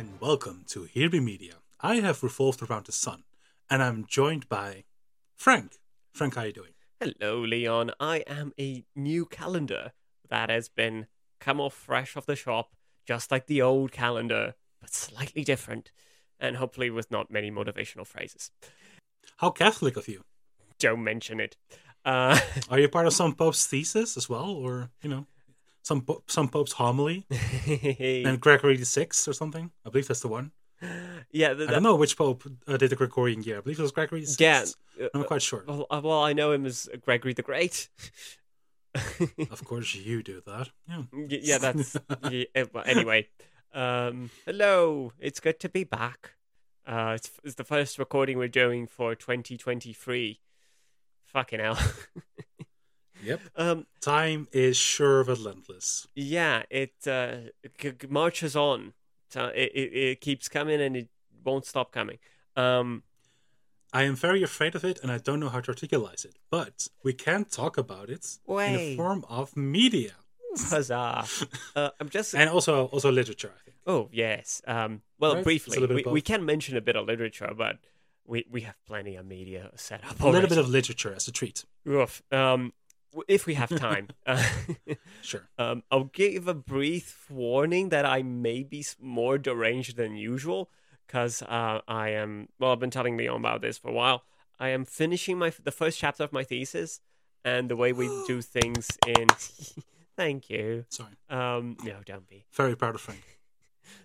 and welcome to Here Be Media. I have revolved around the sun, and I'm joined by Frank. Frank, how are you doing? Hello, Leon. I am a new calendar that has been come off fresh off the shop, just like the old calendar, but slightly different, and hopefully with not many motivational phrases. How Catholic of you. Don't mention it. Uh, Are you part of some pope's thesis as well, or you know, some po- some pope's homily and Gregory the Sixth or something? I believe that's the one. yeah, th- I don't know which pope uh, did the Gregorian year. I believe it was Gregory the Sixth. yeah. I'm not quite sure. Well, uh, well, I know him as Gregory the Great. Of course, you do that. Yeah. Yeah, that's yeah, eh, well, anyway. Um, hello, it's good to be back. Uh, it's, it's the first recording we're doing for 2023. Fucking hell. Yep. um, Time is sure but relentless. yeah, it uh, g- g- marches on. It, it it keeps coming and it won't stop coming. Um, I am very afraid of it, and I don't know how to articulate it. But we can talk about it in the form of media huzzah! uh, I'm just and also also literature. I think. Oh yes. Um, well, Right? Briefly, we, we can mention a bit of literature, but we, we have plenty of media set up. A little bit of literature as a treat. Oof. Um, w- if we have time, uh, Sure. um, I'll give a brief warning that I may be more deranged than usual because uh, I am. Well, I've been telling Leon about this for a while. I am finishing my the first chapter of my thesis, and the way we do things in. Thank you. Sorry. Um, no, don't be. Very proud of Frank.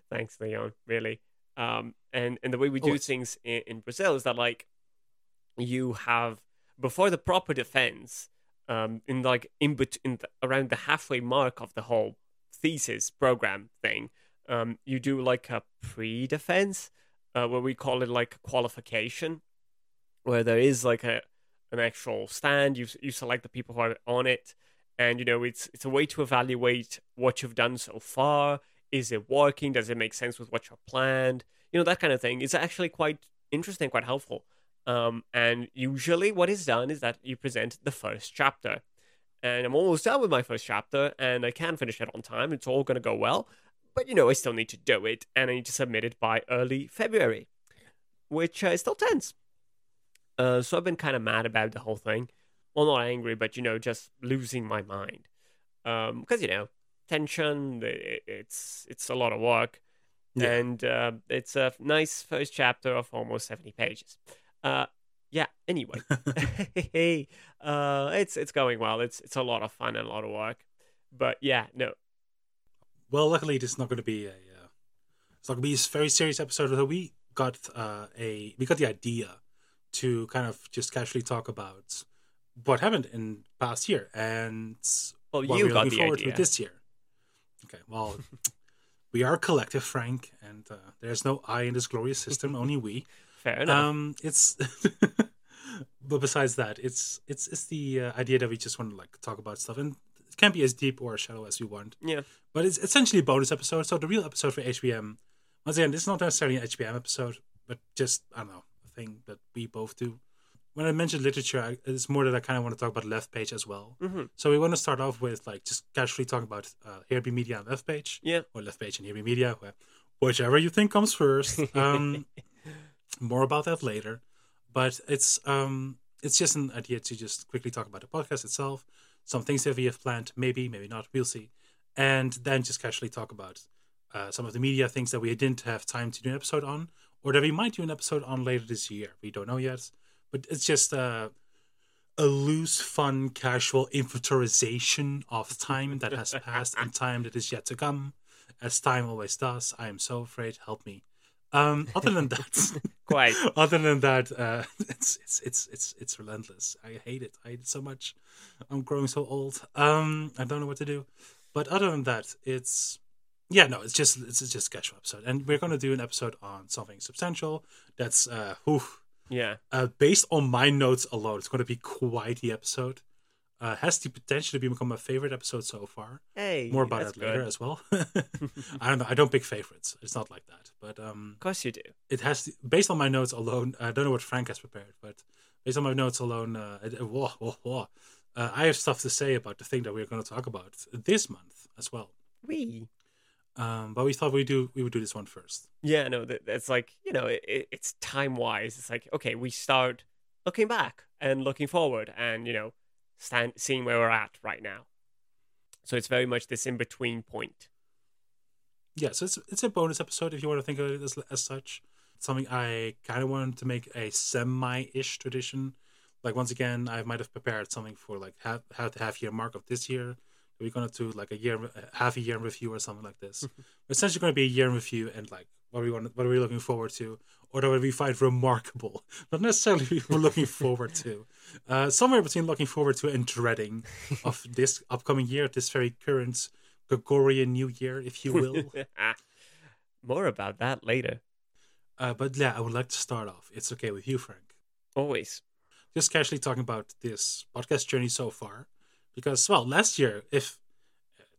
Thanks, Leon. Really. Um, and and the way we do things in, in Brazil is that like you have before the proper defense, um, in like in bet- in the, around the halfway mark of the whole thesis program thing, um, you do like a pre-defense, uh, where we call it like a qualification, where there is like a an actual stand. You you select the people who are on it, and you know it's it's a way to evaluate what you've done so far. Is it working? Does it make sense with what you planned? You know that kind of thing. It's actually quite interesting, quite helpful. Um, and usually, what is done is that you present the first chapter. And I'm almost done with my first chapter, and I can finish it on time. It's all going to go well. But, you know, I still need to do it, and I need to submit it by early February, which uh, is still tense. Uh, so I've been kind of mad about the whole thing. Well, not angry, but, you know, just losing my mind. Because, you know, tension, it's, it's a lot of work. Yeah. And uh, it's a nice first chapter of almost 70 pages. Uh, yeah, anyway. hey, uh, it's it's going well. It's it's a lot of fun and a lot of work, but yeah, no, Well, luckily, this is not going to be a. Uh, it's not going to be a very serious episode. So we got uh, a we got the idea to kind of just casually talk about what happened in past year and well, what you we're got looking the forward idea. to this year. Okay, well, we are a collective, Frank, and uh, there's no I in this glorious system. only we. Fair enough. Um, it's. but besides that, it's it's it's the uh, idea that we just want to like talk about stuff, and it can't be as deep or as shallow as we want. yeah, But it's essentially a bonus episode. So the real episode for HBM, once again, this is not necessarily an HBM episode, but just I don't know a thing that we both do. When I mentioned literature, I, it's more that I kind of want to talk about left page as well. hmm So we want to start off with like just casually talking about uh, Here Be Media and left page, yeah, or left page and Here Be Media, wh- whichever you think comes first. Um, more about that later. But it's um it's just an idea to just quickly talk about the podcast itself, some things that we have planned, maybe, maybe not, we'll see. And then just casually talk about uh, some of the media things that we didn't have time to do an episode on, or that we might do an episode on later this year. We don't know yet. But it's just uh, a loose, fun, casual inventorization of time that has passed and time that is yet to come, as time always does. I am so afraid. Help me. Um, other than that, quite. other than that, uh, it's it's it's it's it's relentless. I hate it. I hate it so much. I'm growing so old. Um, I don't know what to do. But other than that, it's yeah, no, it's just it's just a casual episode, and we're gonna do an episode on something substantial. That's uh, whew, Yeah, uh based on my notes alone, it's gonna be quite the episode. Uh, has the potential to become my favorite episode so far. hey, More about that later good. as well. I don't know. I don't pick favorites. It's not like that. But um, Of course you do. it has to, based on my notes alone. I don't know what Frank has prepared, but based on my notes alone, uh, it, whoa, whoa, whoa, uh, I have stuff to say about the thing that we're going to talk about this month as well. We. Um, but we thought we do we would do this one first. Yeah, no, that, that's like you know, it, it's time wise. It's like okay, we start looking back and looking forward, and you know, stand seeing where we're at right now. So it's very much this in between point. Yeah, so it's it's a bonus episode if you want to think of it as as such. Something I kind of wanted to make a semi-ish tradition. Like once again, I might have prepared something for like half half the half year mark of this year. We're gonna do like a year, half a year in review or something like this. Essentially, going to be a year in review and like what we want, what are we looking forward to, or what we find remarkable. Not necessarily we're looking forward to. Uh, somewhere between looking forward to and dreading of this upcoming year, this very current Gregorian New Year, if you will. More about that later. Uh, but yeah, I would like to start off. It's okay with you, Frank. Always. Just casually talking about this podcast journey so far, because well, last year, if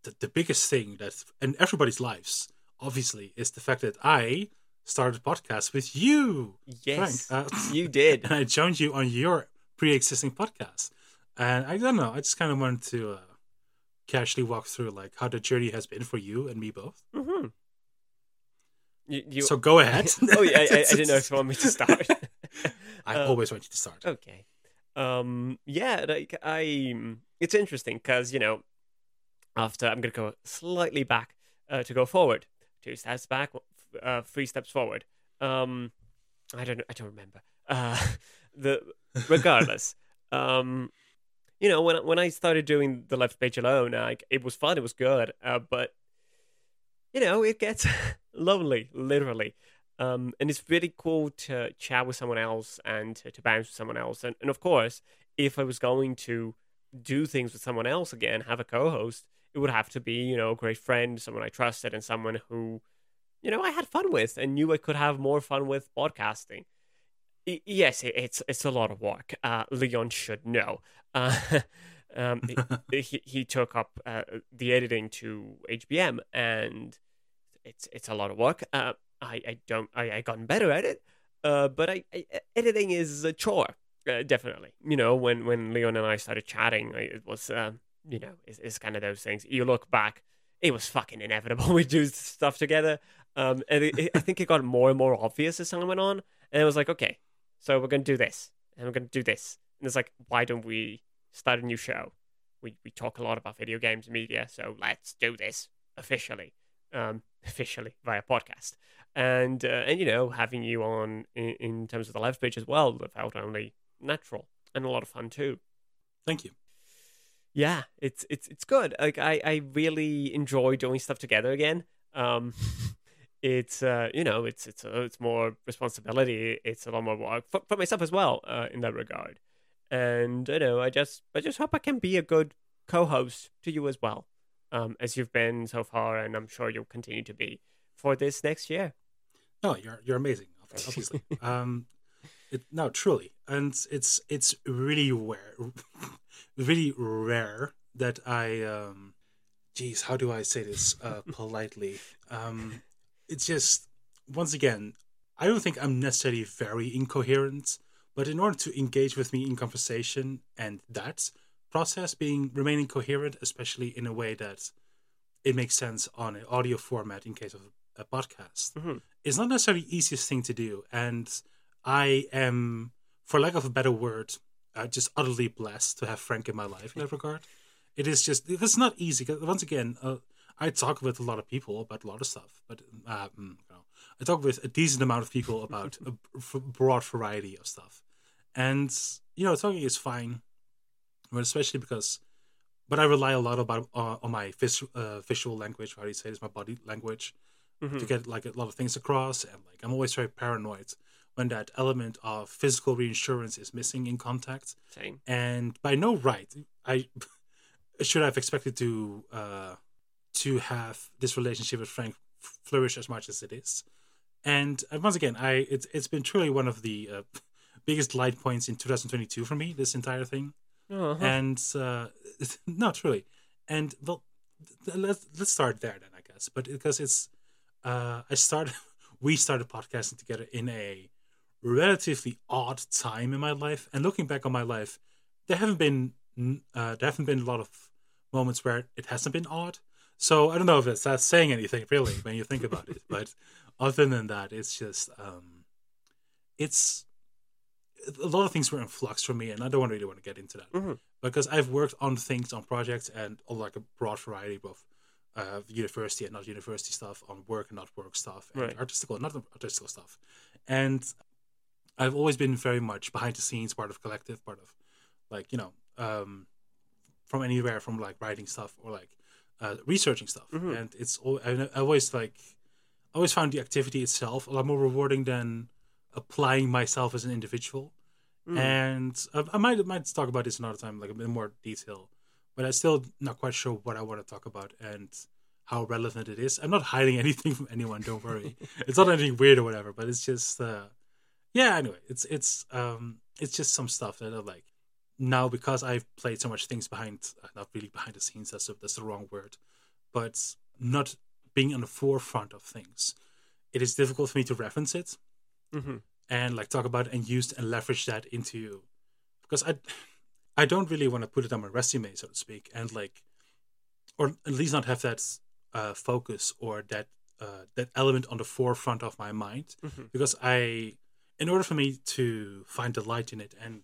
the, the biggest thing that in everybody's lives, obviously, is the fact that I started a podcast with you. Yes, Frank. Uh, you did. and I joined you on your pre-existing podcast. And I don't know, I just kind of wanted to uh, casually walk through like how the journey has been for you and me both. Mm-hmm. You, you... So go ahead. oh yeah, I, I, I, didn't know if you want me to start. I um, always want you to start. Okay. Um. Yeah. Like I. It's interesting because you know, after I'm gonna go slightly back uh, to go forward, two steps back, uh, three steps forward. Um. I don't. I don't remember. Uh. The regardless. um. You know, when when I started doing the left page alone, like it was fun, it was good, uh, but you know, it gets lonely, literally. Um, and it's really cool to chat with someone else and to, to bounce with someone else. And, and of course, if I was going to do things with someone else again, have a co host, it would have to be, you know, a great friend, someone I trusted, and someone who, you know, I had fun with and knew I could have more fun with podcasting. I, yes, it, it's it's a lot of work. Uh, Leon should know. Uh, um, he, he took up uh, the editing to HBM, and it's it's a lot of work. Uh, I I don't I I gotten better at it, uh, but I, I editing is a chore. Uh, definitely, you know, when when Leon and I started chatting, it was you know, it's, it's kind of those things. You look back, it was fucking inevitable. we do stuff together, um, and it, it, I think it got more and more obvious as time went on. And it was like, okay, so we're gonna do this, and we're gonna do this, and it's like, why don't we start a new show? We we talk a lot about video games and media, so let's do this officially um, officially via podcast. And uh, and you know having you on in, in terms of the left page as well felt only natural and a lot of fun too. Thank you. Yeah, it's it's it's good. Like I I really enjoy doing stuff together again. Um, it's uh you know it's it's uh, it's more responsibility. It's a lot more work for, for myself as well uh, in that regard. And you know I just I just hope I can be a good co-host to you as well um, as you've been so far, and I'm sure you'll continue to be for this next year. No, you're you're amazing, obviously. um, it, no, truly, and it's it's really rare, really rare that I um, geez, how do I say this uh, politely? Um, it's just once again, I don't think I'm necessarily very incoherent, but in order to engage with me in conversation and that process being remaining coherent, especially in a way that it makes sense on an audio format in case of a podcast, mm-hmm. is not necessarily the easiest thing to do. And I am, for lack of a better word, uh, just utterly blessed to have Frank in my life in that regard. It is just it's not easy. Cause once again, uh, I talk with a lot of people about a lot of stuff, but uh, mm. I talk with a decent amount of people about a broad variety of stuff, and you know, talking is fine but especially because but I rely a lot about uh, on my vis- uh, visual language. How do you say it? Is My body language mm-hmm. to get like a lot of things across, and like I'm always very paranoid when that element of physical reinsurance is missing in contact. Same. And by no right, I should have expected to uh, to have this relationship with Frank flourish as much as it is. And, and once again, I it's it's been truly one of the uh, biggest light points in 2022 for me. This entire thing uh-huh. and uh, not really. And well, let's let's start there then, I guess. But because it's, uh, I started, we started podcasting together in a relatively odd time in my life. And looking back on my life, there haven't been uh, there haven't been a lot of moments where it hasn't been odd. So I don't know if it's that's saying anything really when you think about it, but other than that, it's just um, it's a lot of things were in flux for me, and I don't really want to get into that Mhm. because I've worked on things on projects and on like a broad variety of uh, university and not university stuff, on work and not work stuff, and Right. artistical and not artistical stuff, and I've always been very much behind the scenes, part of collective, part of like you know um, from anywhere from like writing stuff or like uh, researching stuff, Mhm. and it's all I, I always like I always found the activity itself a lot more rewarding than applying myself as an individual. Mm. And I, I might might talk about this another time, like a bit more detail, but I'm still not quite sure what I want to talk about and how relevant it is. I'm not hiding anything from anyone. Don't worry. it's not anything weird or whatever, but it's just uh, yeah. Anyway, it's it's um it's just some stuff that I like now because I've played so much things behind, uh, not really behind the scenes. That's a, that's the wrong word, but not being on the forefront of things. It is difficult for me to reference it hmm and like talk about and use and leverage that into because I I don't really want to put it on my resume so to speak and like or at least not have that uh, focus or that uh, that element on the forefront of my mind Mhm. because I in order for me to find the light in it and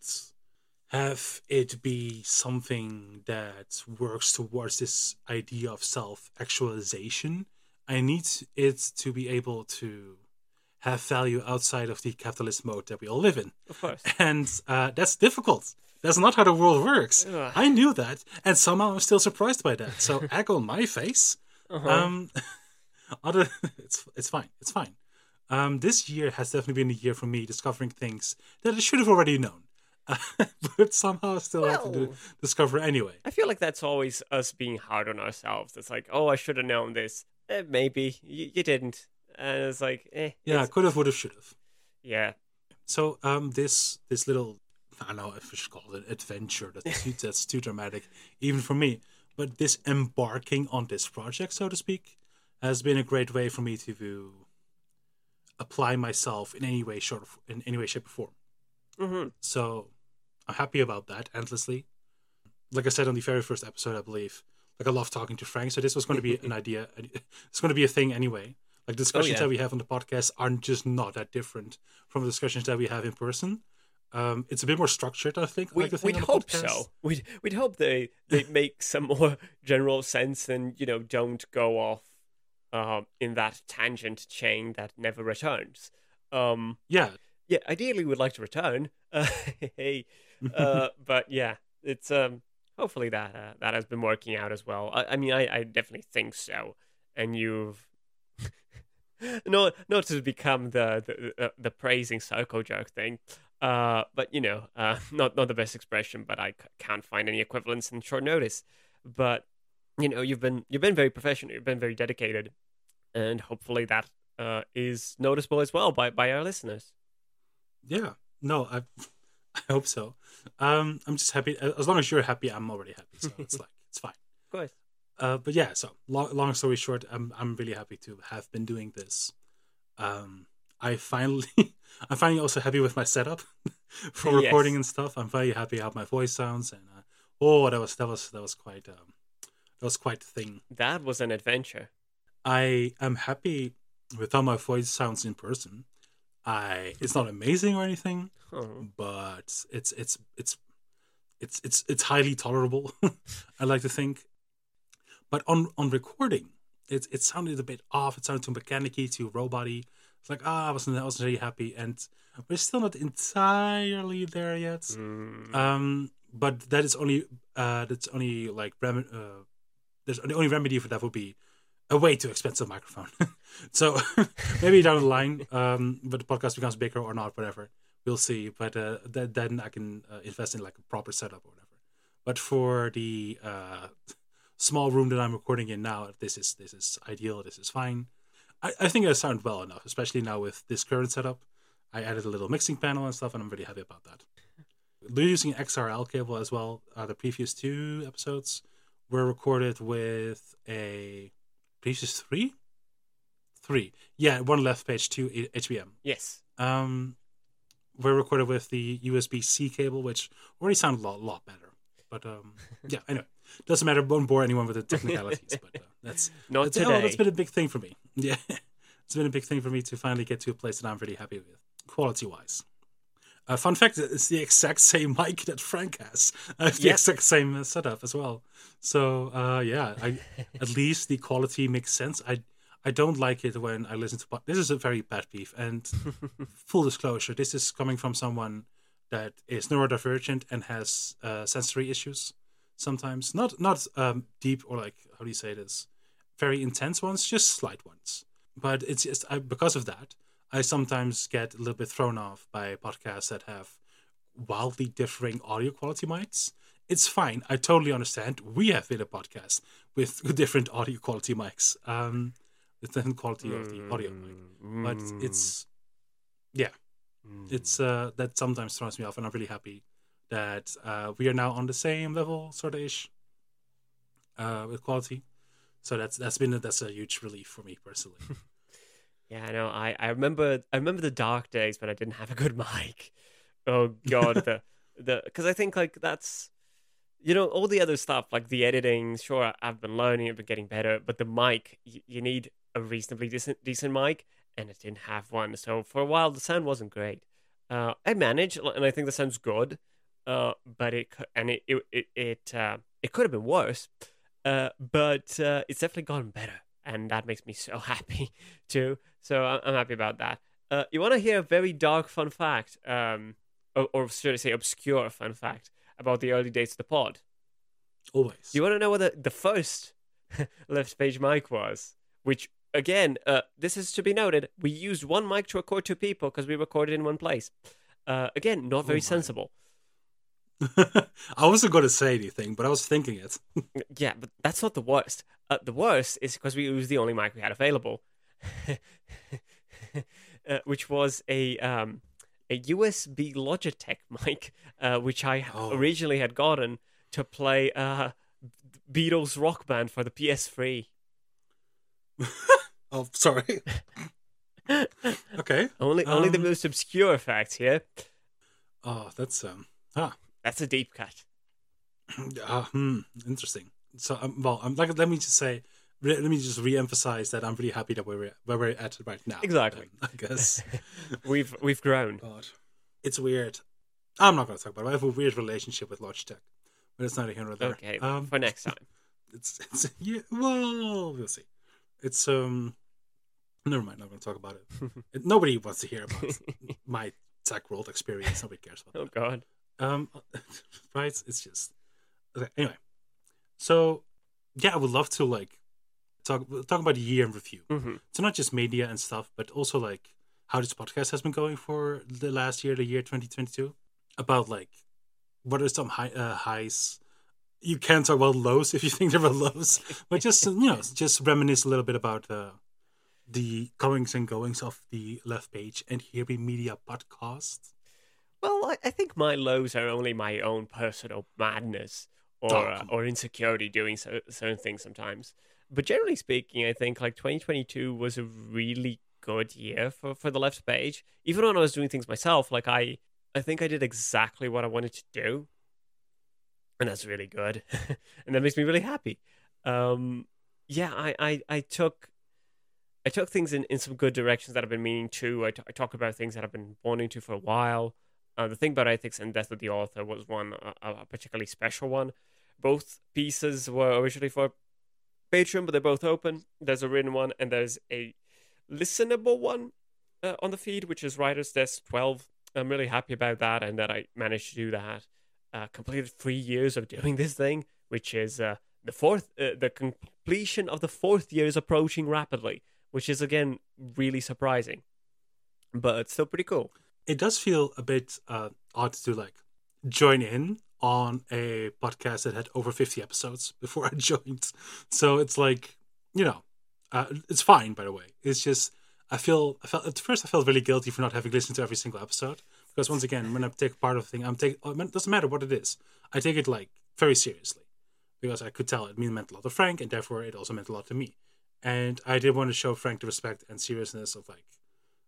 have it be something that works towards this idea of self actualization I need it to be able to have value outside of the capitalist mode that we all live in. Of course. And uh, that's difficult. That's not how the world works. Ugh. I knew that, and somehow I'm still surprised by that. So egg on my face. Uh-huh. Um, other, it's it's fine. It's fine. Um, this year has definitely been a year for me discovering things that I should have already known, but somehow I still have to do, discover anyway. I feel like that's always us being hard on ourselves. It's like, oh, I should have known this. Eh, maybe you, you didn't, and it's like, eh, Yeah, could have, would have, should have. yeah. So um, this this little I don't know if I should call it an adventure. That's too, that's too dramatic, even for me. But this embarking on this project, so to speak, has been a great way for me to apply myself in any way, short in any way, shape, or form. hmm So I'm happy about that endlessly. Like I said on the very first episode, I believe, like I love talking to Frank. So this was going to be an idea. It's going to be a thing anyway. Like discussions yeah. that we have on the podcast aren't just not that different from the discussions that we have in person. Um, it's a bit more structured, I think. We, like the thing we'd the hope podcast. so. We'd we'd hope they they make some more general sense and you know don't go off um, in that tangent chain that never returns. Um, Yeah, yeah, ideally we'd like to return. Uh, hey, uh, but yeah, it's um hopefully that uh, that has been working out as well. I, I mean, I, I definitely think so. And you've no not to become the the, the, the praising psycho joke thing. Uh, but you know, uh, not not the best expression, but I c- can't find any equivalents in short notice. But you know, you've been you've been very professional, you've been very dedicated, and hopefully that uh, is noticeable as well by by our listeners. yeah. No, I, I hope so. Um, I'm just happy. As long as you're happy, I'm already happy. So it's like it's fine. Of course. Uh, but yeah, so long, long story short, I'm I'm really happy to have been doing this. Um, I finally, I'm finally also happy with my setup for Yes. recording and stuff. I'm very happy how my voice sounds, and uh, oh, that was that was that was quite um, that was quite the thing. That was an adventure. I am happy with how my voice sounds in person. I it's not amazing or anything, Oh. but it's it's it's it's it's it's highly tolerable. I like to think, but on on recording, it it sounded a bit off. It sounded too mechanicy, too roboty. It's like ah, I wasn't I wasn't really happy, and we're still not entirely there yet. Mm. Um, but that is only uh that's only like rem- uh, there's the only remedy for that would be a way too expensive microphone. so maybe down the line, um, but the podcast becomes bigger or not, whatever. We'll see. But uh, th- then I can uh, invest in like a proper setup or whatever. But for the uh, small room that I'm recording in now, this is this is ideal. This is fine. I, I think I sound well enough, especially now with this current setup. I added a little mixing panel and stuff, and I'm really happy about that. We're using XLR cable as well. Uh, the previous two episodes were recorded with a previous three, three. Yeah, one left page, two HBM. yes. Um, we're recorded with the USB C cable, which already sounded a lot, lot better. But um, yeah, anyway. Doesn't matter. Won't bore anyone with the technicalities, but uh, that's Not that's, oh, today. that's been a big thing for me. Yeah, it's been a big thing for me to finally get to a place that I'm really happy with, quality wise. Uh, fun fact: it's the exact same mic that Frank has. Uh, it's the exact same uh, setup as well. So uh, yeah, I, at least the quality makes sense. I I don't like it when I listen to pod- this is a very bad beef. And full disclosure, this is coming from someone that is neurodivergent and has uh, sensory issues. Sometimes not not um, deep or like how do you say this, very intense ones, just slight ones. But it's just I, because of that, I sometimes get a little bit thrown off by podcasts that have wildly differing audio quality mics. It's fine. I totally understand. We have been a podcast with different audio quality mics, um, the different quality of the audio mic. But Mm. it's, yeah, it's uh, that sometimes throws me off, and I'm really happy that uh, we are now on the same level, sort of ish, uh, with quality. So that's that's been a, that's a huge relief for me personally. Yeah, I know. I, I remember I remember the dark days when I didn't have a good mic. Oh god, the the because I think like that's you know all the other stuff like the editing. Sure, I've been learning, I've been getting better, but the mic you, you need a reasonably decent decent mic, and I didn't have one. So for a while the sound wasn't great. Uh, I managed, and I think the sound's good. Uh, but it and it it it it, uh, it could have been worse. Uh, but uh, it's definitely gotten better, and that makes me so happy too. So I'm happy about that. Uh, you want to hear a very dark fun fact, um, or, or should I say obscure fun fact about the early days of the pod? Always. You want to know what the, the first left page mic was? Which again, uh, this is to be noted. We used one mic to record two people because we recorded in one place. Uh, again, not very Oh sensible. I wasn't going to say anything, but I was thinking it. Yeah, but that's not the worst. Uh, the worst is because we used the only mic we had available, uh, which was a um, a USB Logitech mic, uh, which I Oh. originally had gotten to play uh, Beatles Rock Band for the PS3. Oh, sorry. okay. Only, only the Um, most obscure facts here. Oh, that's um. Ah, That's a deep cut. ah hmm, interesting. So, um, well, I'm like, let me just say, re- let me just re-emphasize that I'm really happy that we're where we're at right now. Exactly. um, I guess. We've we've grown. God, it's weird. I'm not going to talk about it. I have a weird relationship with Logitech, but it's not a nor there. Okay, Um, for next time. it's it's yeah. Well, we'll see. It's um. Never mind. I'm not going to talk about it. it. Nobody wants to hear about my tech world experience. Nobody cares about Oh that. God. Um, right? It's just okay. Anyway, so yeah, I would love to like talk talk about the year in review. hmm So not just media and stuff, but also like how this podcast has been going for the last year, the year 2022. About like what are some high uh, highs. You can talk about lows if you think there were lows, but just you know, just reminisce a little bit about uh, the comings and goings of the Left Page and Here Be Media podcast. Well, I, I think my lows are only my own personal madness or Oh, uh, or insecurity doing so, certain things sometimes. But generally speaking, I think like 2022 was a really good year for, for the left page. Even when I was doing things myself, like I I think I did exactly what I wanted to do, and that's really good, and that makes me really happy. Um, yeah, I, I I took I took things in, in some good directions that I've been meaning to. I, t- I talk about things that I've been wanting to for a while. Uh, the thing about ethics and death of the author was one a, particularly special one. Both pieces were originally for Patreon, but they're both open. There's a written one and there's a listenable one uh, on the feed, which is Writer's Desk 12. I'm really happy about that and that I managed to do that. Uh, completed three years of doing this thing, which is uh, the fourth. Uh, the completion of the fourth year is approaching rapidly, which is again really surprising, but it's still pretty cool. It does feel a bit uh, odd to like join in on a podcast that had over 50 episodes before I joined. So it's like, you know, uh, it's fine, by the way. It's just, I feel, I felt, at first I felt really guilty for not having listened to every single episode. Because once again, when I take part of a thing, I'm taking, it doesn't matter what it is. I take it like very seriously. Because I could tell it meant a lot to Frank, and therefore it also meant a lot to me. And I did want to show Frank the respect and seriousness of like,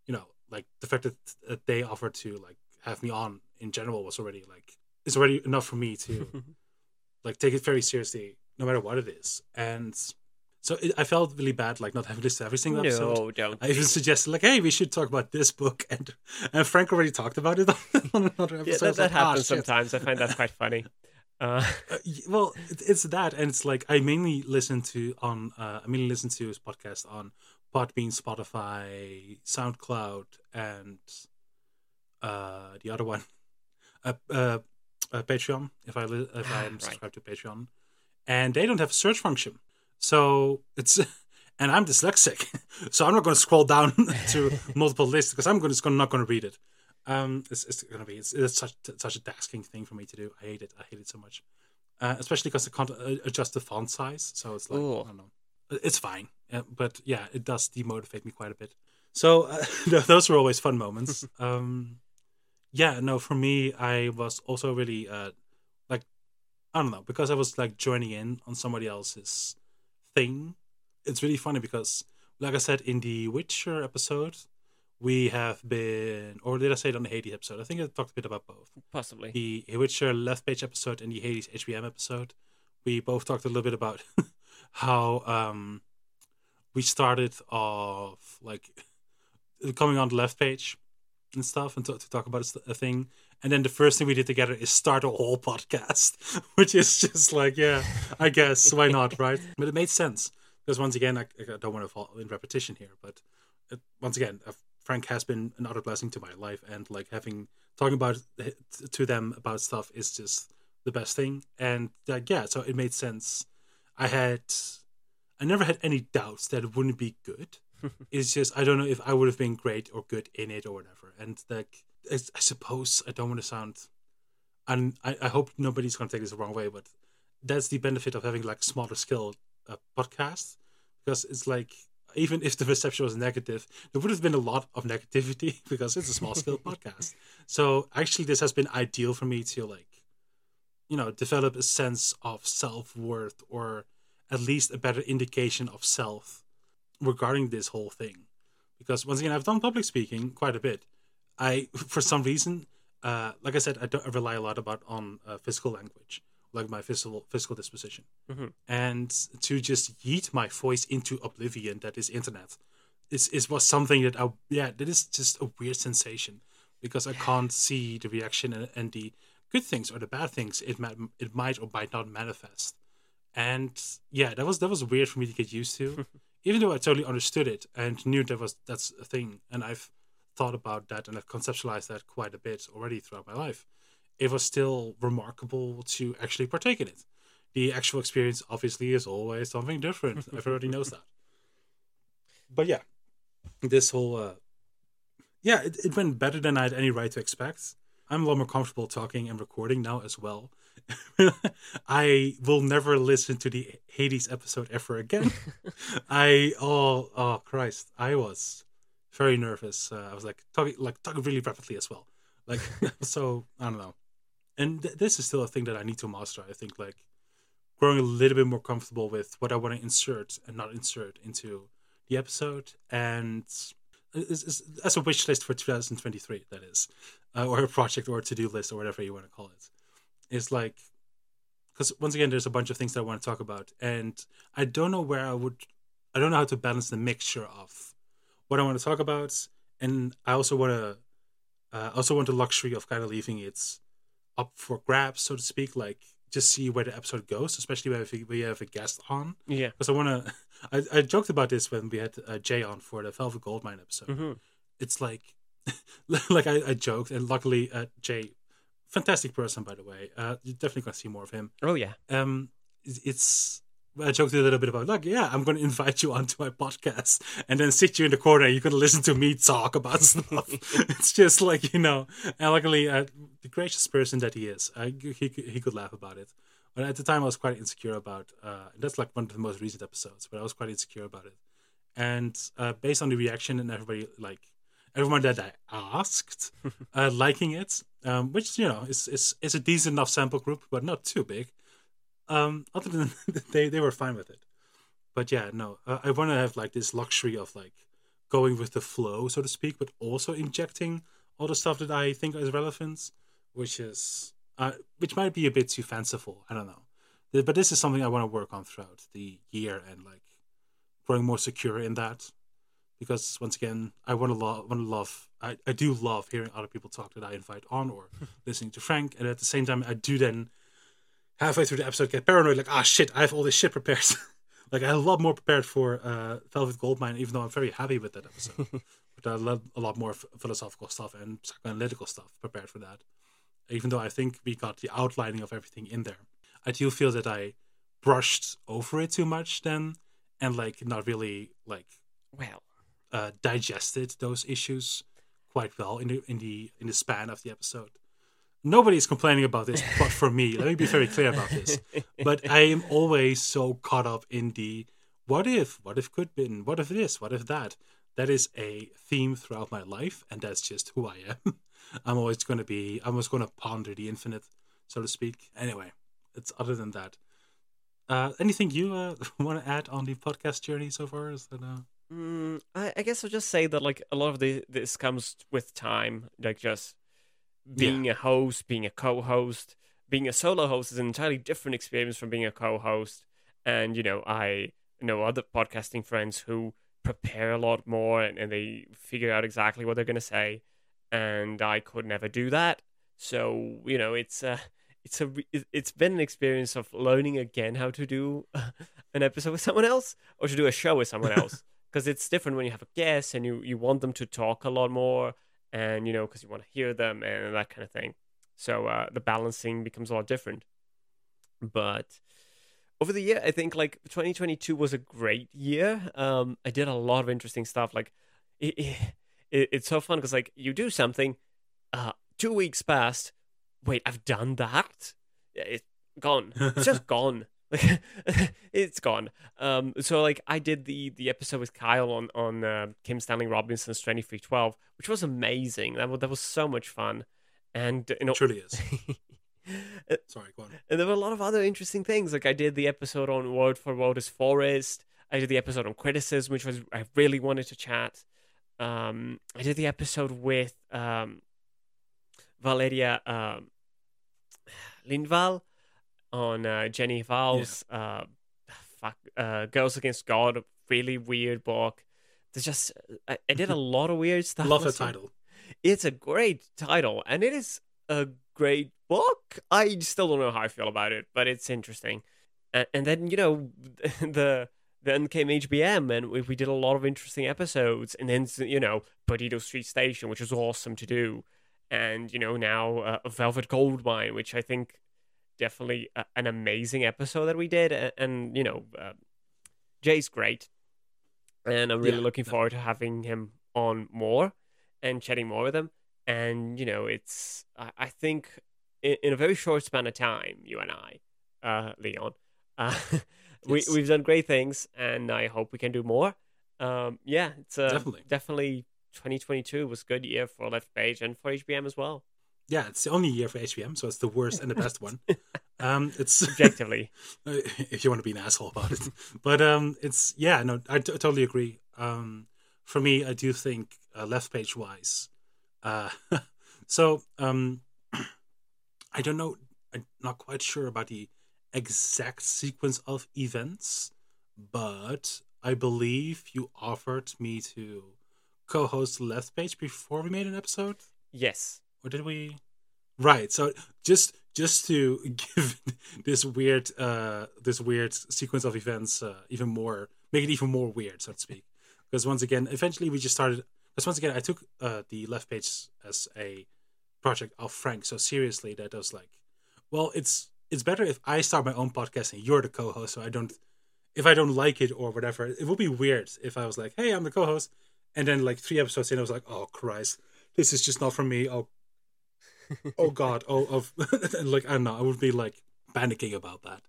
you know, like the fact that, that they offered to like have me on in general was already like it's already enough for me to like take it very seriously, no matter what it is. And so it, I felt really bad, like not having listened to every single episode. No, don't. I even suggested, like, hey, we should talk about this book, and and Frank already talked about it on another episode. Yeah, that, that like, "Ah, happens shit." sometimes. I find that quite funny. Uh, Uh, well, it, it's that, and it's like I mainly listen to on uh, I mainly listen to his podcast on Podbean, Spotify, SoundCloud, and uh, the other one, uh, uh, uh, Patreon. If I li- if Ah, I'm right. subscribed to Patreon, and they don't have a search function, so it's. And I'm dyslexic, so I'm not going to scroll down to multiple lists because I'm gonna, just gonna, not going to read it. Um, it's, it's gonna be it's, it's such such a tasking thing for me to do. I hate it. I hate it so much, uh, especially because I can't uh, adjust the font size. So it's like Ooh. I don't know. It's fine, uh, but yeah, it does demotivate me quite a bit. So uh, those were always fun moments. um, yeah, no, for me, I was also really uh, like I don't know because I was like joining in on somebody else's thing. It's really funny because, like I said in the Witcher episode, we have been, or did I say it on the Hades episode? I think I talked a bit about both. possibly. The Witcher left page episode and the Hades HBM episode. We both talked a little bit about how um we started off like coming on the left page and stuff and to, to talk about a, thing. And then the first thing we did together is start a whole podcast, which is just like, yeah, I guess why not, right? But it made sense because once again, I, I don't want to fall in repetition here, but it, once again, uh, Frank has been another blessing to my life, and like having talking about to them about stuff is just the best thing. And like, yeah, so it made sense. I had, I never had any doubts that it wouldn't be good. it's just I don't know if I would have been great or good in it or whatever. And like, I, I suppose I don't want to sound, and I, I hope nobody's gonna take this the wrong way, but that's the benefit of having like smaller scale uh, podcast because it's like even if the reception was negative, there would have been a lot of negativity because it's a small scale podcast. So actually, this has been ideal for me to like, you know, develop a sense of self worth or at least a better indication of self regarding this whole thing. Because once again, I've done public speaking quite a bit. I, for some reason, uh, like I said, I don't I rely a lot about on uh, physical language, like my physical physical disposition, Mhm. and to just yeet my voice into oblivion that is internet, is is was something that I yeah that is just a weird sensation because I can't see the reaction and, and the good things or the bad things it might it might or might not manifest, and yeah that was that was weird for me to get used to, even though I totally understood it and knew that was that's a thing, and I've thought about that and I've conceptualized that quite a bit already throughout my life. It was still remarkable to actually partake in it. The actual experience obviously is always something different. Everybody knows that. But yeah, this whole uh yeah, it, it went better than I had any right to expect. I'm a lot more comfortable talking and recording now as well. I will never listen to the Hades episode ever again. I oh oh Christ, I was very nervous. Uh, I was like talking like talking really rapidly as well. Like so I don't know. And th- this is still a thing that I need to master. I think like growing a little bit more comfortable with what I want to insert and not insert into the episode and is, is, as a wish list for 2023 that is uh, or a project or a to-do list or whatever you want to call it it is like because once again there's a bunch of things that i want to talk about and i don't know where i would i don't know how to balance the mixture of what i want to talk about and i also want to uh, I also want the luxury of kind of leaving it up for grabs so to speak like just see where the episode goes especially we- we have a guest on Yeah. because I want to. I, I joked about this when we had uh, Jay on for the Velvet Goldmine episode. hmm It's like, like I, I joked, and luckily, uh, Jay, fantastic person by the way. Uh, you're definitely gonna see more of him. Oh yeah. Um, it's-. I joked a little bit about like, yeah, I'm going to invite you onto my podcast and then sit you in the corner. You can listen to me talk about stuff. it's just like you know. And luckily, uh, the gracious person that he is, uh, he he could laugh about it. But at the time, I was quite insecure about. Uh, that's like one of the most recent episodes, but I was quite insecure about it. And uh, based on the reaction and everybody like everyone that I asked uh, liking it, um, which you know is, is is a decent enough sample group, but not too big. Um, other than they they were fine with it, but yeah, no, uh, I want to have like this luxury of like going with the flow, so to speak, but also injecting all the stuff that I think is relevant, which is uh, which might be a bit too fanciful. I don't know, But this is something I want to work on throughout the year and like growing more secure in that. Because once again, I want to love, want to love. I, I do love hearing other people talk that I invite on or listening to Frank, and at the same time, I do then halfway through the episode get paranoid, like ah shit, I have all this shit prepared. like I have a lot more prepared for uh, Velvet Goldmine, even though I'm very happy with that episode. but I love a lot more philosophical stuff and psychoanalytical stuff prepared for that. Even though I think we got the outlining of everything in there, I do feel that I brushed over it too much then, and like not really like Well, uh, digested those issues quite well in the in the in the span of the episode. Nobody is complaining about this, but for me, let me be very clear about this. But I am always so caught up in the what if, what if could been, what if this, what if that. That is a theme throughout my life, and that's just who I am. I'm always going to be, I'm always going to ponder the infinite, so to speak. Anyway, it's other than that. Uh, anything you uh, want to add on the podcast journey so far? Is that uh... Mm, I, I guess I'll just say that like a lot of the, this comes with time, like just being a host, being a co-host, being a solo host is an entirely different experience from being a co-host. And you know, I know other podcasting friends who prepare a lot more and, and they figure out exactly what they're gonna say, and I could never do that. So you know, it's uh, it's a it- it's been an experience of learning again how to do an episode with someone else or to do a show with someone else. Because it's different when you have a guest and you you want them to talk a lot more and you know because you want to hear them and that kind of thing. So uh, the balancing becomes a lot different. But over the year i think like 2022 was a great year. Um i did a lot of interesting stuff like it, it, it's so fun because like you do something uh two weeks passed wait i've done that it's gone it's just gone like it's gone um so like i did the the episode with kyle on on uh, kim stanley robinson's 2312 which was amazing that was, that was so much fun and you know It truly is. Sorry, go on. and there were a lot of other interesting things. Like I did the episode on Word for World is Forest. I did the episode on criticism, which was I really wanted to chat. Um, I did the episode with um, Valeria um, Lindvall on uh, Jenny Hval's uh, fuck, uh, Girls Against God. Really weird book. There's just I, I did a lot of weird stuff. Love the title. It's a great title, and it is a great book. I still don't know how I feel about it, but it's interesting. And, and then you know the then came HBM, and we, we did a lot of interesting episodes. And then you know Perdido Street Station, which was awesome to do, and you know now uh, Velvet Goldmine, which I think definitely a, an amazing episode that we did. And, and you know uh, Jay's great, and I'm really Yeah, looking forward to having him on more and chatting more with him. And you know, it's I, I think in, in a very short span of time, you and I, uh, Leon, uh, we we've done great things, and I hope we can do more. Um, yeah, it's uh, Definitely. definitely 2022 was a good year for Left Page and for HBM as well. Yeah, it's the only year for HBM, so it's the worst and the best one. Um, it's Objectively, if you want to be an asshole about it, but um, it's yeah, no, I t- totally agree. Um, for me, I do think uh, left page wise. Uh, so um, I don't know. I'm not quite sure about the exact sequence of events, but I believe you offered me to co-host left page before we made an episode? Yes. or did we? Right so just just to give this weird uh this weird sequence of events uh, even more make it even more weird so to speak. Because once again eventually we just started because once again i took uh the left page as a project of frank so seriously that i was like well it's it's better if i start my own podcast and you're the co-host so i don't if i don't like it or whatever it would be weird if i was like hey i'm the co-host and then like three episodes in i was like oh christ this is just not for me. Oh oh god oh of like i don't know i would be like panicking about that.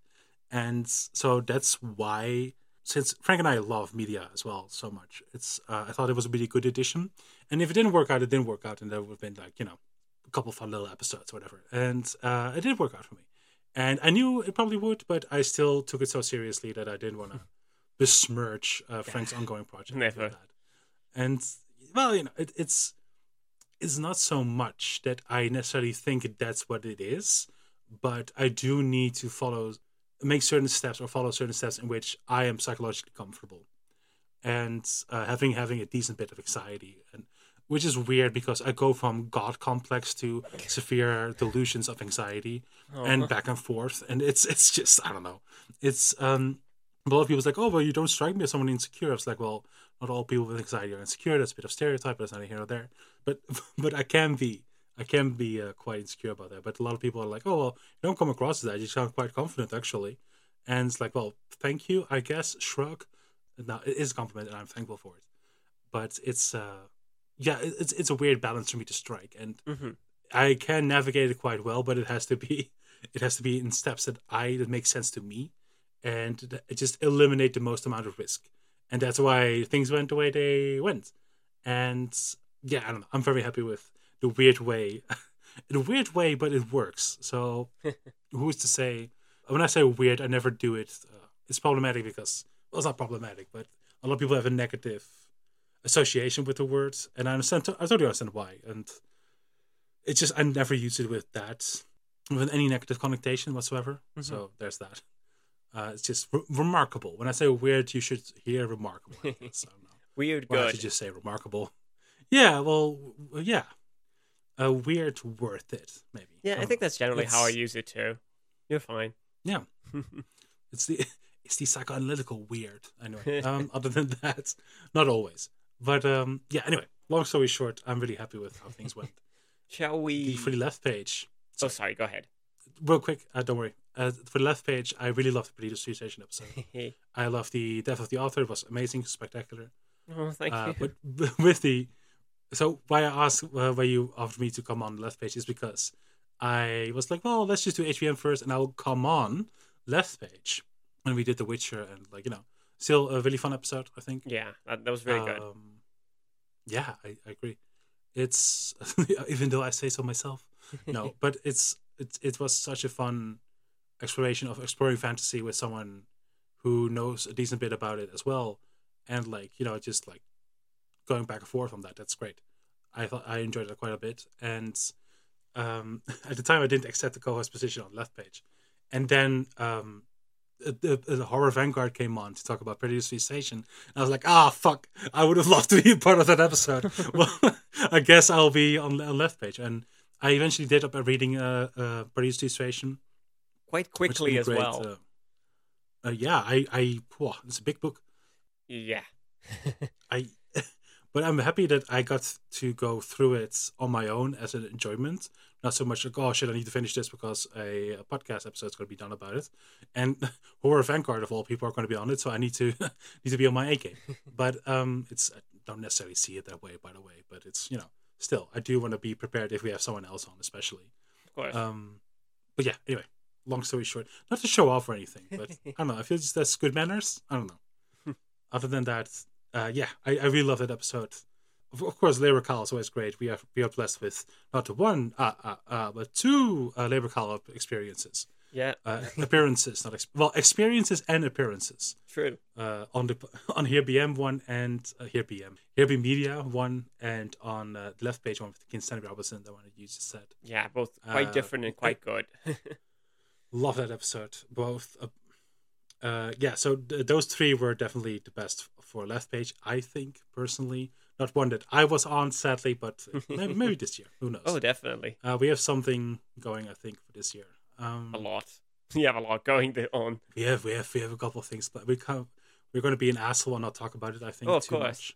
And so that's why since frank and i love media as well so much it's uh, i thought it was a really good addition. And if it didn't work out it didn't work out and there would have been like you know a couple of fun little episodes or whatever. And uh, it did work out for me and i knew it probably would but i still took it so seriously that i didn't want to besmirch uh, frank's ongoing project Never. and well you know it, it's it's not so much that I necessarily think that's what it is, but I do need to follow make certain steps or follow certain steps in which I am psychologically comfortable, and uh, having having a decent bit of anxiety, and which is weird because I go from god complex to severe delusions of anxiety, and back and forth, and it's it's just I don't know, it's um. A lot of people's like, oh well, you don't strike me as someone insecure. It's like, well, not all people with anxiety are insecure. That's a bit of stereotype. That's neither here nor there. But but I can be I can be uh, quite insecure about that. But a lot of people are like, oh well, you don't come across as that. You sound quite confident actually. And it's like, well, thank you, I guess. Shrug. Now it is a compliment, and I'm thankful for it. But it's uh, yeah, it's it's a weird balance for me to strike, and hmm I can navigate it quite well, but it has to be it has to be in steps that I that make sense to me, and just eliminate the most amount of risk, and that's why things went the way they went, and yeah, I don't know. I'm very happy with the weird way, in a weird way, but it works. So who's to say? When I say weird, I never do it. Uh, it's problematic because well, it's not problematic, but a lot of people have a negative association with the words, and I understand. I totally understand why, and it's just I never use it with that with any negative connotation whatsoever. Mhm. So there's that. Uh, it's just re- remarkable. When I say weird, you should hear remarkable. I. I don't. Weird Why good. you just say remarkable? Yeah, well, yeah. Uh, weird, worth it, maybe. yeah, I don't think know. that's generally how I use it too. You're fine. Yeah, it's the it's the psychoanalytical weird. Anyway, um, other than that, not always. But um, yeah. Anyway, long story short, I'm really happy with how things went. Shall we? The for the left page, Oh, sorry. Go ahead. real quick. Uh, don't worry. Uh, for the left page, I really loved the Perdido Street Station episode. I love the death of the author. It was amazing, spectacular. oh, thank Uh, you. but with the so why I asked uh, why you offered me to come on the left page is because I was like, well, let's just do HBM first, and I'll come on left page. And we did The Witcher, and like you know, still a really fun episode. I think. yeah, that, that was very good. Um, yeah, I, I agree. It's even though I say so myself, no, but it's it it was such a fun exploration of exploring fantasy with someone who knows a decent bit about it as well, and like you know just like going back and forth on that. That's great. I thought I enjoyed it quite a bit, and um, at the time I didn't accept the co-host position on left page, and then um, the, the, the horror vanguard came on to talk about Street Station. And I was like, ah, fuck! I would have loved to be a part of that episode. well, I guess I'll be on, on left page, and I eventually did up a reading uh, uh, Street Station Quite quickly as great, well. Uh, uh, yeah, I, I, whoa, it's a big book. yeah. I, but I'm happy that I got to go through it on my own as an enjoyment. Not so much like, oh shit, I need to finish this because a, a podcast episode is going to be done about it, and horror vanguard of all people are going to be on it, so I need to need to be on my A game. but um, it's I don't necessarily see it that way, by the way. But it's you know still I do want to be prepared if we have someone else on, especially. Of course. Um, but yeah, anyway, long story short, not to show off or anything, but I don't know. I feel just that's good manners. I don't know. Other than that, uh, yeah, I, I really love that episode. Of, course, Labor Call is always great. We are we are blessed with not one, uh, uh, uh, but two uh, Labor Call experiences, yeah. uh, appearances, not ex- well, experiences and appearances True. uh, on the on Here BM one and uh, Here BM Here B Media one and on uh, the left page one with the Kim Stanley Robinson, the one that you just said. Yeah, both quite Uh, different and quite good. love that episode both uh, uh yeah so th- those three were definitely the best for left page i think personally not one that i was on sadly but maybe, maybe this year who knows oh, definitely. uh, we have something going i think for this year um A lot. You have a lot going on. we have we have we have a couple of things but we can't. we're going to be an asshole and not talk about it i think Oh, of too course. much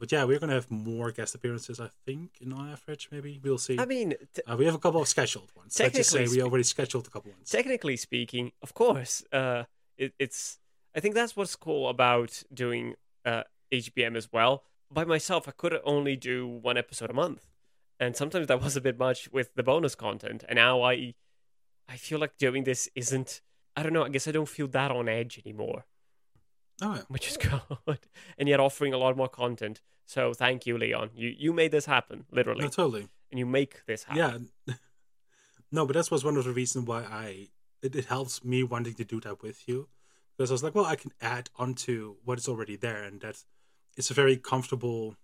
but yeah we're going to have more guest appearances i think in on average maybe we'll see I mean, t- uh, we have a couple of scheduled ones let's just say Technically we already scheduled a couple ones technically speaking, of course, uh, it, it's. I think that's what's cool about doing uh, HBM as well. By myself, I could only do one episode a month, and sometimes that was a bit much with the bonus content. And now I, I feel like doing this isn't. I don't know. I guess I don't feel that on edge anymore, oh yeah which is good. And yet offering a lot more content. So thank you, Leon. You you made this happen, literally, no, totally and you make this happen. Yeah. No, but that was one of the reasons why I it, it helps me wanting to do that with you. Because I was like, well, I can add onto what is already there and that it's a very comfortable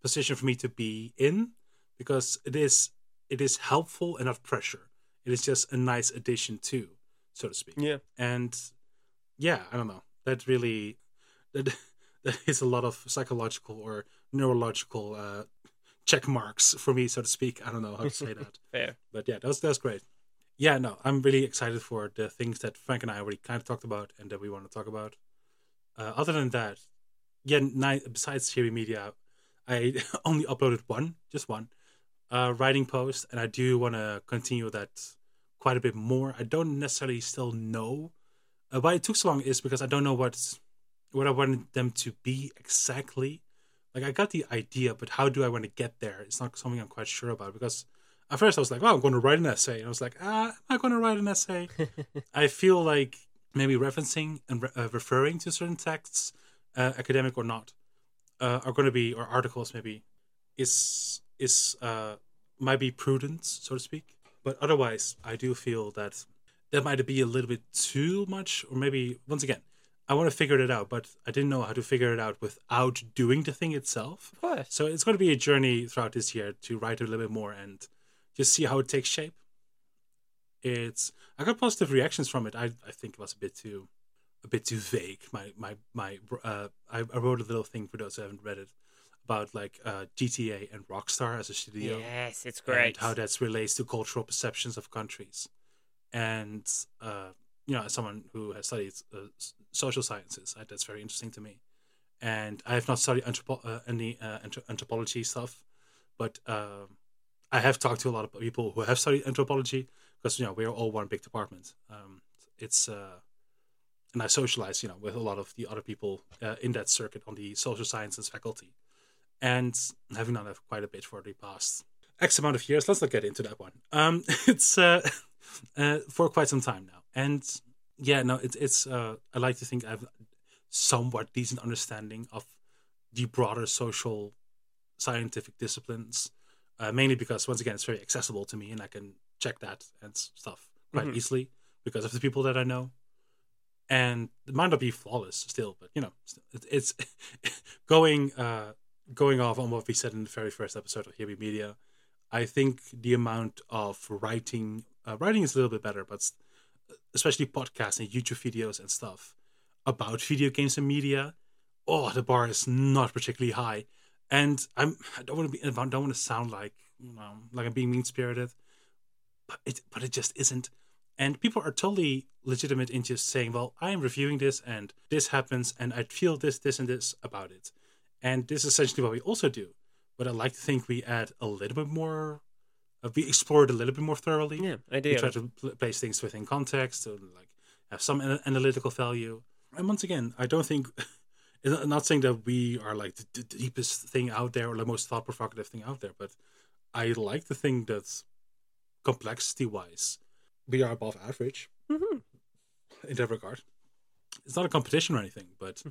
position for me to be in because it is it is helpful and not pressure. It is just a nice addition too. so to speak. Yeah. And yeah, I don't know. That really that that is a lot of psychological or neurological uh, check marks for me, so to speak. I don't know how to say that, Fair. but yeah, that's that's great. Yeah, no, I'm really excited for the things that Frank and I already kind of talked about and that we want to talk about. Uh, other than that, yeah, ni- besides Here Be Media, I only uploaded one, just one, uh, writing post, and I do want to continue that quite a bit more. I don't necessarily still know uh, why it took so long is because I don't know what what I wanted them to be exactly. Like I got the idea, but how do I want to get there? It's not something I'm quite sure about because at first I was like, "Oh, I'm going to write an essay," and I was like, "Ah, am I going to write an essay?" I feel like maybe referencing and re- uh, referring to certain texts, uh, academic or not, uh, are going to be or articles maybe is is uh, might be prudent, so to speak. But otherwise, I do feel that that might be a little bit too much, or maybe once again, I want to figure it out, but I didn't know how to figure it out without doing the thing itself. Of course. So it's going to be a journey throughout this year to write a little bit more and just see how it takes shape. It's I got positive reactions from it. I, I think it was a bit too a bit too vague. My my my uh, I, I wrote a little thing for those who haven't read it about like uh, GTA and Rockstar as a studio Yes, it's and great. how that relates to cultural perceptions of countries. And uh, you know, as someone who has studied uh, social sciences, that's very interesting to me. And I have not studied anthropo- uh, any uh, anthro- anthropology stuff, but um I have talked to a lot of people who have studied anthropology because you know we're all one big department. Um, it's uh, and I socialize, you know, with a lot of the other people uh, in that circuit on the social sciences faculty, and having done that quite a bit for the past X amount of years. Let's not get into that one. Um, it's uh, uh, for quite some time now, and yeah, no, it's it's. Uh, I like to think I have somewhat decent understanding of the broader social scientific disciplines, uh, mainly because once again it's very accessible to me, and I can check that and stuff quite Mhm. easily because of the people that I know. And it might not be flawless still, but you know, it- it's going uh, going off on what we said in the very first episode of Here Be Media. I think the amount of writing, uh, writing is a little bit better, but especially podcasts and YouTube videos and stuff about video games and media, oh, the bar is not particularly high. And I'm I don't want to be I don't want to sound like you know, like I'm being mean spirited, but it but it just isn't. And people are totally legitimate in just saying, "Well, I am reviewing this, and this happens, and I feel this, this, and this about it." And this is essentially what we also do. But I like to think we add a little bit more. Uh, we explore it a little bit more thoroughly Yeah, I do. we try to pl- place things within context to like have some ana- analytical value. And once again, I don't think I'm not saying that we are like the, the deepest thing out there or the most thought provocative thing out there, but I like to think that complexity wise, we are above average Mhm. in that regard. It's not a competition or anything, but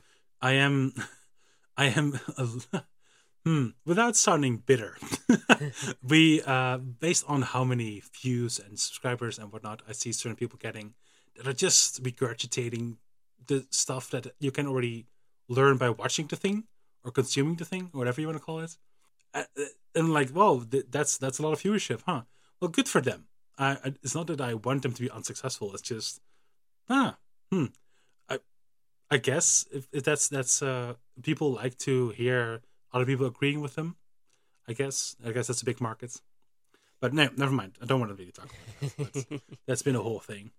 I am, I am, a, hmm, without sounding bitter, we, uh, based on how many views and subscribers and whatnot, I see certain people getting that are just regurgitating the stuff that you can already learn by watching the thing or consuming the thing or whatever you want to call it. Uh, uh, and like, whoa, th- that's that's a lot of viewership, huh? Well, good for them. I, it's not that I want them to be unsuccessful. It's just, ah, hmm. I, I guess if, if that's that's uh, people like to hear other people agreeing with them. I guess I guess that's a big market. But no, never mind. I don't want to really talk about that. that's been a whole thing.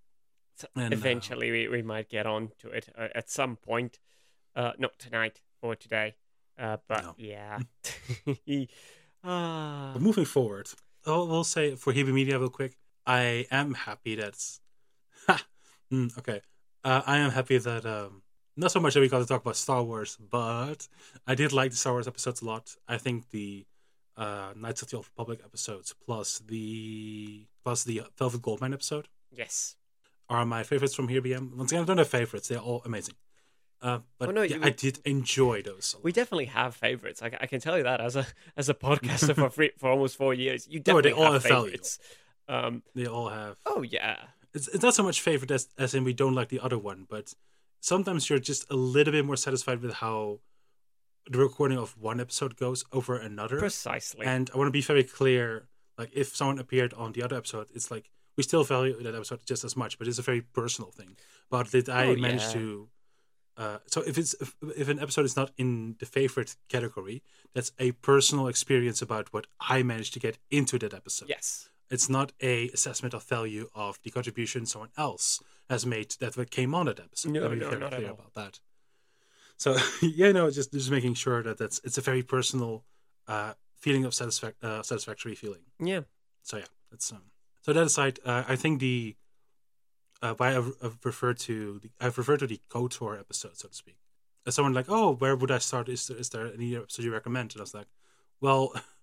So And, uh, eventually, we, we might get on to it uh, at some point. Uh, not tonight or today. Uh, but No. yeah. ah, But moving forward, I'll, we'll say for Here Be Media real quick. I am happy that. Ha! Mm, okay, uh, I am happy that um, not so much that we got to talk about Star Wars, but I did like the Star Wars episodes a lot. I think the uh, Knights of the Old Republic episodes plus the plus the Velvet Goldmine episode yes. are my favorites from here. BM. Once again, I don't have favorites; they're all amazing. Uh, but Oh, no, yeah, you- I did enjoy those. We definitely have favorites. I, I can tell you that as a as a podcaster for free, for almost four years, you No, they definitely all have have value. Um, They all have. oh yeah, it's, it's not so much favorite as, as in we don't like the other one, but sometimes you're just a little bit more satisfied with how the recording of one episode goes over another. precisely. And I want to be very clear like, if someone appeared on the other episode, it's like we still value that episode just as much, but it's a very personal thing. But did I Oh, manage yeah. to? Uh, so if it's if, if an episode is not in the favorite category, that's a personal experience about what I managed to get into that episode. Yes. It's not a assessment of value of the contribution someone else has made that came on that episode. No, Let me be no, very not at clear all. about that. So yeah, no, just just making sure that that's it's a very personal uh, feeling of satisfac- uh, satisfactory feeling. Yeah. So yeah, that's um. So that aside, uh, I think the uh, why I've, I've referred to the I've referred to the KOTOR episode, so to speak. As someone like, oh, where would I start? Is there, is there any episode you recommend? And I was like, well,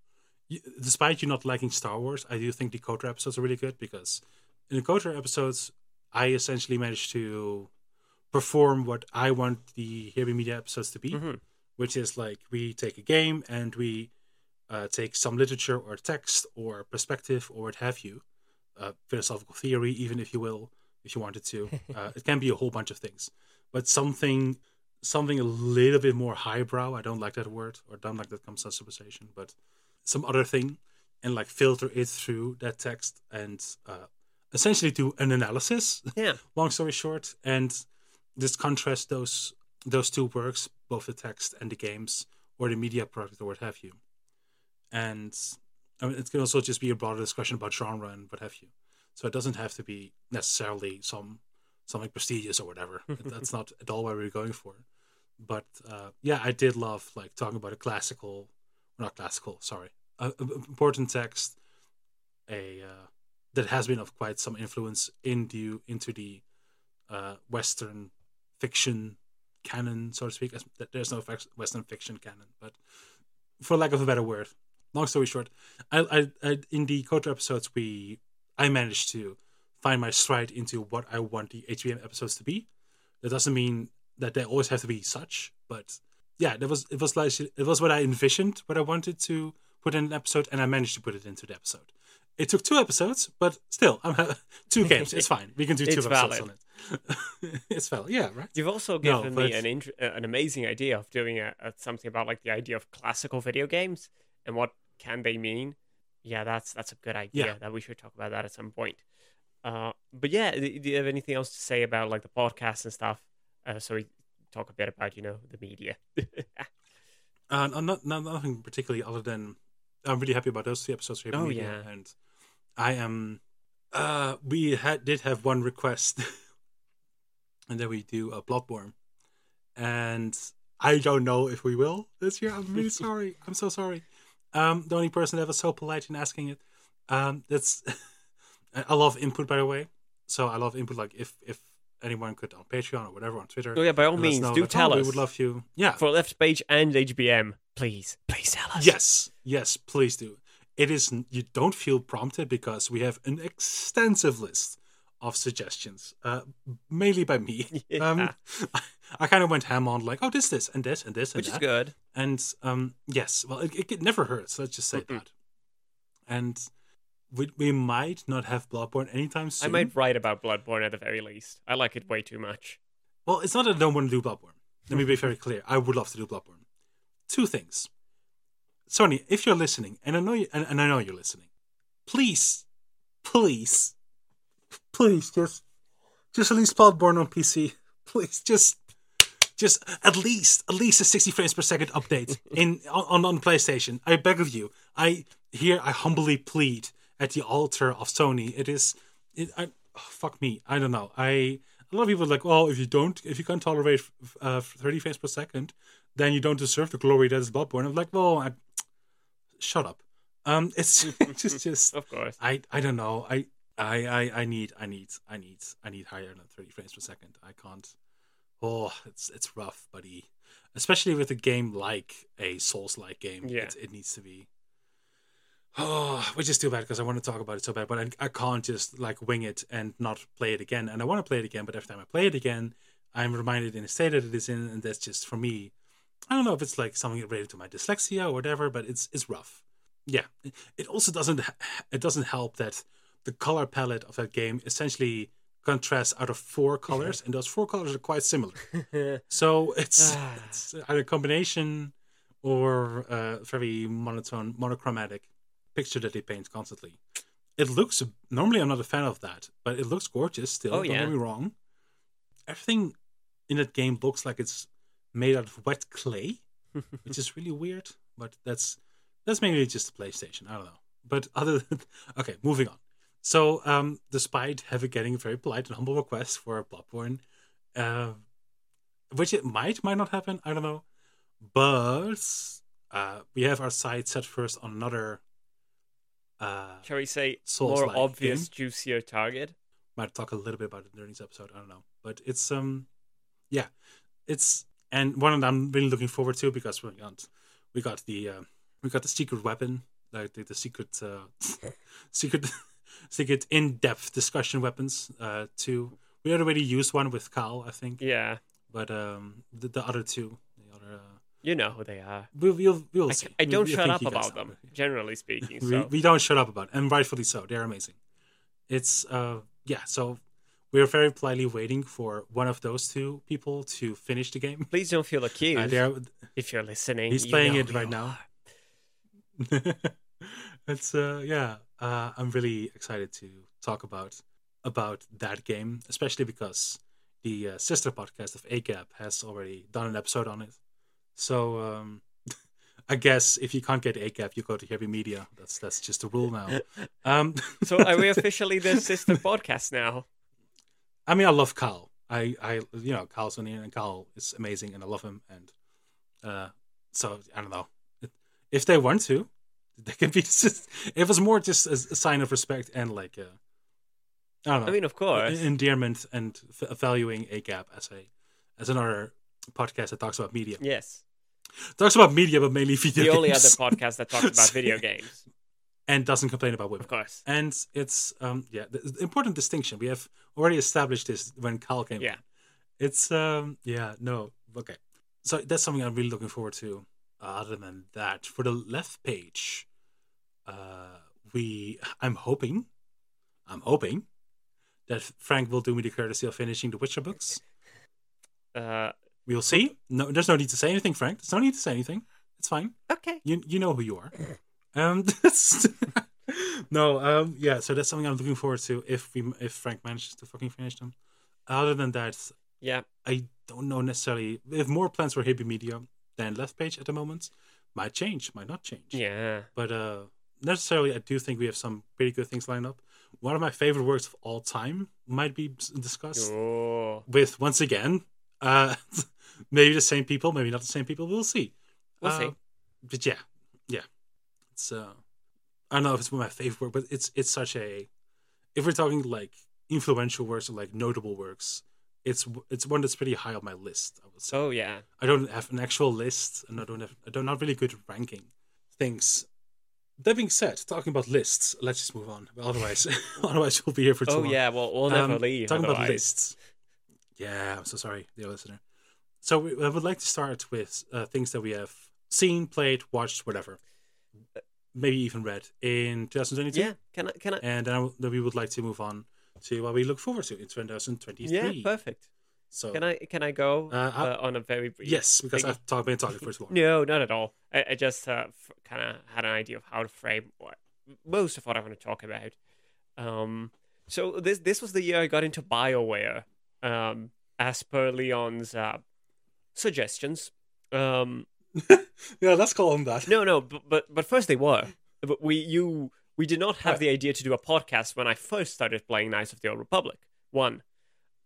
despite you not liking Star Wars, I do think the KOTOR episodes are really good because in the KOTOR episodes, I essentially managed to perform what I want the Here Be Media episodes to be, Mhm. which is like we take a game and we uh, take some literature or text or perspective or what have you, uh, philosophical theory, even if you will, if you wanted to. Uh, it can be a whole bunch of things, but something something a little bit more highbrow. I don't like that word or don't like that conceptualization, but some other thing, and like filter it through that text and uh, essentially do an analysis. Yeah. long story short, and just contrast those those two works, both the text and the games or the media product or what have you. And I mean, it can also just be a broader discussion about genre and what have you. So it doesn't have to be necessarily some something prestigious or whatever. That's not at all what we're going for. But uh, yeah, I did love like talking about a classical, not classical, sorry, important text, a uh, that has been of quite some influence into into the uh, Western fiction canon, so to speak. There's no Western fiction canon, but for lack of a better word, long story short, I, I, I in the Kotor episodes we I managed to find my stride into what I want the HBM episodes to be. That doesn't mean that they always have to be such, but yeah, that was it was like it was what I envisioned, what I wanted to put in an episode, and I managed to put it into the episode. It took two episodes, but still, I'm two games. It's fine. We can do two It's episodes valid. on it. it's valid, yeah, right. You've also No, given but- me an int- uh, an amazing idea of doing a, a, something about like the idea of classical video games and what can they mean. Yeah, that's that's a good idea. Yeah. That we should talk about that at some point. Uh, but yeah, do do you have anything else to say about like the podcast and stuff? Uh, so we talk a bit about you know the media. Uh, not, not nothing particularly other than I'm really happy about those three episodes. for Oh, Media, yeah. and I am. Uh, we had did have one request, and then we do a Bloodborne, and I don't know if we will this year. I'm really sorry. I'm so sorry. Um, the only person that was so polite in asking it. Um, that's. I love input, by the way. So I love input. Like if if anyone could on Patreon or whatever on Twitter. oh yeah, by all means, know, do like, tell oh, us. We would love you. Yeah, for left page and HBM, please, please tell us. Yes, yes, please do. It is you don't feel prompted because we have an extensive list of suggestions, uh, mainly by me. Yeah. Um, I, I kind of went ham on like, oh, this, this, and this, and this, and which is good. And um, yes, well, it, it, never hurts. Let's just say Mm-mm. that. And we, we might not have Bloodborne anytime soon. I might write about Bloodborne at the very least. I like it way too much. Well, it's not that I don't want to do Bloodborne. Let me be very clear. I would love to do Bloodborne. Two things. Sony, if you're listening, and I know you, and, and I know you're listening, please, please, please just, just release Bloodborne on PC. Please, just, just at least, at least a 60 frames per second update in on on PlayStation. I beg of you. I here I humbly plead at the altar of Sony. It is, it, I, oh, fuck me. I don't know. I a lot of people are like, well, if you don't, if you can't tolerate uh, 30 frames per second, then you don't deserve the glory that is Bloodborne. I'm like, well, I, shut up. Um, it's just, just, Of course. I, I don't know. I, I, I, I need, I need, I need, I need higher than 30 frames per second. I can't. Oh, it's, it's rough, buddy. Especially with a game like a Souls-like game, Yeah. it, it needs to be. Oh, which is too bad because I want to talk about it so bad, but I, I can't just like wing it and not play it again. And I want to play it again, but every time I play it again, I'm reminded in the state that it is in, and that's just for me. I don't know if it's like something related to my dyslexia or whatever, but it's it's rough. Yeah, it also doesn't it doesn't help that the color palette of that game essentially contrasts out of four colors, and those four colors are quite similar. So it's, Ah. it's either combination or a very monotone, monochromatic picture that they paint constantly. it looks normally I'm not a fan of that, but it looks gorgeous still. Oh, don't get me wrong. Everything in that game looks like it's made out of wet clay, which is really weird. But that's that's maybe just the PlayStation. I don't know. But other than okay, moving on. So, um, despite having getting a very polite and humble request for a Bloodborne, uh, which it might might not happen, I don't know. But uh, we have our sights set first on another. Uh, Shall we say more obvious, game. juicier target? might talk a little bit about it in the next episode. I don't know, but it's um, yeah, it's and one that I'm really looking forward to because we got we got the uh, we got the secret weapon, like the, the secret uh, secret secret in depth discussion weapons. Uh, two we already used one with Cal, I think, Yeah, but um, the, the other two, you know who they are. We'll, we'll, we'll I, see. I don't we shut think up about know. them, generally speaking. we, So we don't shut up about it, and rightfully so. They're amazing. It's uh yeah, so we're very politely waiting for one of those two people to finish the game. please don't feel Uh, accused they're, if you're listening. he's you playing it right now. it's uh yeah, uh, I'm really excited to talk about about that game, especially because the uh, sister podcast of AGAP has already done an episode on it. So um I guess if you can't get AGAP, you go to Here Be Media. That's that's just the rule now. Um So are we officially the sister podcast now? I mean, I love Carl. I, I, you know, Kyle's on here, and Carl is amazing, and I love him. And uh, so I don't know if they want to, they can be. Just, it was more just a, a sign of respect and like, uh, I don't know, I mean, of course. endearment and f- valuing a gap as a as another podcast that talks about media. Yes. Talks about media, but mainly video games. The only other podcast that talks about video games. and doesn't complain about women. Of course. And it's um yeah, the, the important distinction. We have already established this when Carl came. Yeah. in. It's um yeah, no. Okay. So that's something I'm really looking forward to. Uh, other than that, for the left page, uh we I'm hoping I'm hoping that Frank will do me the courtesy of finishing the Witcher books. Uh, We'll see. No there's no need to say anything, Frank. There's no need to say anything. It's fine. okay. You you know who you are. Um, no, um, yeah. So that's something I'm looking forward to if we if Frank manages to fucking finish them. Other than that, Yeah. I don't know necessarily. if more plans for Here Be Media than Left Page at the moment. Might change, might not change. Yeah. But uh, necessarily, I do think we have some pretty good things lined up. One of my favorite works of all time might be discussed Oh. with once again, uh, maybe the same people, maybe not the same people. We'll see. We'll Uh, see. But yeah, yeah, it's uh, I don't know if it's one of my favorite work, but it's it's such a. If we're talking like influential works or like notable works, it's it's one that's pretty high on my list. I would say. Oh yeah. I don't have an actual list, and I don't have I don't not really good at ranking things. That being said, talking about lists, let's just move on. Otherwise, otherwise we'll be here for too Oh long. yeah. Well, we'll never Um, leave. Talking about otherwise. lists. Yeah, I'm so sorry, dear listener. So I would like to start with uh, things that we have seen, played, watched, whatever, maybe even read in 2022. Yeah. Can I? Can I? And then, I w- then we would like to move on to what we look forward to in 2023. Yeah. Perfect. So Can I? Can I go Uh, I- uh, on a very brief? yes, because Big- I've talked, been talking for too long. No, not at all. I, I just uh, f- kind of had an idea of how to frame what most of what I want to talk about. Um, so this this was the year I got into Bioware, um, as per Leon's uh, suggestions. Um, Yeah, let's call them that. no, no, but but, but first they were. But we you we did not have Right. the idea to do a podcast when I first started playing Knights of the Old Republic. One.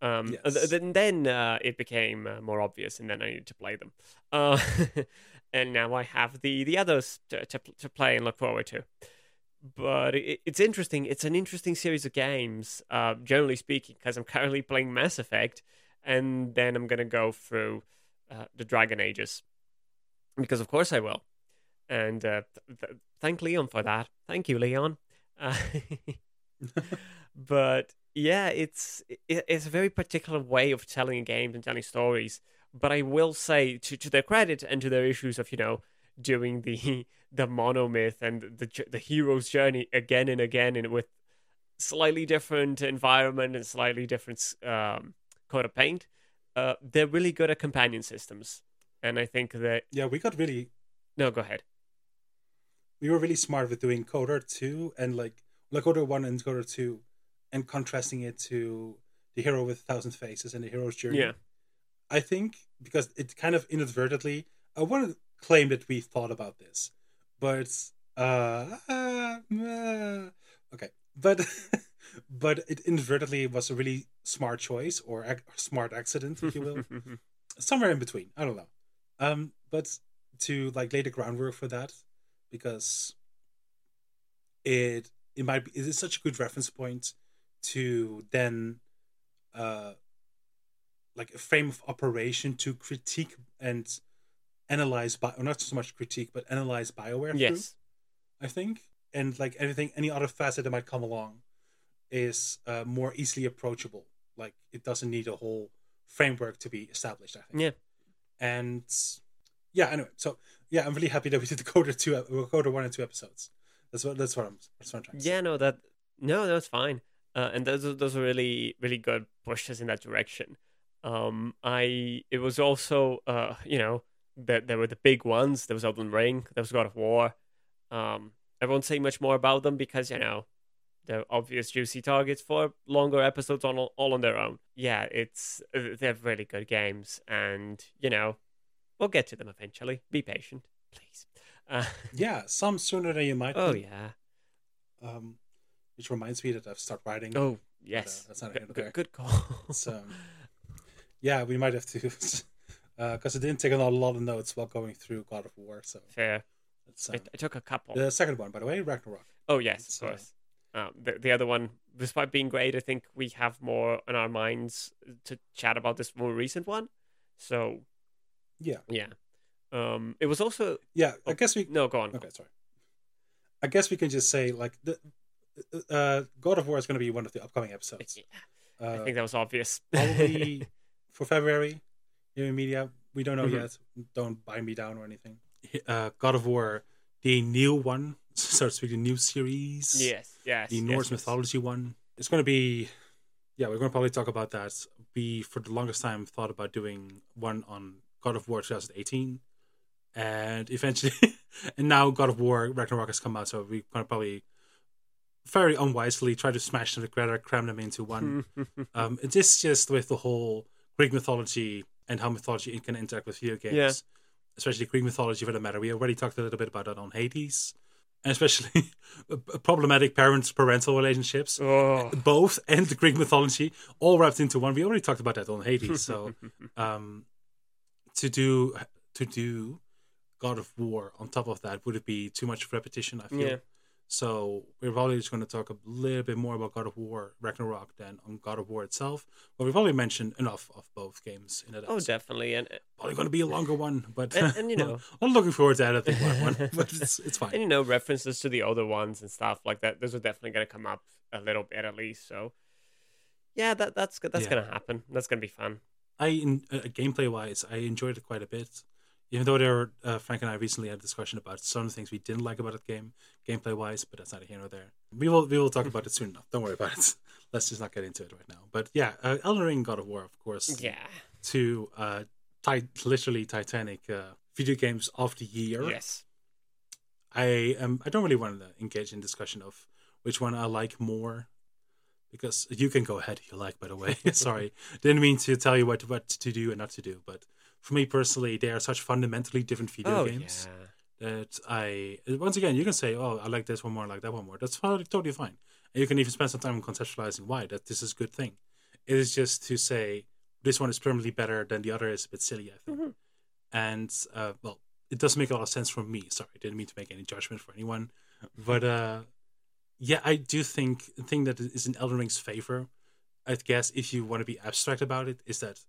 Um, Yes. th- then then uh, it became uh, more obvious, and then I needed to play them. Uh, and now I have the the others to, to to play and look forward to. But it, it's interesting. It's an interesting series of games, uh, generally speaking, because I'm currently playing Mass Effect, and then I'm gonna go through uh, the Dragon Ages, because of course I will. And uh, th- th- thank Leon for that. Thank you, Leon. Uh, but yeah, it's it, it's a very particular way of telling games and telling stories. But I will say, to to their credit and to their issues of you know doing the the monomyth and the the hero's journey again and again, and with slightly different environment and slightly different um, coat of paint, uh, they're really good at companion systems. And I think that Yeah, we got really no, go ahead. we were really smart with doing KOTOR 2 and like like KOTOR One and KOTOR Two, and contrasting it to the hero with a thousand faces and the hero's journey. Yeah. I think because it kind of inadvertently. I want to claim that we thought about this, but uh, uh, uh, okay, but but it inadvertently was a really smart choice or ac- smart accident, if you will, somewhere in between. I don't know. Um, but to like lay the groundwork for that, because it it might be it is such a good reference point to then uh like a frame of operation to critique and analyze bi- or not so much critique but analyze bioware through, yes. i think and like anything any other facet that might come along is uh, more easily approachable like it doesn't need a whole framework to be established i think Yeah. and yeah anyway so yeah i'm really happy that we did the KOTOR two ep- KOTOR one and two episodes that's what that's what i'm that's what i'm trying to say. Yeah, no, that no, that's fine. Uh, and those are, those are really really good pushes in that direction. Um, I it was also uh, you know, there there were the big ones. There was Elden Ring. There was God of War. Um, I won't say much more about them because you know, they're obvious juicy targets for longer episodes on all on their own. Yeah, it's uh, they're really good games, and you know, we'll get to them eventually. Be patient, please. Uh, yeah some sooner than you might oh think. yeah. um which reminds me that i've started writing Oh yes. that's not Good- good, good call. so yeah we might have to because it didn't take a lot, of notes while going through god of war so Fair. I, um, I took a couple. the second one by the way ragnarok oh yes, it's, of uh, course. Um, the the other one, despite being great, I think we have more on our minds to chat about this more recent one. So yeah yeah. Um, it was also yeah i guess we no go on. okay sorry i guess we can just say like the uh god of war is going to be one of the upcoming episodes I uh, think that was obvious. probably for February. New media, we don't know Mhm. yet. Don't bind me down or anything. Uh, God of War, the new one, so to speak, the new series. yes, yes. The Norse yes. mythology one. It's going to be, yeah, we're going to probably talk about that. We, for the longest time, thought about doing one on God of War 2018. And eventually, and now God of War Ragnarok has come out, so we're going to probably very unwisely try to smash them together, cram them into one. Um, it is just with the whole Greek mythology and how mythology can interact with video games, Yeah. especially Greek mythology for the matter. We already talked a little bit about that on Hades, especially problematic parents parental relationships. oh. Both and the Greek mythology all wrapped into one. We already talked about that on Hades. So um, to do to do God of War on top of that would it be too much repetition? I feel. Yeah. So we're probably just going to talk a little bit more about God of War Ragnarok than on God of War itself. But we've probably mentioned enough of both games in that. oh, episode. definitely. And Probably going to be a longer one, but And- and, you know- I'm looking forward to editing that one. But it's it's fine. and you know references to the other ones and stuff like that. Those are definitely going to come up a little bit at least. So yeah, that that's that's Yeah. going to happen. That's going to be fun. I in, uh, gameplay wise, I enjoyed it quite a bit. Even though there, were, uh, Frank and I recently had a discussion about some of the things we didn't like about that game, gameplay wise, but that's not here nor there. We will we will talk about it soon enough. Don't worry about it. Let's just not get into it right now. But yeah, uh, Elden Ring, God of War, of course, Yeah. two uh, tit- literally Titanic uh, video games of the year. Yes. I am. I don't really want to engage in discussion of which one I like more, because you can go ahead. if You like, by the way. Sorry, didn't mean to tell you what what to do and not to do. But for me personally, they are such fundamentally different video oh games yeah. that I once again you can say, oh, I like this one more, I like that one more. That's totally fine. And you can even spend some time conceptualizing why that this is a good thing. It is just to say this one is permanently better than the other is a bit silly, I think. Mhm. And uh, well, it doesn't make a lot of sense for me. Sorry, I didn't mean to make any judgment for anyone, but uh, yeah, I do think the thing that is in Elden Ring's favor, I guess, if you want to be abstract about it, is that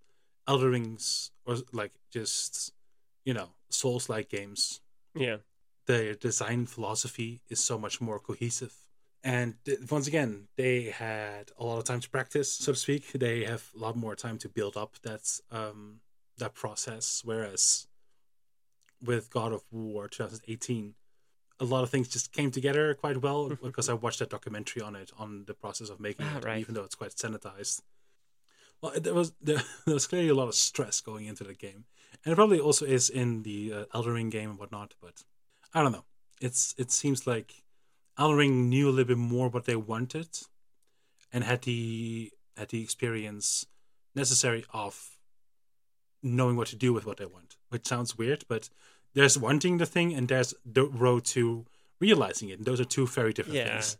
Elden Rings or like just you know Souls-like games Yeah. the design philosophy is so much more cohesive. And th- once again, they had a lot of time to practice, so to speak. They have a lot more time to build up that um, that process. Whereas with God of War 2018, a lot of things just came together quite well because I watched that documentary on it on the process of making Ah, it, right. even though it's quite sanitized. Well, there was there, there was clearly a lot of stress going into the game, and it probably also is in the uh, Elden Ring game and whatnot. But I don't know. It's it seems like Elden Ring knew a little bit more what they wanted, and had the had the experience necessary of knowing what to do with what they want. Which sounds weird, but there's wanting the thing and there's the road to realizing it. And those are two very different Yeah. things.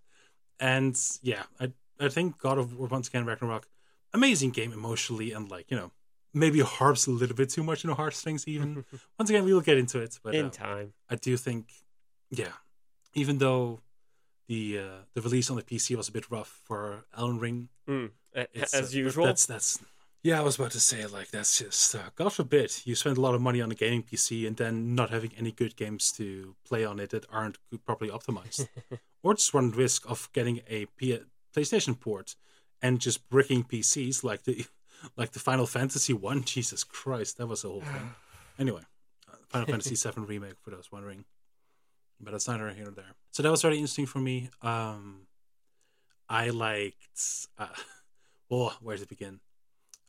And yeah, I I think God of War once again Ragnarok, amazing game emotionally and like you know maybe harps a little bit too much in the things Even once again, we will get into it, but In uh, time. I do think, yeah, even though the uh, the release on the PC was a bit rough for Elden Ring, Mm. As uh, usual. That's that's yeah. I was about to say like that's just uh, God forbid you spend a lot of money on a gaming PC and then not having any good games to play on it that aren't properly optimized, or just run risk of getting a P- PlayStation port and just bricking PCs like the like the Final Fantasy one. Jesus Christ, that was a whole thing. Anyway, Final Fantasy VII remake for those wondering, but that's neither here nor there. So that was very interesting for me. Um, I liked. Uh, oh, where to begin?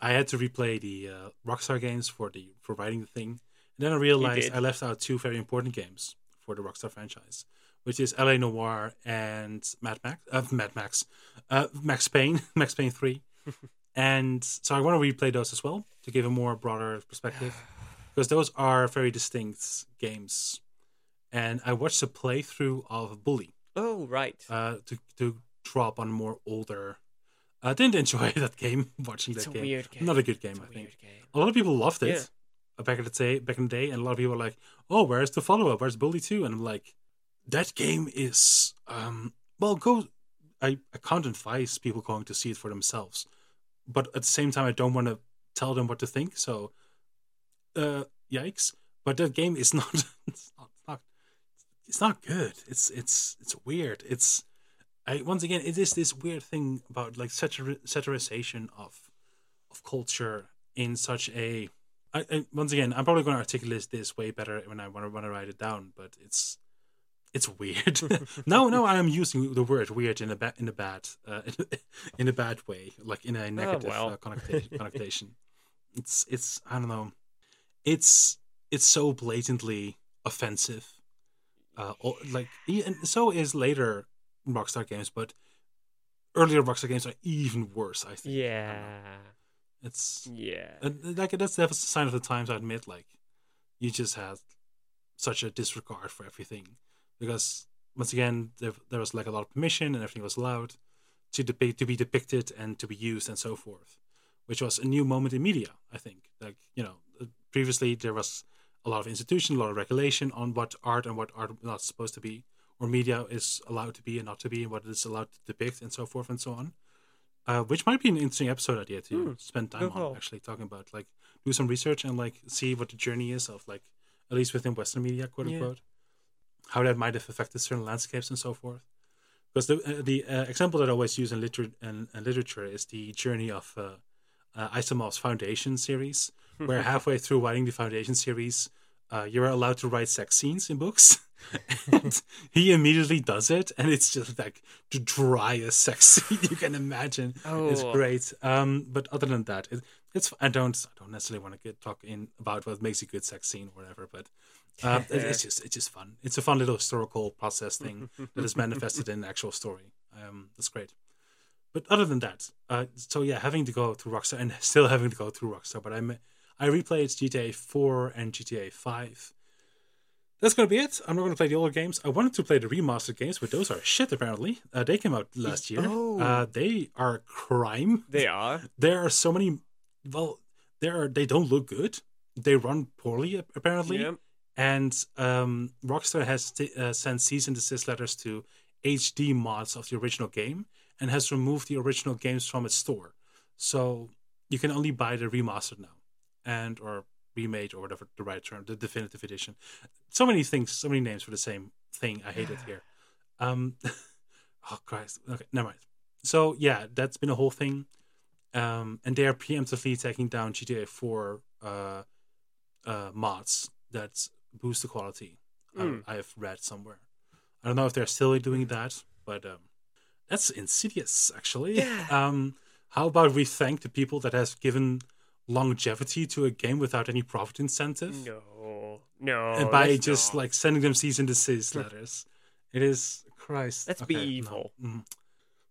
I had to replay the uh, Rockstar games for the for writing the thing, and then I realized. I left out two very important games for the Rockstar franchise, which is LA Noire and Mad Max. Uh, Mad Max, uh, Max Payne, Max Payne Three, and so I want to replay those as well to give a more broader perspective, because those are very distinct games. And I watched a playthrough of Bully oh, right. uh, to to drop on more older. I didn't enjoy that game. Watching it's that a game, weird game. not a good game. It's I think game. a lot of people loved it Yeah. back in the day. Back in the day, and a lot of people were like, "Oh, where's the follow up? Where's Bully 2? And I'm like, that game is um well, go. I I can't advise people going to see it for themselves, but at the same time, I don't want to tell them what to think. So, uh, yikes! But that game is not. It's not. It's not, it's not good. It's it's it's weird. It's I once again it is this weird thing about like satir- satirization of of culture in such a I, I, once again I'm probably going to articulate this way better when I want to when I write it down, but it's it's weird. no, no, I am using the word weird in a bad in a bad uh, in a bad way, like in a negative well. uh, connotation, connotation. It's it's I don't know. It's it's so blatantly offensive. Uh, o- like and so is later Rockstar games, but earlier Rockstar games are even worse. I think. I. Yeah. It's Yeah. and like that's that's a sign of the times. I admit, like you just had such a disregard for everything because once again there, there was like a lot of permission and everything was allowed to to be depicted and to be used and so forth, which was a new moment in media. I think like you know uh, previously there was a lot of institution, a lot of regulation on what art and what art not supposed to be, or media is allowed to be and not to be, and what it is allowed to depict and so forth and so on. Uh, which might be an interesting episode idea to Hmm, spend time on call. actually talking about like do some research and like see what the journey is of like at least within Western media, quote Yeah. unquote, how that might have affected certain landscapes and so forth. Because the uh, the uh, example that I always use in literature and, and literature is the journey of uh, uh, Asimov's Foundation series, where halfway through writing the Foundation series, uh, you're allowed to write sex scenes in books. and he immediately does it, and it's just like the driest sex scene you can imagine. Oh. It's great. Um, but other than that, it, it's I don't I don't necessarily want to get talk in about what makes a good sex scene or whatever, but um, it- it's just it's just fun. It's a fun little historical process thing that is manifested in actual story. Um, that's great. But other than that, uh, so yeah, having to go through Rockstar and still having to go through Rockstar, but I'm I replayed GTA 4 and GTA 5. That's gonna be it. I'm not gonna play the older games. I wanted to play the remastered games, but those are shit. Apparently, uh, they came out last year. Oh. Uh, they are crime. They are. There are so many. Well, there are. They don't look good. They run poorly. Apparently, Yeah. And um, Rockstar has t- uh, sent cease and desist letters to HD mods of the original game and has removed the original games from its store. So you can only buy the remastered now, and or remade or whatever the right term, the definitive edition. So many things, so many names for the same thing. I hate it here. Um, oh Christ. Okay, never mind. So yeah, that's been a whole thing. Um, and they are preemptively taking down GTA 4 uh, uh, mods that boost the quality. I- Mm. I have read somewhere. I don't know if they're still doing that, but um, that's insidious, actually. Yeah. Um, how about we thank the people that has given longevity to a game without any profit incentive, No. No. and by just not. like sending them cease and desist letters? It is Christ. Let's Okay, be no. evil. Mhm.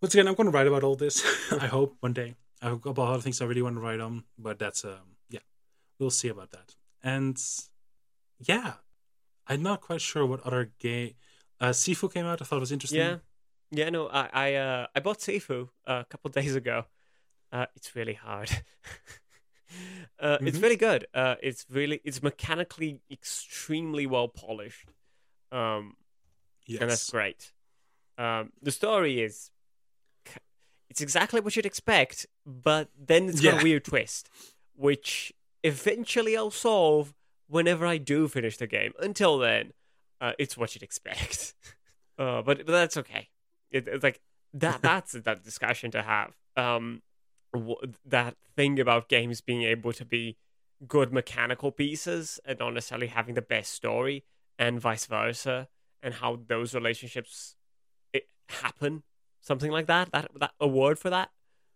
Once again, I'm going to write about all this. I hope one day. I have about other things I really want to write on, but that's um yeah, we'll see about that. And yeah, I'm not quite sure what other game. Uh, Sifu came out. I thought it was interesting. Yeah, yeah. No, I I uh, I bought Sifu uh, a couple days ago. Uh, it's really hard. uh, It's Mhm. really good. Uh, it's really it's mechanically extremely well polished. Um, yes. and that's great. Um, the story is, it's exactly what you'd expect, but then it's got Yeah. a weird twist, which eventually I'll solve whenever I do finish the game. Until then, uh, it's what you'd expect. Uh, but but that's okay. It, it's like that. That's that discussion to have. Um, that thing about games being able to be good mechanical pieces and not necessarily having the best story, and vice versa and how those relationships it, happen, something like that. That that a word for that,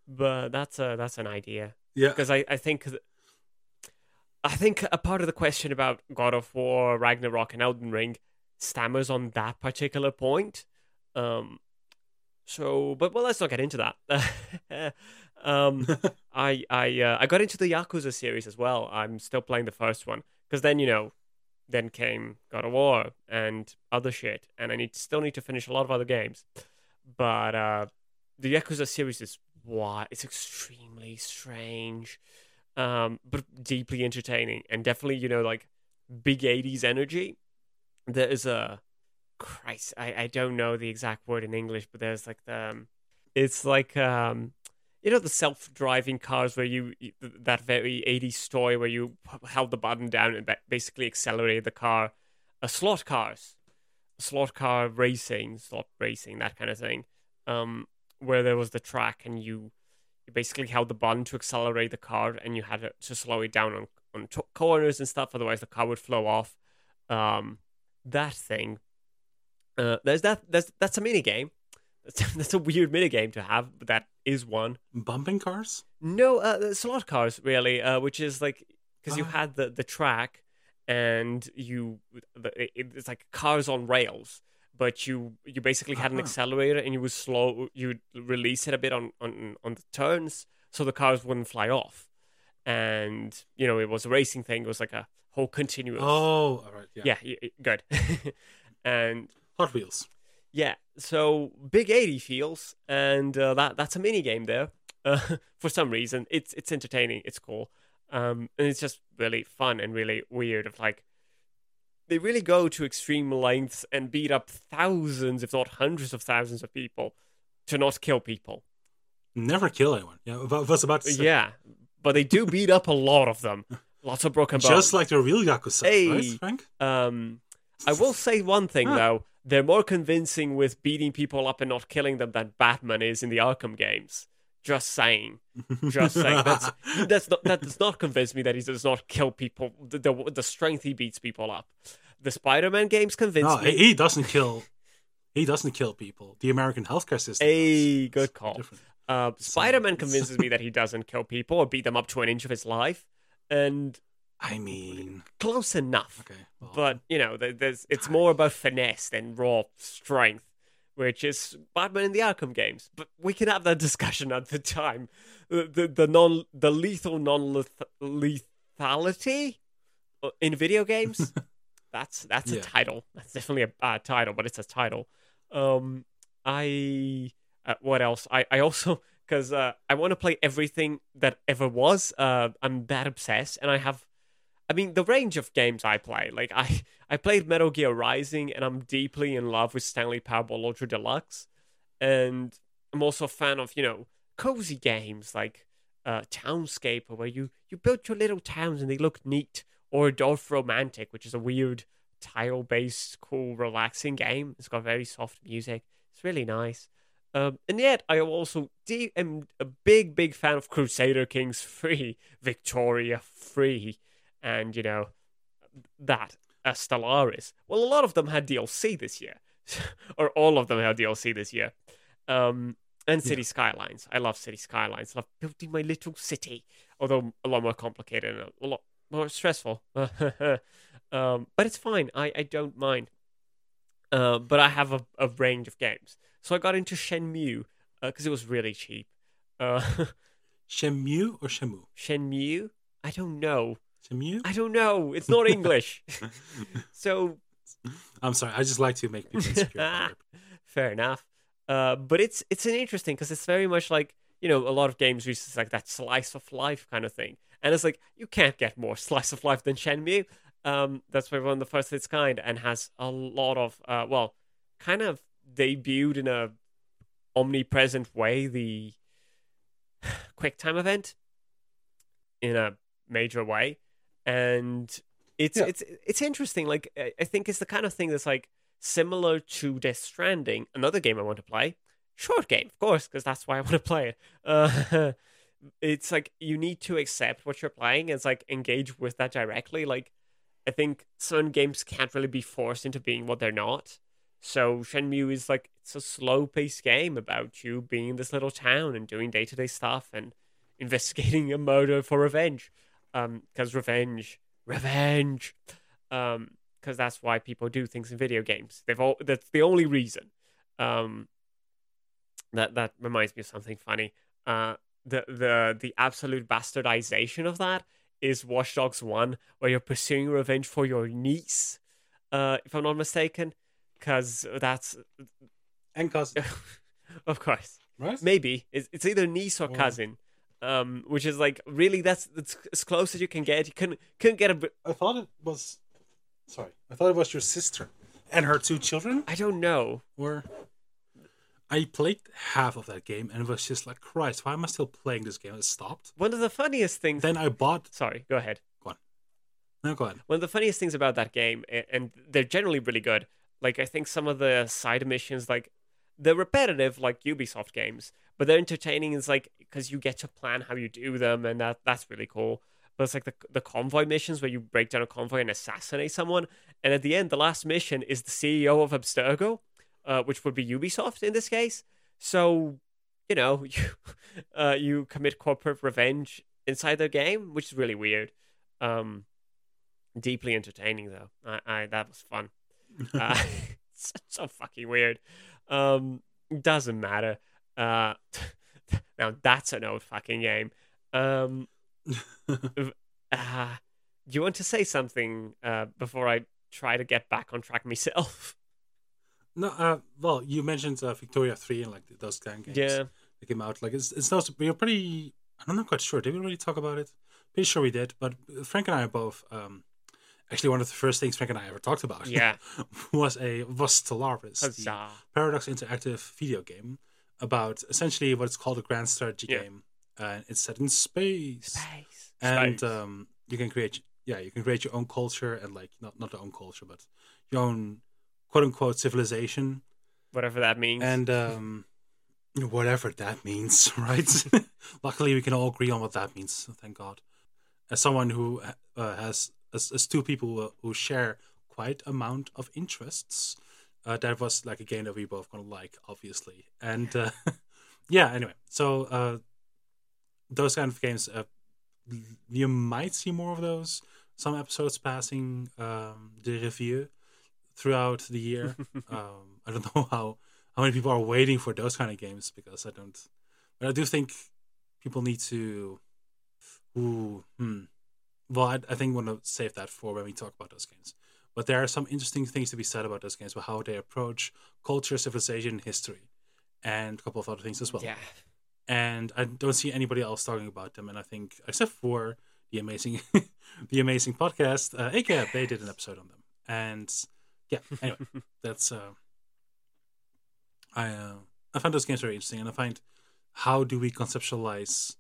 but that's a that's an idea Yeah. because I I think th- I think a part of the question about God of War, Ragnarok, and Elden Ring stammers on that particular point. Um, so, but well, let's not get into that. um, I I uh, I got into the Yakuza series as well. I'm still playing the first one because then you know, then came God of War and other shit, and I need still need to finish a lot of other games. But uh, the Yakuza series is why it's extremely strange, um, but deeply entertaining and definitely you know like big '80s energy. There is a Christ, I, I don't know the exact word in English, but there's like the um, it's like um you know the self-driving cars where you that very 80s toy where you held the button down and basically accelerated the car uh, slot cars slot car racing slot racing that kind of thing um where there was the track and you you basically held the button to accelerate the car and you had to, slow it down on on t- corners and stuff otherwise the car would flow off um that thing uh there's that there's, that's a mini game that's, that's a weird mini game to have but that is one Bumping cars? no, uh, slot cars really, uh, which is like because you Ah. had the the track and you the, it's like cars on rails, but you you basically had an Uh-huh. accelerator and you would slow you would release it a bit on on on the turns so the cars wouldn't fly off, and you know it was a racing thing. It was like a whole continuous. Oh, all right. Yeah. yeah, good. and Hot Wheels. yeah, so big 80 feels, and uh, that that's a mini game there. Uh, for some reason, it's it's entertaining, it's cool, um, and it's just really fun and really weird. Of like, they really go to extreme lengths and beat up thousands, if not hundreds of thousands of people, to not kill people. Never kill anyone. Yeah, I was about to say. Yeah, but they do beat up a lot of them. Lots of broken bones. Just like the real Yakuza, Hey. right, Frank? Um, I will say one thing though: they're more convincing with beating people up and not killing them than Batman is in the Arkham games. Just saying, just saying. That's that's not, that does not convince me that he does not kill people. The the, the strength he beats people up. The Spider-Man games convince no, me. he doesn't kill. He doesn't kill people. The American healthcare system. A good call. Uh, Spider-Man convinces me that he doesn't kill people or beat them up to an inch of his life, and I mean, close enough. okay. well, but you know, there's it's more about finesse than raw strength, which is Batman in the Arkham games. But we can have that discussion at the time. The the, the non the lethal non lethality uh, in video games. that's that's a title. That's definitely a uh, title, but it's a title. Um, I uh, what else? I I also because uh, I want to play everything that ever was. Uh, I'm that obsessed, and I have. I mean, the range of games I play. Like I, I played Metal Gear Rising, and I'm deeply in love with Stanley Parable Ultra Deluxe, and I'm also a fan of you know cozy games like uh, Townscape, where you you build your little towns and they look neat, or Dorfromantik, which is a weird tile-based, cool, relaxing game. It's got very soft music. It's really nice. Um, and yet, I also de- am a big, big fan of Crusader Kings 3, Victoria 3, and, you know, that, uh, Stellaris. Well, a lot of them had DLC this year, or all of them had DLC this year. Um, and City Skylines. I love City Skylines. I love building my little city, although a lot more complicated and a lot more stressful. um, but it's fine. I, I don't mind. Uh, but I have a, a range of games. So I got into Shenmue because it was really cheap. Uh, Shenmue or Shamu? Shenmue? I don't know. Shenmue? I don't know. It's not English. so I'm sorry. I just like to make people insecure. fair enough. Uh, but it's it's an interesting because it's very much like you know a lot of games is like that slice of life kind of thing, and it's like you can't get more slice of life than Shenmue. Um, that's why one of the first of its kind and has a lot of uh, well, kind of debuted in a omnipresent way the quick time event in a major way and it's Yeah. it's it's interesting like I, think it's the kind of thing that's like similar to Death Stranding another game I want to play short game of course because that's why I want to play it uh, it's like you need to accept what you're playing and it's like engage with that directly like I think certain games can't really be forced into being what they're not so Shenmue is like it's a slow paced game about you being in this little town and doing day to day stuff and investigating a murder for revenge. Um, because revenge, revenge. Um, because that's why people do things in video games. They've all that's the only reason. Um, that that reminds me of something funny. Uh, the the the absolute bastardization of that is Watch Dogs One, where you're pursuing revenge for your niece. Uh, if I'm not mistaken, because that's And cousin, of course right? maybe it's, it's either niece or cousin um which is like really that's that's as close as you can get you couldn't couldn't get a bit I thought it was. Sorry, I thought it was your sister and her two children. i don't know Or I played half of that game and it was just like, Christ, why am I still playing this game? It stopped. one of the funniest things Then I bought. sorry go ahead Go on. No, go ahead. one of the funniest things about that game and they're generally really good like i think some of the side missions like they're repetitive like ubisoft games but they're entertaining is like because you get to plan how you do them and that that's really cool but it's like the, the convoy missions where you break down a convoy and assassinate someone and at the end the last mission is the ceo of abstergo uh, which would be ubisoft in this case so you know you uh, you commit corporate revenge inside their game which is really weird um deeply entertaining though. I, I that was fun. Uh, it's so fucking weird. Um, doesn't matter. Uh, now that's an old fucking game. Um, uh, do you want to say something uh, before I try to get back on track myself? no, uh, well, you mentioned uh, Victoria 3 and like those kind of games. Yeah. That came out. Like, it's, it's not, we're pretty, I'm not quite sure. Did we really talk about it? Pretty sure we did. But Frank and I are both, um, actually, one of the first things Frank and I ever talked about Yeah. was a was Stellaris, the Huzzah. Paradox Interactive video game about essentially what it's called a grand strategy Yeah. game. And it's set in space. Space. and Space. um, you can create yeah you can create your own culture and like not not the own culture but your own quote unquote civilization Whatever that means. and um, whatever that means right luckily we can all agree on what that means thank god as someone who uh, has as, as two people who, who share quite amount of interests uh, that was like a game that we both gonna like obviously. And uh, yeah anyway. So uh, those kind of games uh, you might see more of those. Some episodes passing um, the review throughout the year. Um, i don't know how how many people are waiting for those kind of games because i don't but i do think people need to ooh, hmm. well I, I think we're to save that for when we talk about those games but there are some interesting things to be said about those games about how they approach culture civilization history and a couple of other things as well yeah. and I don't see anybody else talking about them. And I think, except for the amazing, the amazing podcast, uh, ACAB, they did an episode on them. And yeah, anyway, that's uh, I uh, I find those games very interesting, and I find how do we conceptualize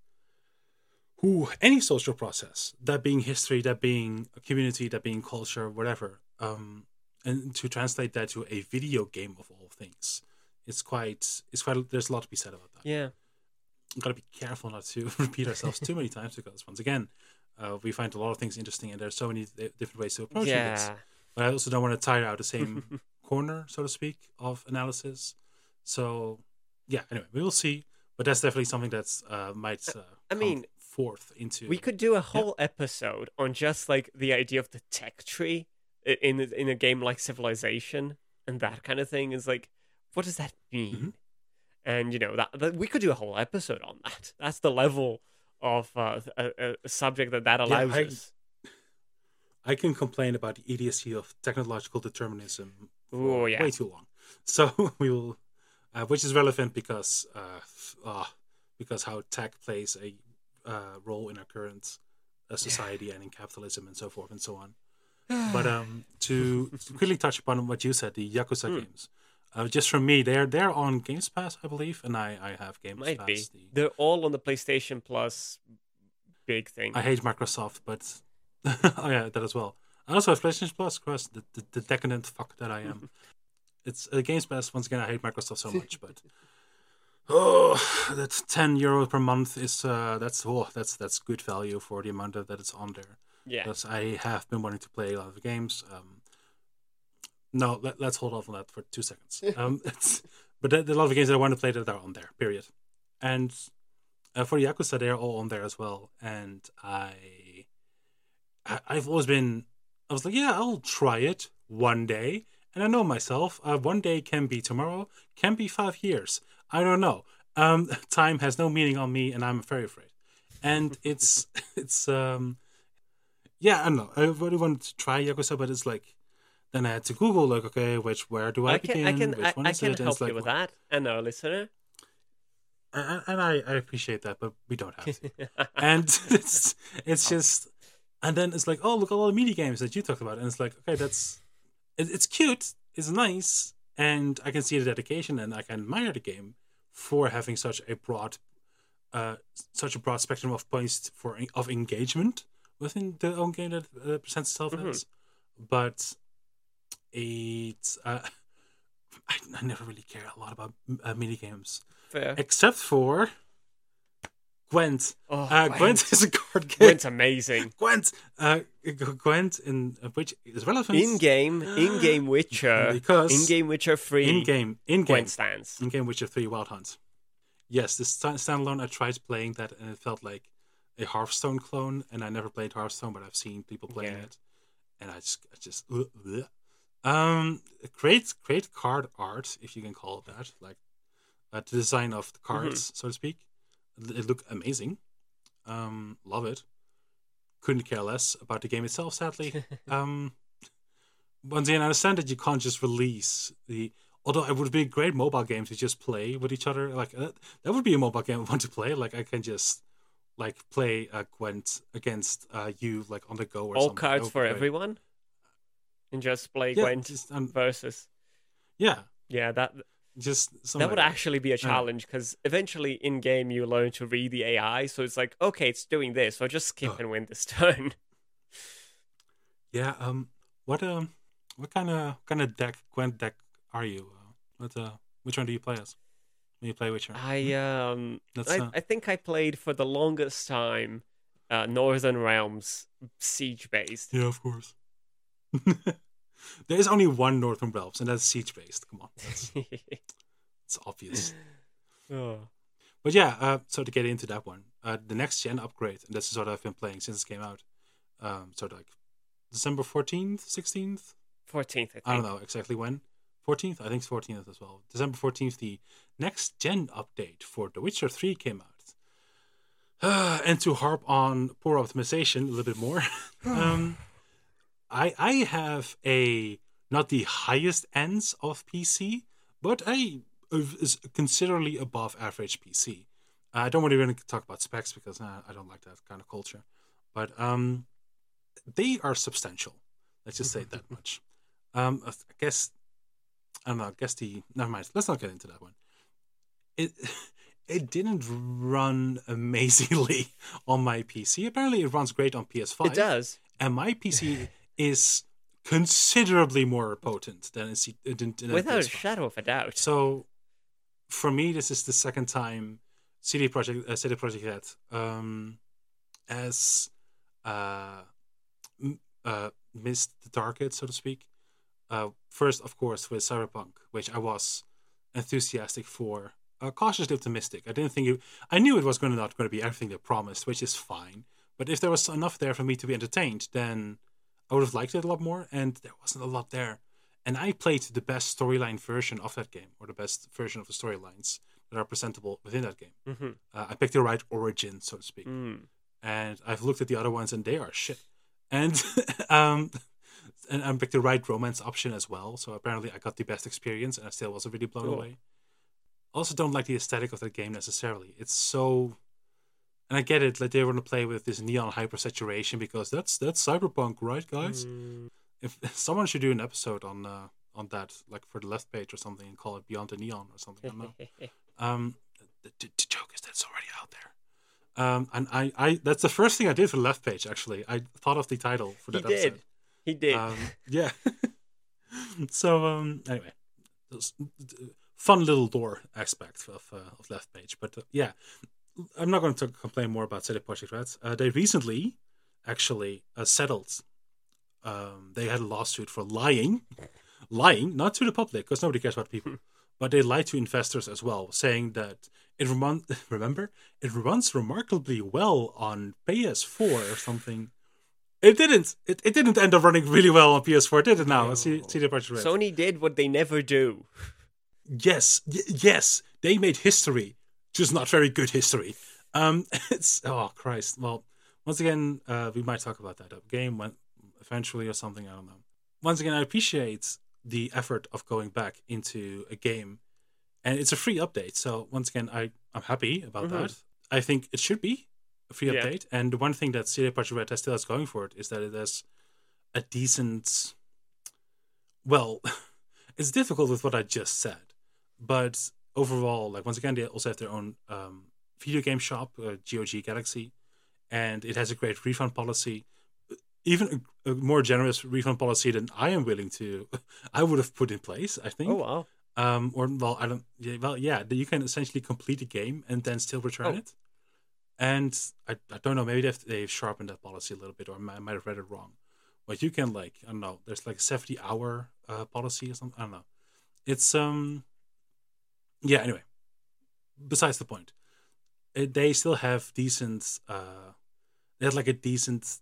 who any social process, that being history, that being a community, that being culture, whatever, um, and to translate that to a video game of all things. It's quite, it's quite. There's a lot to be said about that Yeah. got to be careful not to repeat ourselves too many times because once again uh, we find a lot of things interesting and there's so many di- different ways to approach this Yeah. but i also don't want to tire out the same corner so to speak of analysis so yeah anyway we will see but that's definitely something that's uh, might uh, I come mean, forth into We could do a whole episode on just like the idea of the tech tree in in a game like Civilization. and that kind of thing is like, what does that mean? Mhm. And you know that, that we could do a whole episode on that. That's the level of uh, a, a subject that that allows I- us. I can complain about the idiocy of technological determinism Oh for yeah, way too long. So we will, uh, which is relevant because, uh, uh, because how tech plays a uh, role in our current uh, society and in capitalism and so forth and so on. But um, to, to quickly touch upon what you said, the Yakuza Hmm. games. Uh, just from me, they're they're on Games Pass, I believe, and I, I have Games might Pass. be. The, They're all on the PlayStation Plus big thing. I hate Microsoft, but oh yeah, that as well. I also have PlayStation Plus, Chris, the, the, the decadent fuck that I am. it's uh, Games Pass. Once again, I hate Microsoft so much, but oh, that's ten euro per month is uh, that's oh that's that's good value for the amount of, that it's on there. Yeah, Because I have been wanting to play a lot of games. Um, no, let, let's hold off on that for two seconds. Um, it's, but there, there are a lot of games that I want to play that are on there. Period. And uh, for Yakuza, they're all on there as well. And I, I, I've always been, I was like, yeah, I'll try it one day. And I know myself. Uh, one day can be tomorrow, can be five years. I don't know. Um, time has no meaning on me, and I'm very afraid. And it's it's um, yeah, I don't know. I really wanted to try Yakuza, but it's like then I had to Google like, okay, which where do I, I can begin? I can which one I is can it? Help like, you with well, that, and our listener. and, and I, I appreciate that, but we don't have to. and it's it's just and then it's like oh look at all the media games that you talked about and it's like okay that's it, it's cute it's nice and i can see the dedication and i can admire the game for having such a broad uh such a broad spectrum of points for of engagement within the own game that uh, presents itself Mhm. as but it's uh I, I never really care a lot about uh, mini games Fair. except for Gwent. Oh, Uh, Gwent. Gwent is a card game. Gwent's amazing. Gwent, uh, Gwent, in uh, which is relevant In game, in game Witcher, because in game Witcher free. in game, in game, Gwent stands. in game Witcher Three Wild Hunt. Yes, this sta- standalone. I tried playing that, and it felt like a Hearthstone clone. And I never played Hearthstone, but I've seen people playing Yeah. it, and I just, I just, bleh. um, great, great card art, if you can call it that, like uh, the design of the cards, so to speak. It it looked amazing. Um, love it. Couldn't care less about the game itself, sadly. um, once again, I understand that you can't just release the. Although it would be a great mobile game to just play with each other. Like uh, that would be a mobile game I want to play. Like I can just like play uh, Gwent against uh, you like on the go or All something. That cards for great. everyone. And just play Yeah, Gwent just, um, versus. yeah, Yeah, that just that would like actually be a challenge because eventually in game you learn to read the AI. So it's like, okay, it's doing this, so just skip Oh. and win this turn. Yeah. Um. What um. What kind of kind of deck Gwent deck are you? Uh, what uh. Which one do you play as? When you play Witcher? I um, I, uh, I think I played for the longest time, uh, Northern Realms siege based. Yeah, of course. there is only one Northern Realms, and that's siege based. Come on, that's it's obvious. oh. But yeah, uh, so to get into that one, uh, the next gen upgrade, and this is what I've been playing since it came out. Um, so like December fourteenth, sixteenth. 14th, I. I don't know exactly when. Fourteenth, I think it's fourteenth as well. December fourteenth, the next gen update for The Witcher Three came out. Uh, and to harp on poor optimization a little bit more, um, I I have a not the highest ends of PC, but a is considerably above average PC. I don't want to even talk about specs because uh, I don't like that kind of culture, but um, they are substantial. Let's just say that much. Um, I guess I don't know. I guess the never mind. Let's not get into that one. It it didn't run amazingly on my PC. Apparently, it runs great on PS5. It does. and my PC is considerably more potent than a C- than, than Without a PS5. shadow of a doubt. So, for me, this is the second time CD Projekt uh, CD Projekt Red um, has uh, m- uh, missed the target, so to speak. Uh, first, of course, with Cyberpunk, which I was enthusiastic for, uh, cautiously optimistic. I didn't think it. I knew it was going to not going to be everything they promised, which is fine. But if there was enough there for me to be entertained, then I would have liked it a lot more. And there wasn't a lot there. and I played the best storyline version of that game, or the best version of the storylines that are presentable within that game. Mm-hmm. Uh, I picked the right origin, so to speak, Mm. and I've looked at the other ones, and they are shit. And um, and I picked the right romance option as well. So apparently, I got the best experience, and I still wasn't really blown Cool. away. Also, don't like the aesthetic of that game necessarily. It's so, and I get it. Like they want to play with this neon hypersaturation because that's that's cyberpunk, right, guys? Mm. If someone should do an episode on uh, on that, like for the left page or something, and call it Beyond the Neon or something. I don't know. Um, the, the, the joke is that's already out there. Um, and I, I that's the first thing I did for the left page. Actually, I thought of the title for that he that did. He did. Um, yeah. so um, anyway, fun little door aspect of uh, of left page, but uh, yeah, I'm not going to complain more about CD Projekt Red. Uh, they recently actually uh, settled. Um, they had a lawsuit for lying, lying not to the public because nobody cares about people, but they lied to investors as well, saying that it rem- remember it runs remarkably well on PS4 or something. It didn't. It, it didn't end up running really well on PS4, did it? Now, No. see, CD Projekt Red. Sony did what they never do. yes, y- yes, they made history, just not very good history. Um, it's oh Christ. Well, once again, uh, we might talk about that game when eventually or something. I don't know. Once again, I appreciate the effort of going back into a game, and it's a free update. So once again, I I'm happy about Mhm. that. I think it should be free Yeah. update. And the one thing that Red has still has going for it is that it has a decent. Well, it's difficult with what I just said, but overall, like once again, they also have their own um, video game shop, uh, GOG Galaxy, and it has a great refund policy, even a, a more generous refund policy than I am willing to. I would have put in place. I think. Oh wow. Um, or well, I don't. Yeah, well, yeah, that you can essentially complete a game and then still return Oh. it. And I, I don't know. Maybe they've they've sharpened that policy a little bit, or I might, have read it wrong. But you can like I don't know. There's like a seventy hour uh, policy or something. I don't know. It's um. Yeah. Anyway, besides the point, it, they still have decent. Uh, they had like a decent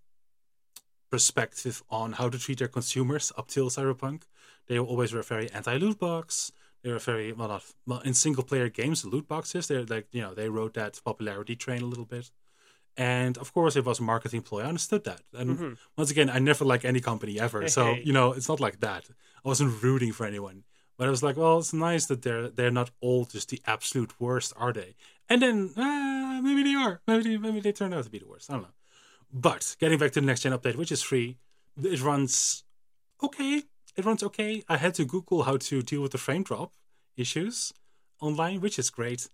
perspective on how to treat their consumers up till Cyberpunk. They were always were very anti loot box. They were very well, not well in single player games. The loot boxes, they're like you know they rode that popularity train a little bit, and of course it was a marketing ploy. I understood that, and Mhm. once again, I never like any company ever, so Hey. you know it's not like that. I wasn't rooting for anyone, but I was like, well, it's nice that they're they're not all just the absolute worst, are they? And then uh, maybe they are. Maybe they, maybe they turned out to be the worst. I don't know. But getting back to the next gen update, which is free, it runs okay. It runs okay. I had to Google how to deal with the frame drop issues online, which is great.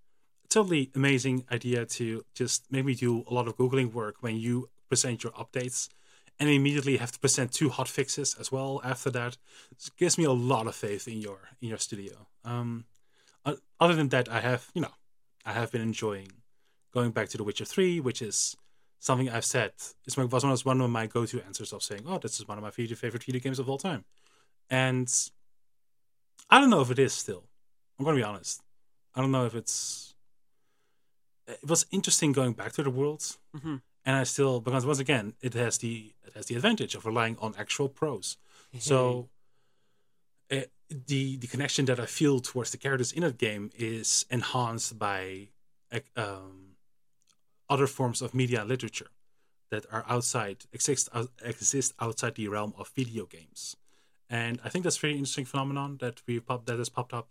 Totally amazing idea to just maybe do a lot of Googling work when you present your updates and immediately have to present two hot fixes as well after that. It gives me a lot of faith in your in your studio. Um, other than that, I have you know I have been enjoying going back to The Witcher Three, which is something I've said my, was one of my go to answers of saying, "Oh, this is one of my video, favorite video games of all time," and I don't know if it is still. I'm gonna be honest. I don't know if it's. It was interesting going back to the world, Mhm. and I still because once again it has the it has the advantage of relying on actual prose. So, uh, the the connection that I feel towards the characters in that game is enhanced by um, other forms of media and literature that are outside exist out- exist outside the realm of video games, and I think that's a very interesting phenomenon that we pop that has popped up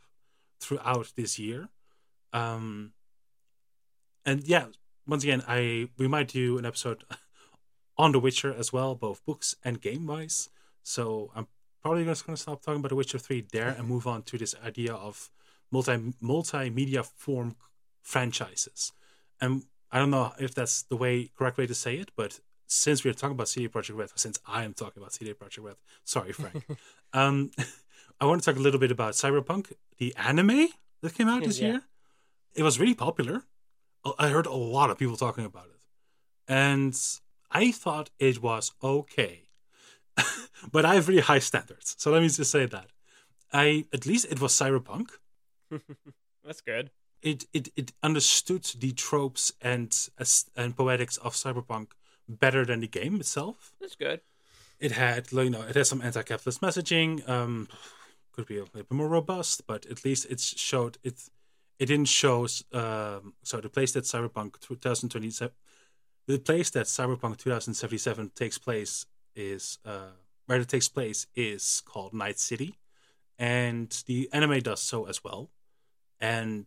throughout this year. Um, and yeah, once again, I we might do an episode on The Witcher as well, both books and game wise. So I'm probably just going to stop talking about The Witcher 3 there and move on to this idea of multi multimedia form franchises. And I don't know if that's the way correct way to say it, but since we're talking about CD Projekt Red, since I am talking about CD Projekt Red, sorry Frank, um, I want to talk a little bit about Cyberpunk, the anime that came out this Yeah. year. It was really popular. I heard a lot of people talking about it, and I thought it was okay. but I have really high standards, so let me just say that. I at least it was cyberpunk. That's good. It it it understood the tropes and and poetics of cyberpunk better than the game itself. That's good. It had, you know, it has some anti-capitalist messaging. Um, could be a little bit more robust, but at least it showed it. It didn't show. Um, so the place that Cyberpunk 2027, the place that Cyberpunk 2077 takes place is uh, where it takes place is called Night City, and the anime does so as well. And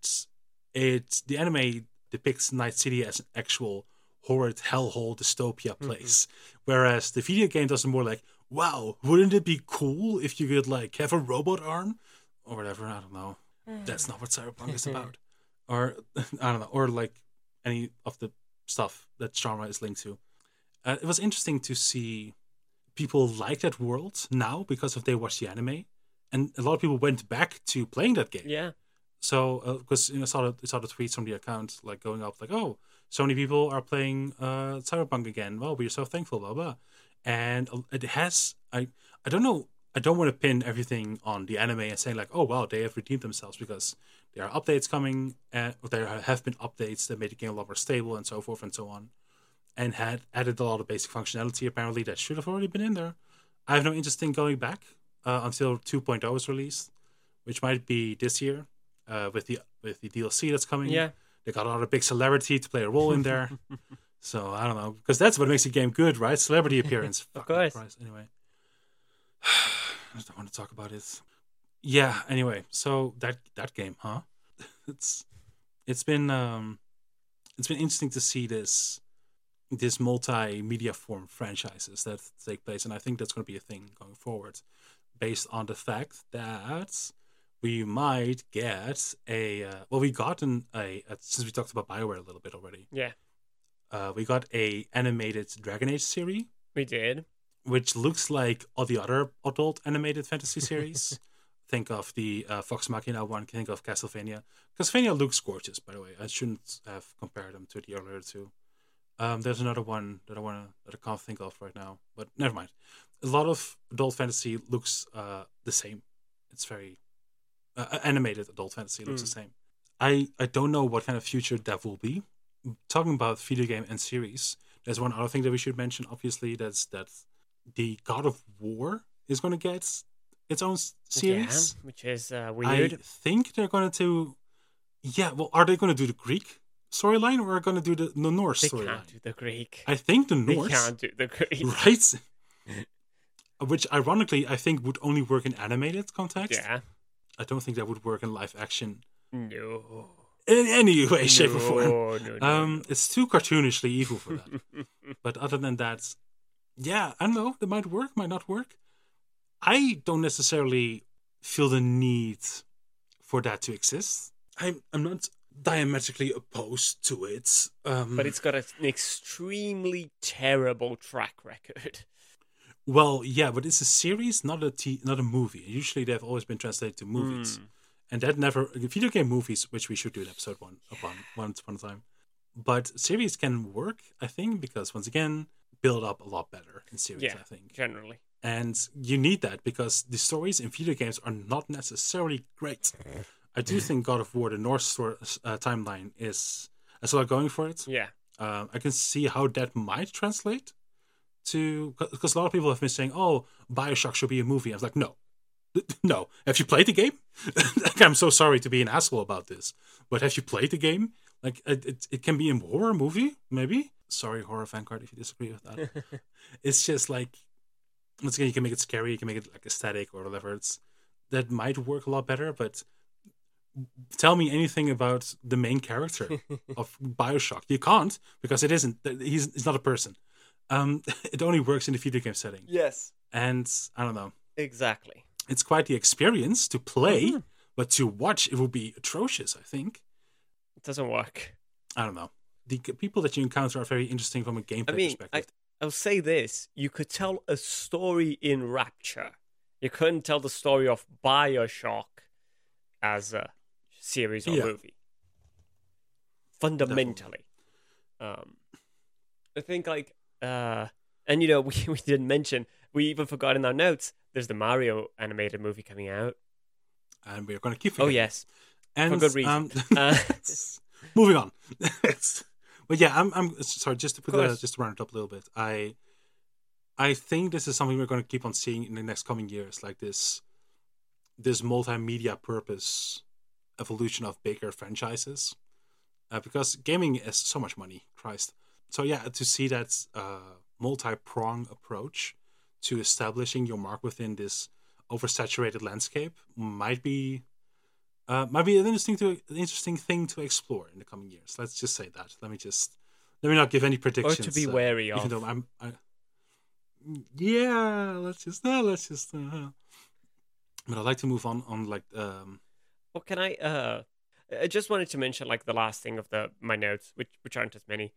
it the anime depicts Night City as an actual horrid hellhole dystopia place, mm-hmm. whereas the video game does more like, wow, wouldn't it be cool if you could like have a robot arm or whatever? I don't know. That's not what Cyberpunk is about, or I don't know, or like any of the stuff that genre is linked to. Uh, it was interesting to see people like that world now because of they watched the anime, and a lot of people went back to playing that game. Yeah. So because uh, you know, I saw the, I saw the tweets from the account like going up like, oh, so many people are playing uh, Cyberpunk again. Well, we're so thankful, blah blah. And uh, it has I I don't know I don't want to pin everything on the anime and say like, oh wow, they have redeemed themselves because there are updates coming, and there have been updates that made the game a lot more stable and so forth and so on, and had added a lot of basic functionality apparently that should have already been in there. I have no interest in going back uh, until 2.0 is released, which might be this year uh, with the with the DLC that's coming. Yeah, they got a lot of big celebrity to play a role in there. so I don't know because that's what makes a game good, right? Celebrity appearance. of course. Anyway. I don't want to talk about it. Yeah. Anyway, so that that game, huh? it's it's been um, it's been interesting to see this this multimedia form franchises that take place, and I think that's going to be a thing going forward, based on the fact that we might get a uh, well, we got an a, a since we talked about Bioware a little bit already. Yeah. Uh, we got a animated Dragon Age series. We did which looks like all the other adult animated fantasy series. think of the uh, Vox Machina one. Think of Castlevania. Castlevania looks gorgeous, by the way. I shouldn't have compared them to the earlier two. Um, there's another one that I want to that I can't think of right now, but never mind. A lot of adult fantasy looks uh, the same. It's very uh, animated adult fantasy looks mm. the same. I I don't know what kind of future that will be. Talking about video game and series, there's one other thing that we should mention. Obviously, that's that the God of War is going to get its own series, yeah, which is uh, weird. I think they're going to. Do Yeah, well, are they going to do the Greek storyline or are going to do the, the Norse storyline? They can't do the Greek. I think the Norse. They can't do the Greek. Right. Which, ironically, I think would only work in animated context. Yeah. I don't think that would work in live action. No. In any way, shape, no, or form. No, no, um, it's too cartoonishly evil for that. but other than that, yeah, I don't know. It might work, might not work. I don't necessarily feel the need for that to exist. I'm I'm not diametrically opposed to it. Um, but it's got an extremely terrible track record. Well, yeah, but it's a series, not a t- not a movie. Usually, they've always been translated to movies, mm. and that never video game movies, which we should do an episode one upon once upon a time. But series can work, I think, because once again, build up a lot better in series. Yeah, I think generally, and you need that because the stories in video games are not necessarily great. I do think God of War, the Norse uh, timeline, is as well going for it. Yeah, um, I can see how that might translate to because a lot of people have been saying, "Oh, Bioshock should be a movie." I was like, "No, no. Have you played the game? I'm so sorry to be an asshole about this, but have you played the game? Like, it, it, it can be a horror movie, maybe sorry, horror fan card, if you disagree with that. it's just like once again, you can make it scary, you can make it like aesthetic or whatever. It's that might work a lot better, but tell me anything about the main character of Bioshock. You can't because it isn't. He's, he's not a person. Um, it only works in the video game setting. Yes. And I don't know. Exactly. It's quite the experience to play, mm-hmm. but to watch it will be atrocious. I think. It doesn't work. I don't know the people that you encounter are very interesting from a gameplay I mean, perspective. I, I'll say this: you could tell a story in Rapture. You couldn't tell the story of Bioshock as a series or yeah. movie. Fundamentally, um, I think like, uh, and you know, we we didn't mention we even forgot in our notes. There's the Mario animated movie coming out, and we're going to keep. Oh yes, and for good reason. Um, uh, moving on. But yeah, I'm I'm sorry. Just to put that, just to round it up a little bit. I I think this is something we're going to keep on seeing in the next coming years, like this this multimedia purpose evolution of bigger franchises uh, because gaming is so much money christ so yeah to see that uh, multi-prong approach to establishing your mark within this oversaturated landscape might be uh, might be an interesting to an interesting thing to explore in the coming years let's just say that let me just let me not give any predictions. Or to be uh, wary even of. though i'm I, yeah let's just uh, let's just uh, but i'd like to move on on like um Well, can I? Uh, I just wanted to mention like the last thing of the my notes, which which aren't as many,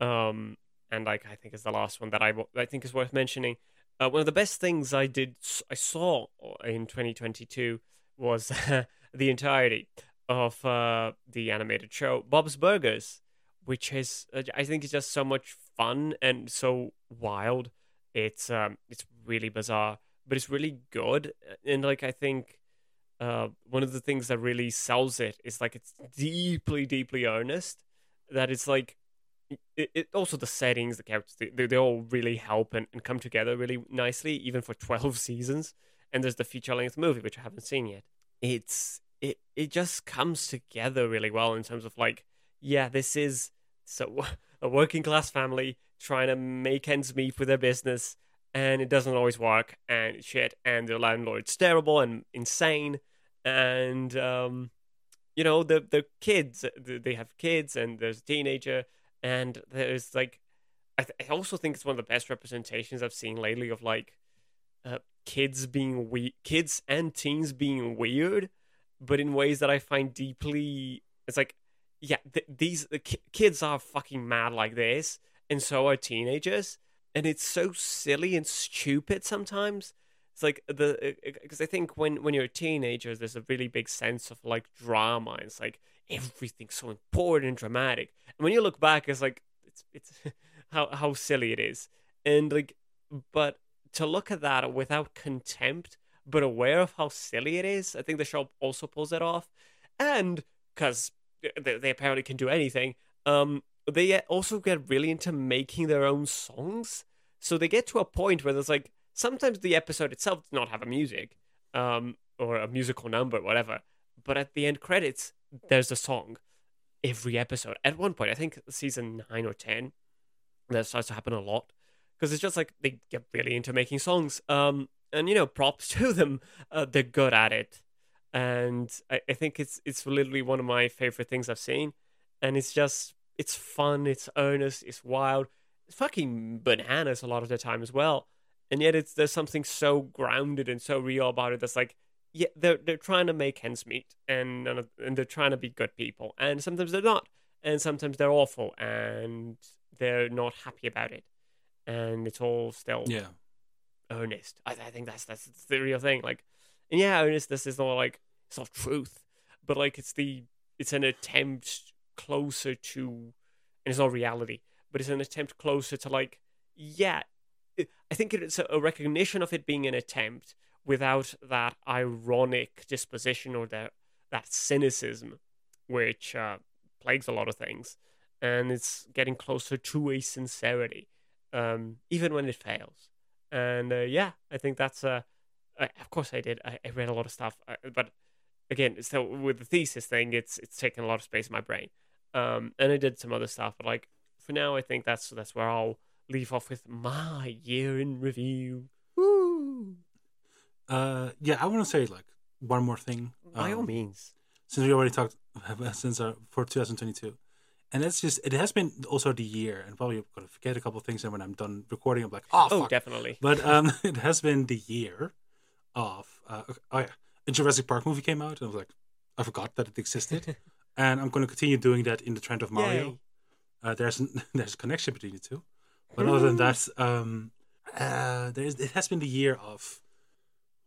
um, and like I think is the last one that I I think is worth mentioning. Uh, one of the best things I did I saw in 2022 was the entirety of uh, the animated show Bob's Burgers, which is uh, I think is just so much fun and so wild. It's um it's really bizarre, but it's really good, and like I think uh, one of the things that really sells it is like it's deeply, deeply earnest. That it's like, it, it also the settings, the characters, they, they all really help and, and come together really nicely, even for 12 seasons. And there's the feature length movie, which I haven't seen yet. It's, it, it just comes together really well in terms of like, yeah, this is so a working class family trying to make ends meet with their business and it doesn't always work and shit and the landlord's terrible and insane and um you know the the kids they have kids and there's a teenager and there's like I, th- I also think it's one of the best representations I've seen lately of like uh, kids being we kids and teens being weird but in ways that I find deeply it's like yeah th- these the ki- kids are fucking mad like this and so are teenagers and it's so silly and stupid sometimes. It's like the because i think when when you're a teenager there's a really big sense of like drama it's like everything's so important and dramatic and when you look back it's like it's it's how how silly it is and like but to look at that without contempt but aware of how silly it is i think the show also pulls it off and because they, they apparently can do anything um they also get really into making their own songs. So they get to a point where there's like sometimes the episode itself does not have a music, um, or a musical number, whatever. But at the end credits, there's a song every episode. At one point, I think season nine or ten, that starts to happen a lot because it's just like they get really into making songs. Um, and you know, props to them. Uh, they're good at it, and I, I think it's it's literally one of my favorite things I've seen. And it's just it's fun, it's earnest, it's wild, it's fucking bananas a lot of the time as well. And yet it's there's something so grounded and so real about it that's like yeah, they're they're trying to make ends meet and of, and they're trying to be good people. And sometimes they're not. And sometimes they're awful and they're not happy about it. And it's all still yeah earnest. I, I think that's that's the real thing. Like, and yeah, earnestness is not like it's not truth, but like it's the it's an attempt closer to, and it's not reality, but it's an attempt closer to like, yeah, it, I think it's a recognition of it being an attempt without that ironic disposition or that that cynicism, which uh, plagues a lot of things, and it's getting closer to a sincerity, um, even when it fails. And uh, yeah, I think that's uh, of course I did. I, I read a lot of stuff, uh, but again, so with the thesis thing, it's it's taken a lot of space in my brain. Um, and I did some other stuff, but like for now, I think that's that's where I'll leave off with my year in review. Uh yeah i want to say like one more thing By all um, means. since we already talked since uh, for 2022 and it's just it has been also the year and probably I'm gonna forget a couple of things and when i'm done recording i'm like oh, Oh, fuck. definitely. but um it has been the year of uh oh yeah a jurassic park movie came out and i was like i forgot that it existed and i'm going to continue doing that in the trend of mario uh, there's an, there's a connection between the two but other than that um uh there's it has been the year of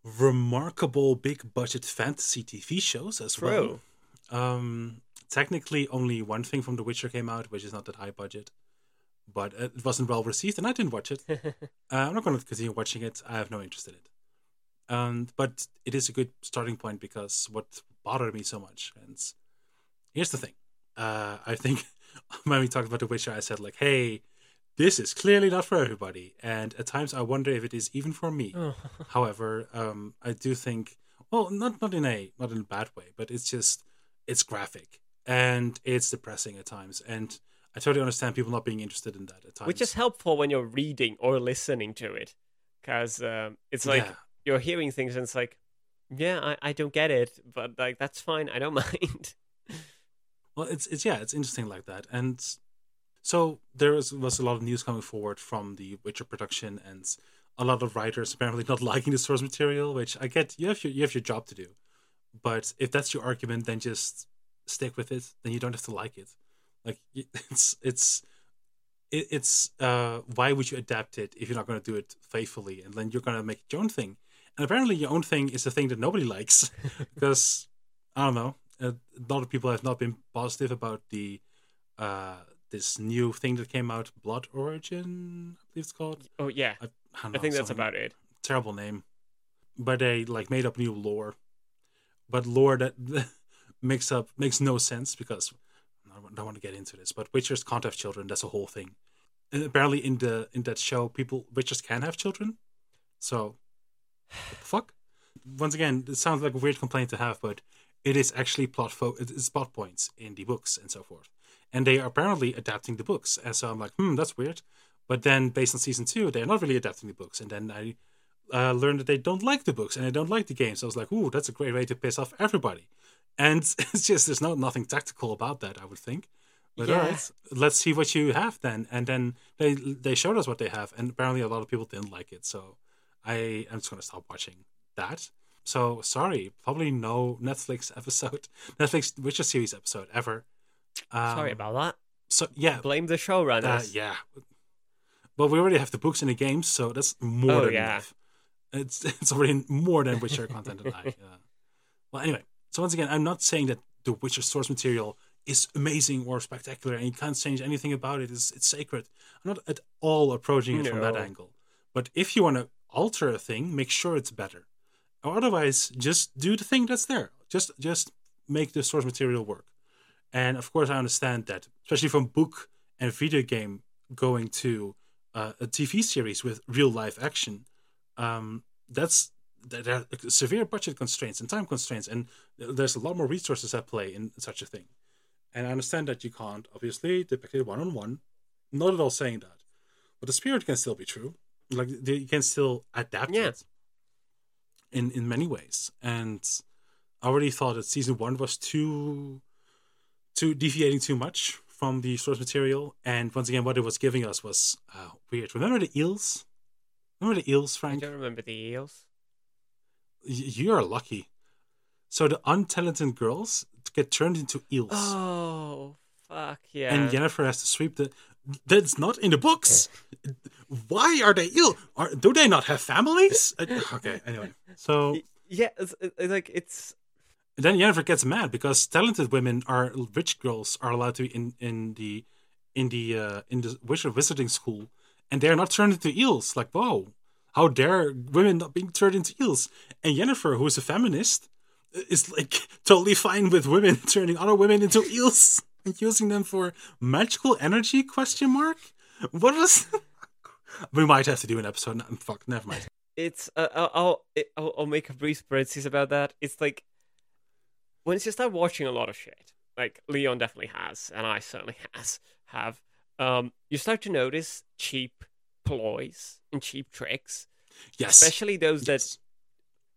remarkable big budget fantasy tv shows as well um, technically, only one thing from The Witcher came out, which is not that high budget, but it wasn't well received, and I didn't watch it. uh, I'm not going to continue watching it. I have no interest in it. Um, but it is a good starting point because what bothered me so much, and here's the thing. Uh, I think when we talked about The Witcher, I said like, "Hey, this is clearly not for everybody," and at times I wonder if it is even for me. Oh. However, um, I do think well, not not in a not in a bad way, but it's just it's graphic and it's depressing at times, and I totally understand people not being interested in that at times. Which is helpful when you're reading or listening to it, because um, it's like Yeah. you're hearing things and it's like, yeah, I, I don't get it, but like that's fine. I don't mind. Well, it's it's yeah, it's interesting like that, and so there was was a lot of news coming forward from the Witcher production, and a lot of writers apparently not liking the source material. Which I get, you have your you have your job to do, but if that's your argument, then just stick with it. Then you don't have to like it. Like it's it's it's uh why would you adapt it if you're not going to do it faithfully, and then you're going to make your own thing. And apparently, your own thing is the thing that nobody likes because I don't know. A lot of people have not been positive about the uh, this new thing that came out, Blood Origin, I believe it's called. oh yeah, I, I, I think that's about it. terrible name, but they like made up new lore, but lore that makes up makes no sense because I don't- want to get into this. But Witchers can't have children. That's a whole thing. And apparently, in the in that show, people Witchers can have children. So, fuck? Once again, it sounds like a weird complaint to have, but it is actually plot fo- it is plot points in the books and so forth. And they are apparently adapting the books. And so I'm like, hmm, that's weird. But then, based on season two, they're not really adapting the books. And then I uh, learned that they don't like the books and they don't like the games. I was like, ooh, that's a great way to piss off everybody. And it's just there's no nothing tactical about that, I would think. But all Yeah. right, let's see what you have then. And then they they showed us what they have, and apparently a lot of people didn't like it. So I am just gonna stop watching that. So sorry, probably no Netflix episode, Netflix Witcher series episode ever. Um, Sorry about that. So yeah, Blame the uh, showrunners. yeah. but we already have the books and the games, so that's more Oh, than yeah. enough. It's it's already more than Witcher content I. Uh, well, anyway, so once again, I'm not saying that the Witcher source material is amazing or spectacular, and you can't change anything about it. It's it's sacred. I'm not at all approaching it from that angle. But if you want to alter a thing, make sure it's better. Or otherwise, just do the thing that's there. Just just make the source material work. And of course, I understand that, especially from book and video game going to uh, a TV series with real life action. Um, that's there are severe budget constraints and time constraints, and there's a lot more resources at play in such a thing. And I understand that you can't obviously depict it one on one. Not at all saying that, but the spirit can still be true. Like you can still adapt Yeah. it in in many ways. And I already thought that season one was too too deviating too much from the source material. And once again, what it was giving us was uh, weird. Remember the eels? Remember the eels, I Frank? don't remember the eels. Y- You're lucky. So the untalented girls get turned into eels, Oh, fuck yeah. and Yennefer has to sweep the. That's not in the books. Why are they ill? Are, do they not have families? Uh, Okay, anyway. So yeah, it's, it's like it's then Yennefer gets mad because talented women are rich girls are allowed to be in in the in the uh, in the wizard visiting school, and they are not turned into eels. Like, whoa, how dare women not being turned into eels? And Yennefer, who is a feminist, is like totally fine with women turning other women into eels and using them for magical energy? Question mark. What is? we might have to do an episode. Fuck, never mind. it's uh, I'll, I'll I'll make a brief parenthesis about that. It's like once you start watching a lot of shit, like Leon definitely has, and I certainly has have. Um, you start to notice cheap ploys and cheap tricks, Yes. especially those that,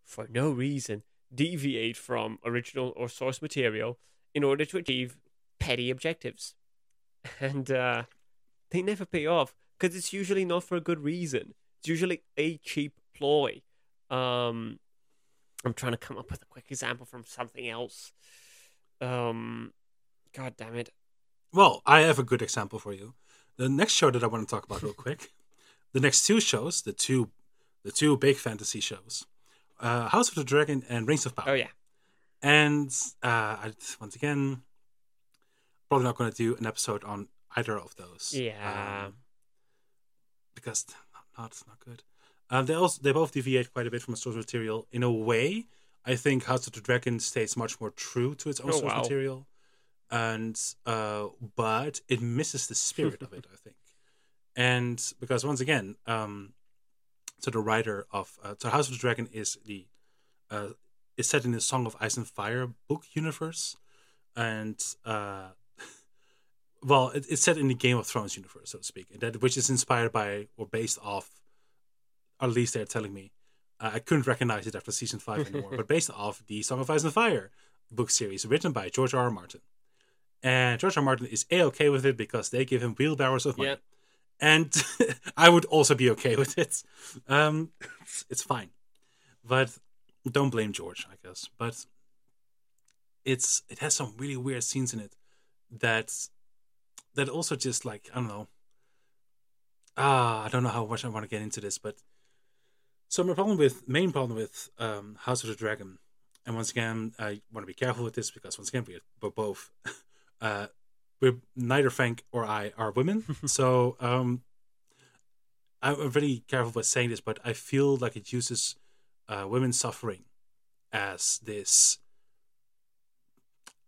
for no reason, deviate from original or source material in order to achieve petty objectives, and uh, they never pay off because it's usually not for a good reason. It's usually a cheap ploy. Um, I'm trying to come up with a quick example from something else. Um, God damn it! Well, I have a good example for you. The next show that I want to talk about real quick, the next two shows, the two, the two big fantasy shows, uh, House of the Dragon and Rings of Power. Oh yeah, And uh, I, once again, probably not going to do an episode on either of those. Yeah. um, because not not, not good. Um, they also they both deviate quite a bit from the source material in a way. I think House of the Dragon stays much more true to its own Oh, source wow. material, and uh, but it misses the spirit of it. I think, and because once again, um, so the writer of uh, so House of the Dragon is the uh, is set in the Song of Ice and Fire book universe, and uh, well, it, it's set in the Game of Thrones universe, so to speak, and that which is inspired by or based off, or at least they're telling me. Uh, I couldn't recognize it after season five anymore, but based off the Song of Ice and Fire book series written by George R. R. Martin. And George R. R. Martin is a okay with it because they give him wheelbarrows of money. Yeah. And I would also be okay with it. Um, it's, it's fine. But don't blame George, I guess. But it's it has some really weird scenes in it that that also just like I don't know. Ah, I don't know how much I want to get into this, but so my problem with main problem with um, House of the Dragon, and once again I want to be careful with this because once again we we're both uh, we're neither Frank or I are women, so um, I'm very careful about saying this, but I feel like it uses uh, women suffering as this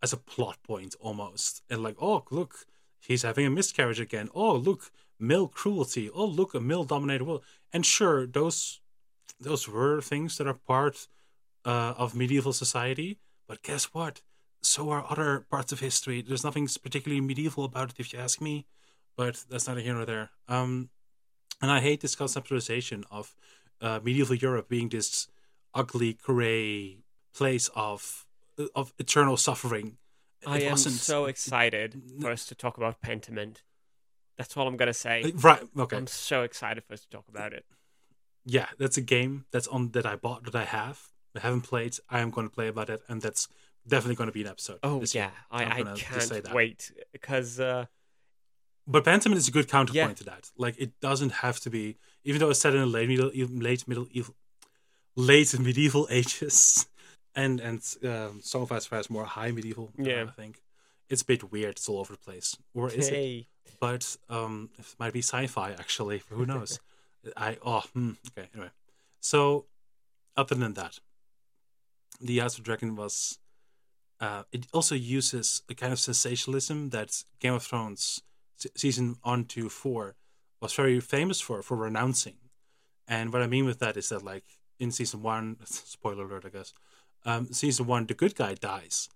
as a plot point almost, and like oh look he's having a miscarriage again. Oh look male cruelty. Oh look a male dominated world. And sure those those were things that are part uh, of medieval society, but guess what? So are other parts of history. There's nothing particularly medieval about it, if you ask me, but that's neither here nor there. Um, and I hate this conceptualization of uh, medieval Europe being this ugly, gray place of of eternal suffering. I It am wasn't- so excited for us to talk about Pentiment. That's all I'm gonna say. Right. Okay. I'm so excited for us to talk about it. Yeah, that's a game that's on that I bought that I have. I haven't played. I am going to play about it, and that's definitely going to be an episode. Oh yeah, I, I'm I can't that. wait because uh, But Pentiment is a good counterpoint Yeah. to that. Like it doesn't have to be, even though it's set in the late middle, late middle, late medieval ages, and and um, Song of Fire is more high medieval. uh, Yeah. I think it's a bit weird. It's all over the place, or is it? But um, it might be sci-fi actually. Who knows? I oh hmm, okay. Anyway, so other than that, the House Dragon was. Uh, it also uses a kind of sensationalism that Game of Thrones se- season one to four was very famous for for renouncing. And what I mean with that is that like in season one, spoiler alert, I guess, um, season one, the good guy dies,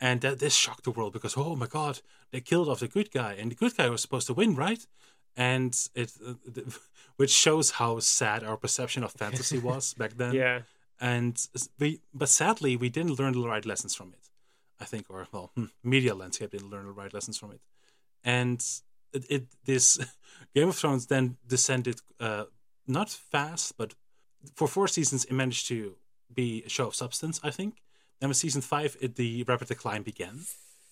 and that this shocked the world because oh my god, they killed off the good guy, and the good guy was supposed to win, right? And it, uh, which shows how sad our perception of fantasy was back then. Yeah, and we but sadly we didn't learn the right lessons from it i think or well hmm, media landscape didn't learn the right lessons from it. And it, it this game of thrones then descended uh not fast but for four seasons it managed to be a show of substance i think. Then with season five it the rapid decline began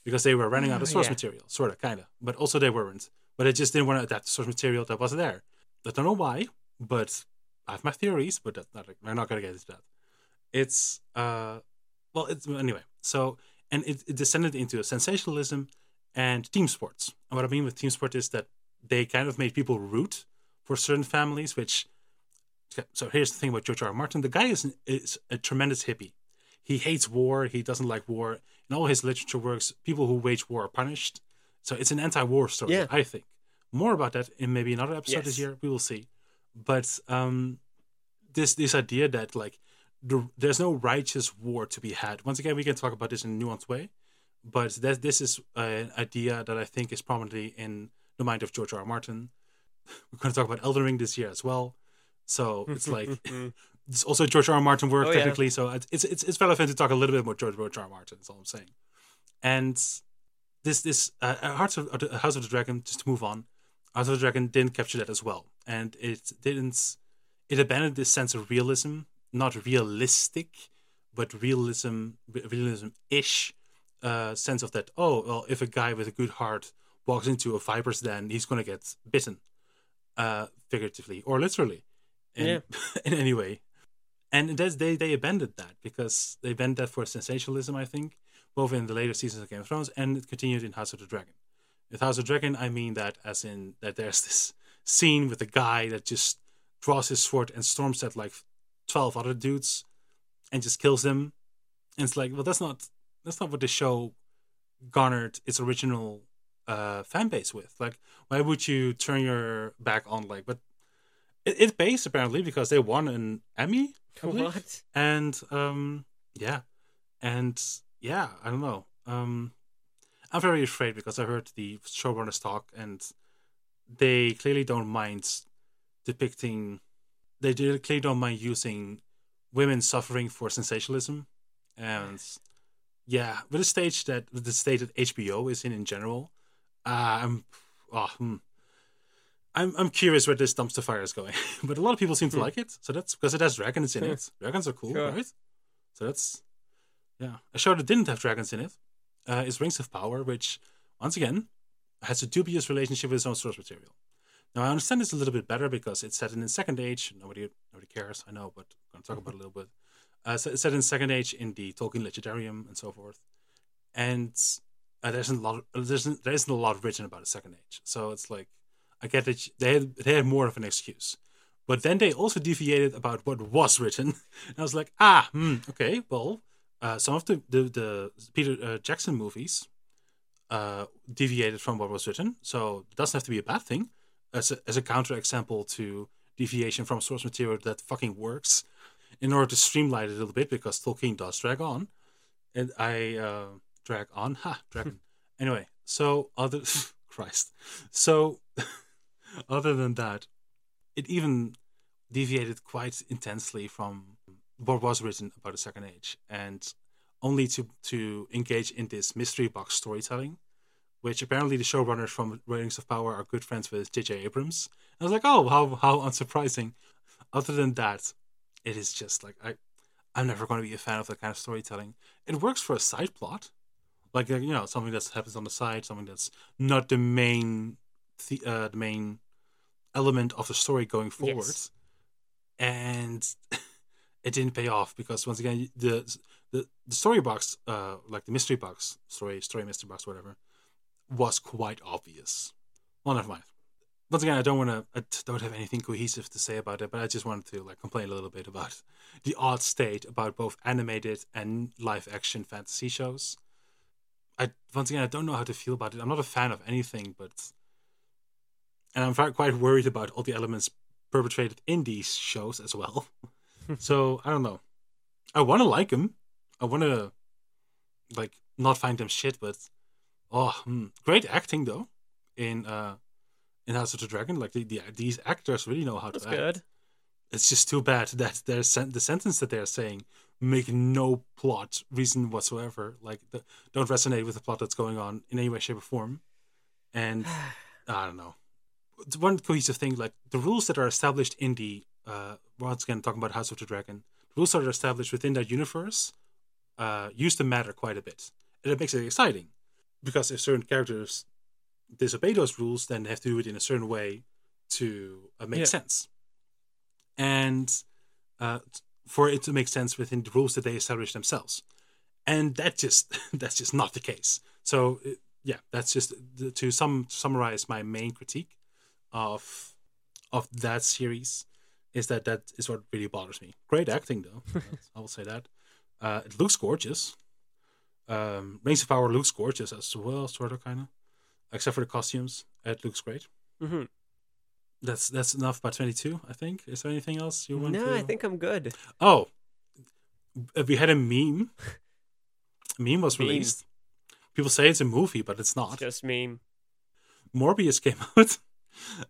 because they were running out of Oh, source yeah. material sort of kind of but also they weren't but I just didn't want to adapt the source material that was there. I don't know why but i have my theories but that's not we're not going to get into that. It's uh well it's anyway so and it, it descended into sensationalism and team sports. And what i mean with team sport is that they kind of made people root for certain families which so here's the thing about george r. R. martin. The guy is, is a tremendous hippie. He hates war. He doesn't like war. In all his literature works people who wage war are punished so it's an anti-war story Yeah. i think more about that in maybe another episode this year we will see but um this this idea that like the, there's no righteous war to be had. Once again, we can talk about this in a nuanced way, but that this is an idea that I think is prominently in the mind of George R. R. Martin. We're going to talk about Elden Ring this year as well, so it's like it's also George R. R. Martin work Oh, yeah. technically. So it's, it's it's relevant to talk a little bit about George George R. R. Martin. That's all I'm saying. And this this uh, Hearts of uh, House of the Dragon. Just to move on, House of the Dragon didn't capture that as well, and it didn't. It abandoned this sense of realism, not realistic, but realism, realism-ish uh, sense of that. Oh, well, if a guy with a good heart walks into a viper's den, he's gonna get bitten, uh, figuratively or literally, in, Yeah. in any way. And that's, they they abandoned that because they abandoned that for sensationalism. I think both in the later seasons of Game of Thrones and it continued in House of the Dragon. With House of the Dragon, I mean that as in that there's this scene with a guy that just draws his sword and storms at like twelve other dudes and just kills them. And it's like, well, that's not that's not what the show garnered its original uh, fan base with. Like, why would you turn your back on like? But it, it pays apparently because they won an Emmy, what? and um, yeah, and yeah, I don't know. Um, I'm very afraid because I heard the showrunners talk, and they clearly don't mind depicting. They clearly don't mind using women suffering for sensationalism, and yeah, with the stage that with the state that HBO is in in general, uh, I'm, oh, hmm. I'm I'm curious where this dumpster fire is going. but a lot of people seem to Hmm. like it, so that's because it has dragons in it. Dragons are cool, Sure. right? So that's yeah. A show that didn't have dragons in it uh, is Rings of Power, which once again has a dubious relationship with its own source material. Now I understand this a little bit better because it's set in the Second Age. Nobody nobody cares, I know, but I'm gonna talk about it a little bit. Uh, it's set in Second Age in the Tolkien Legendarium and so forth, and uh, there isn't a lot. Of, there isn't there isn't a lot written about the Second Age, so it's like I get that they had, they had more of an excuse. But then they also deviated about what was written. And I was like, ah, hmm, okay, well, uh, some of the, the, the Peter uh, Jackson movies uh, deviated from what was written. So it doesn't have to be a bad thing as a, as a counterexample to deviation from source material that fucking works in order to streamline it a little bit because Tolkien does drag on. And I uh, drag on. Ha, dragon. anyway, so other. Christ. So other than that, it even deviated quite intensely from what was written about the Second Age, and only to to engage in this mystery box storytelling, which apparently the showrunners from Rings of Power are good friends with J.J. Abrams. I was like, oh, how how unsurprising. Other than that, it is just like I, I'm never going to be a fan of that kind of storytelling. It works for a side plot, like you know something that happens on the side, something that's not the main, the, uh, the main element of the story going forward. Yes. And it didn't pay off because once again the the, the story box, uh, like the mystery box story, story mystery box, whatever, was quite obvious. Well, never mind. Once again, I don't want to. i don't have anything cohesive to say about it, but I just wanted to like complain a little bit about the odd state about both animated and live action fantasy shows. I once again I don't know how to feel about it. I'm not a fan of anything, but and I'm quite worried about all the elements perpetrated in these shows as well. so I don't know. I want to like them. I want to like not find them shit, but oh, hmm, great acting though in uh in House of the Dragon. Like the, the these actors really know how That's to act good. it's just too bad that their sen- the sentence that they're saying make no plot reason whatsoever. Like the, don't resonate with the plot that's going on in any way, shape, or form. And I don't know. It's One cohesive thing, like the rules that are established in the uh, once again talking about House of the Dragon, the rules that are established within that universe uh, used to matter quite a bit, and it makes it exciting because if certain characters disobey those rules, then they have to do it in a certain way to uh, make Yeah. sense and uh, for it to make sense within the rules that they establish themselves. And that just that's just not the case. So uh, yeah, that's just the, to sum summarize my main critique of of that series is that that is what really bothers me. Great acting though, I will say that. Uh, it looks gorgeous. Um, Rings of Power looks gorgeous as well, sort of, kind of, except for the costumes. It looks great. hmm That's that's enough by twenty two. I think. Is there anything else you want? No, to... I think I'm good. Oh, we had a meme. A meme was Meme. released. People say it's a movie, but it's not. Just meme. Morbius came out.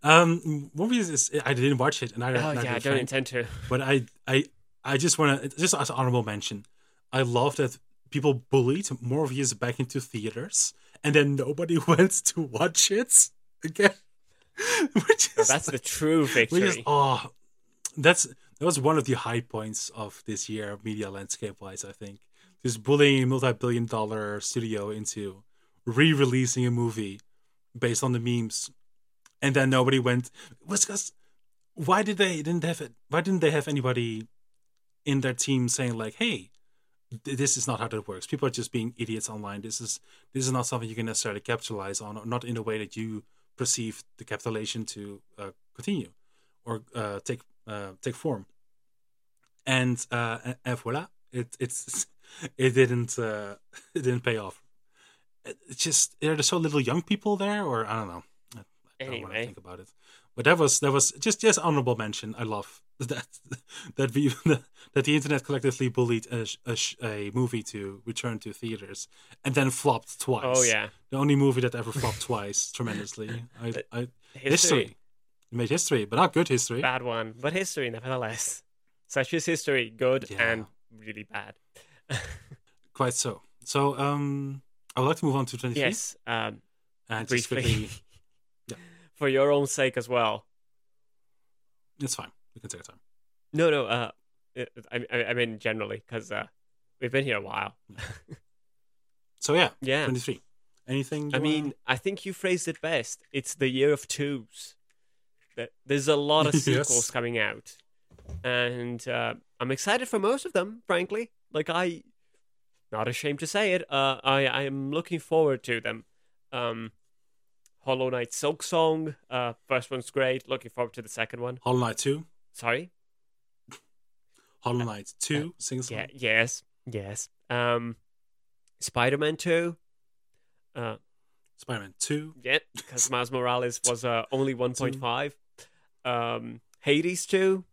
Um, Morbius is. I didn't watch it, and I, Oh yeah, I don't intend to. But I, I, I just want to just as an honorable mention. I love that people bullied Morbius back into theaters, and then nobody went to watch it again. Which is that's the true victory. is oh, that's that was one of the high points of this year, media landscape wise. I think just bullying a multi-billion-dollar studio into re-releasing a movie based on the memes, and then nobody went. Because why did they didn't have it? Why didn't they have anybody in their team saying like, "Hey, this is not how that works. People are just being idiots online. This is this is not something you can necessarily capitalize on, not in the way that you perceive the capitalization to uh, continue or uh, take uh, take form." And uh, and, voila, it it's it didn't uh, it didn't pay off. It- It's just there are there so little young people there, or I don't know. I, I don't want to think about it. But that was that was just just honorable mention. I love that that we that the internet collectively bullied a, a, a movie to return to theaters and then flopped twice. Oh yeah, the only movie that ever flopped twice tremendously. I, I, history. history. It made history, but not good history. Bad one, but history nevertheless. Such is history, good Yeah. and really bad. Quite so. So um, I would like to move on to twenty three. yes, um, and just briefly. For your own sake as well. it's fine. We can take our time. No, no. Uh, I, I, I mean generally because uh, we've been here a while. So yeah, Yeah. twenty three. Anything? I mean, wanna- I think you phrased it best. It's the year of twos. That there's a lot of Yes. sequels coming out, and uh, I'm excited for most of them. Frankly, like I, not ashamed to say it. Uh, I I am looking forward to them. Um, Hollow Knight Silksong. Uh, first one's great. Looking forward to the second one. Hollow Knight two. Sorry. Hollow Knight two. Sing song. Yeah. Yes. Yes. Um, Spider Man Two. Uh, Spider Man two. Yeah, because Miles Morales was uh, only 1.5. Um, Hades 2,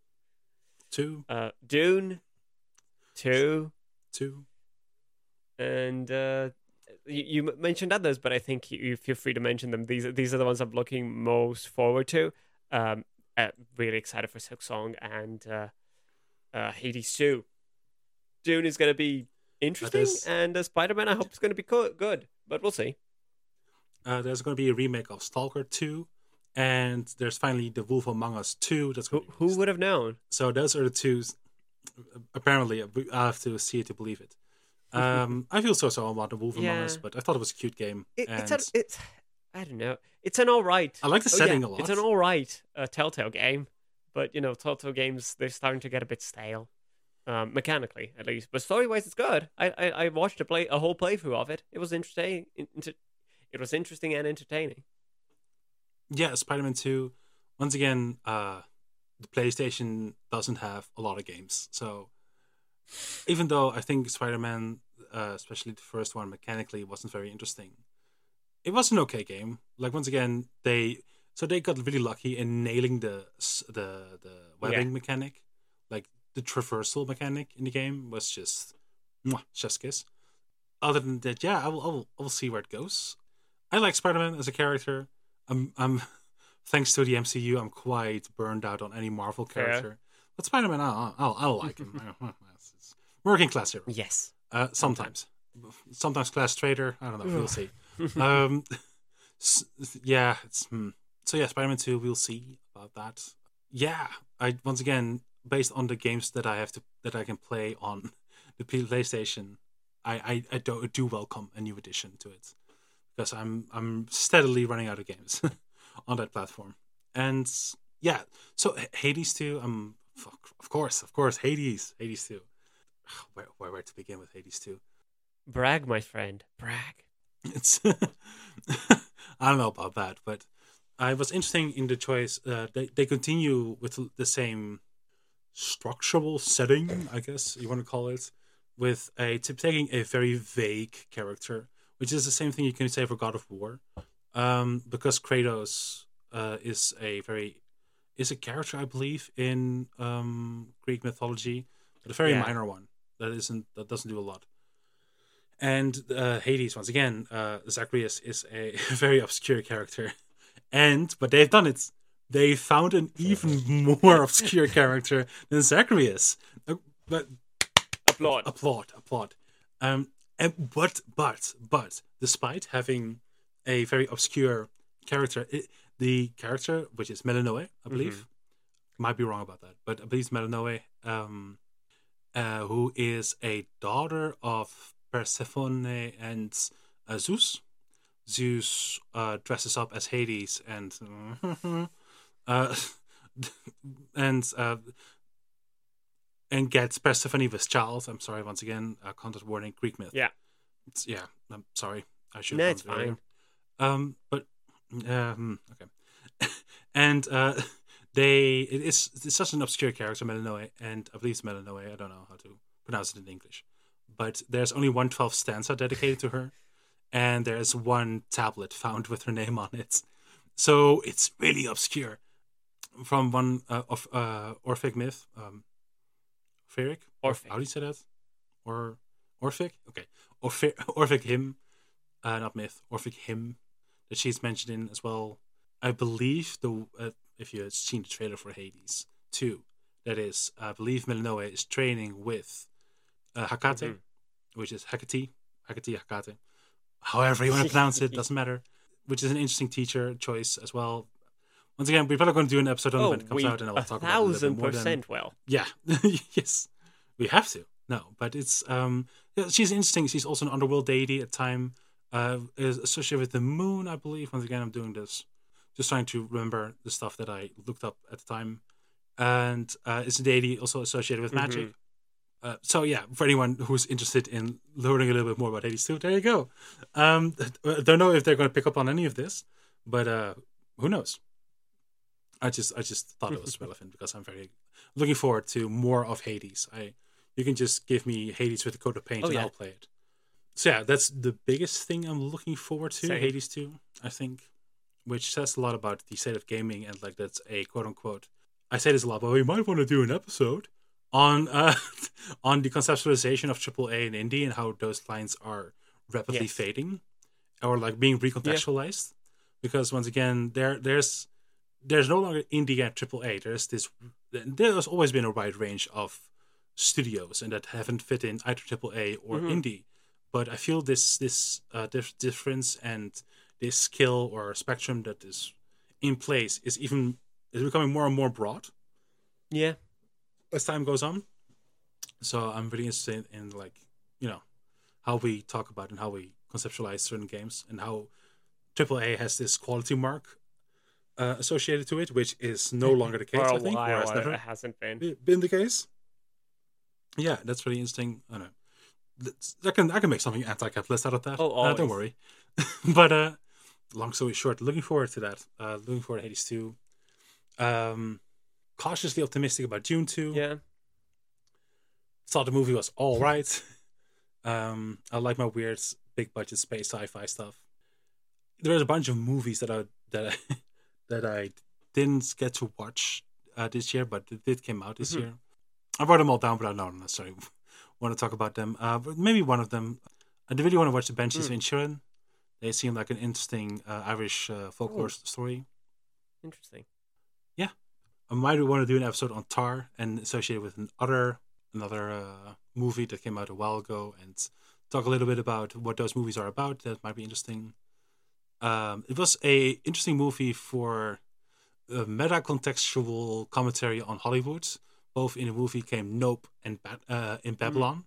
Two. uh, Dune 2, Two. and uh, you, you mentioned others, but I think you, feel free to mention them. These are, these are the ones I'm looking most forward to. Um, uh, really excited for Silksong and uh, uh, Hades 2. Dune is going to be interesting, and uh, Spider Man I hope is going to be co- good, but we'll see. Uh, there's going to be a remake of Stalker 2, and there's finally The Wolf Among Us 2. That's Who, going to be who would have known? So those are the two. Apparently, I have to see it to believe it. Um, I feel so so about The Wolf Among Yeah. Us, but I thought it was a cute game. It, and it's an, it's I don't know. It's an all right. I like the Oh, setting yeah, a lot. It's an all right uh, Telltale game, but you know, Telltale games they're starting to get a bit stale, um, mechanically at least. But story wise, it's good. I, I I watched a play a whole playthrough of it. It was interesting. inter- It was interesting and entertaining. yeah, Spider Man 2. Once again, uh, the PlayStation doesn't have a lot of games. So even though I think Spider Man, uh, especially the first one, mechanically wasn't very interesting, it was an okay game. Like, once again, they. So they got really lucky in nailing the the the webbing mechanic, like the traversal mechanic in the game was just, mwah, chef's kiss. Other than that, yeah, I will, I will I will see where it goes. I like Spider Man as a character. I'm I'm thanks to the MCU, I'm quite burned out on any Marvel character. But Spider Man, I'll, I'll I'll like him. Working class hero. Yes. Uh, sometimes, sometimes class trader. I don't know. We'll see. um, yeah, it's hmm. so yeah. Spider Man Two. We'll see about that. Yeah, I once again based on the games that I have to that I can play on the PlayStation. I I, I do, do welcome a new addition to it because I'm I'm steadily running out of games on that platform. And yeah, so Hades 2. Um, fuck, of course, of course, Hades, Hades 2. Where, where where to begin with Hades 2? Brag, my friend. Brag. It's I don't know about that, but I was interesting in the choice. Uh, they they continue with the same structural setting, I guess you want to call it, with a taking a very vague character, which is the same thing you can say for God of War, um, because Kratos uh, is a very is a character I believe in um, Greek mythology, but a very Yeah. minor one that isn't that doesn't do a lot. And uh, Hades, once again, uh, Zagreus is a very obscure character, and but they've done it. They found an even more obscure character than Zagreus. Uh, but Applaud. applaud, applaud. Um, and but but but despite having a very obscure character, it, the character which is Melinoe, I believe, might be wrong about that, but I believe it's Melinoe, um, uh, who is a daughter of Persephone and uh, Zeus. Zeus uh, dresses up as Hades and uh, and uh, and gets Persephone with child. I'm sorry once again. Uh, content warning: Greek myth. Yeah. It's, yeah. I'm sorry. I should. No, have it's done it earlier. fine. Um, but um, okay, and uh, they it is it's such an obscure character, Melinoe, and I believe it's Melinoe. I don't know how to pronounce it in English, but there's only one twelfth stanza dedicated to her, and there's one tablet found with her name on it, so it's really obscure. from one uh, of uh, Orphic myth, um, Orphic? Orphic. How do you say that? Or Orphic? Okay, Orphic, Orphic hymn, uh, not myth, Orphic hymn that she's mentioned in as well. I believe the uh, if you have seen the trailer for Hades two, that is, I believe Melinoe is training with uh, Hakate, Mhm. which is Hecate, Hecate Hakate, however you want to pronounce it, doesn't matter. Which is an interesting teacher choice as well. Once again, we're probably going to do an episode on it Oh, when it comes we out, and I will talk about it a thousand bit more. Than, percent will. yeah, yes, we have to. No, but it's um, she's interesting. She's also an underworld deity at time. Uh, is associated with the moon, I believe. Once again, I'm doing this, just trying to remember the stuff that I looked up at the time, and uh, it's a deity also associated with magic. Mhm. Uh, so yeah, for anyone who's interested in learning a little bit more about Hades 2, there you go. Um, I don't know if they're going to pick up on any of this, but uh, who knows? I just I just thought it was relevant because I'm very looking forward to more of Hades. I you can just give me Hades with a coat of paint Oh, and yeah. I'll play it. So yeah, that's the biggest thing I'm looking forward to. Same. Hades 2, I think, which says a lot about the state of gaming and like that's a quote unquote. I say this a lot, but we might want to do an episode on uh, on the conceptualization of AAA and indie and how those lines are rapidly Yes. fading or like being recontextualized. Because once again, there there's there's no longer indie and AAA. There's this there's always been a wide range of studios and that haven't fit in either AAA or Mhm. indie. But I feel this this uh, dif- difference and this skill or spectrum that is in place is even is becoming more and more broad Yeah. as time goes on. So I'm really interested in like you know how we talk about and how we conceptualize certain games and how AAA has this quality mark uh, associated to it, which is no longer the case. For a I think, while, has it never hasn't been. been the case. Yeah, that's really interesting. I don't know. I can I can make something anti-capitalist out of that. Oh, Uh, don't worry. but uh, long story short, looking forward to that. Uh, looking forward to Hades two. Um, cautiously optimistic about Dune two. Yeah. Thought the movie was all right. um, I like my weird big budget space sci-fi stuff. There's a bunch of movies that I that I that I didn't get to watch uh, this year, but it did came out this Mhm. year. I wrote them all down, but I don't necessarily want to talk about them. Uh, but maybe one of them. I really want to watch the Banshees of Mm. They seem like an interesting uh, Irish uh, folklore Ooh. story. Interesting. Yeah, I might want to do an episode on Tar and associated with another another uh, movie that came out a while ago and talk a little bit about what those movies are about. That might be interesting. Um, it was a interesting movie for a meta contextual commentary on Hollywood. Both in the movie came Nope and ba- uh, in Babylon.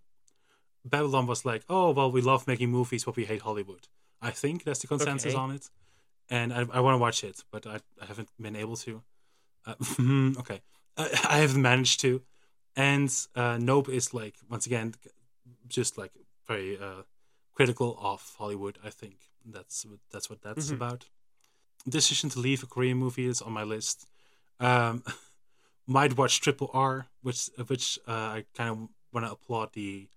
Babylon was like, oh well, we love making movies, but we hate Hollywood. I think that's the consensus Okay. on it, and I, I want to watch it, but I, I haven't been able to. Uh, okay, I, I haven't managed to, and uh, Nope is like once again, just like very uh, critical of Hollywood. I think that's what- that's what that's Mhm. about. Decision to leave a Korean movie is on my list. Um, might watch Triple R, which which uh, I kind of want to applaud the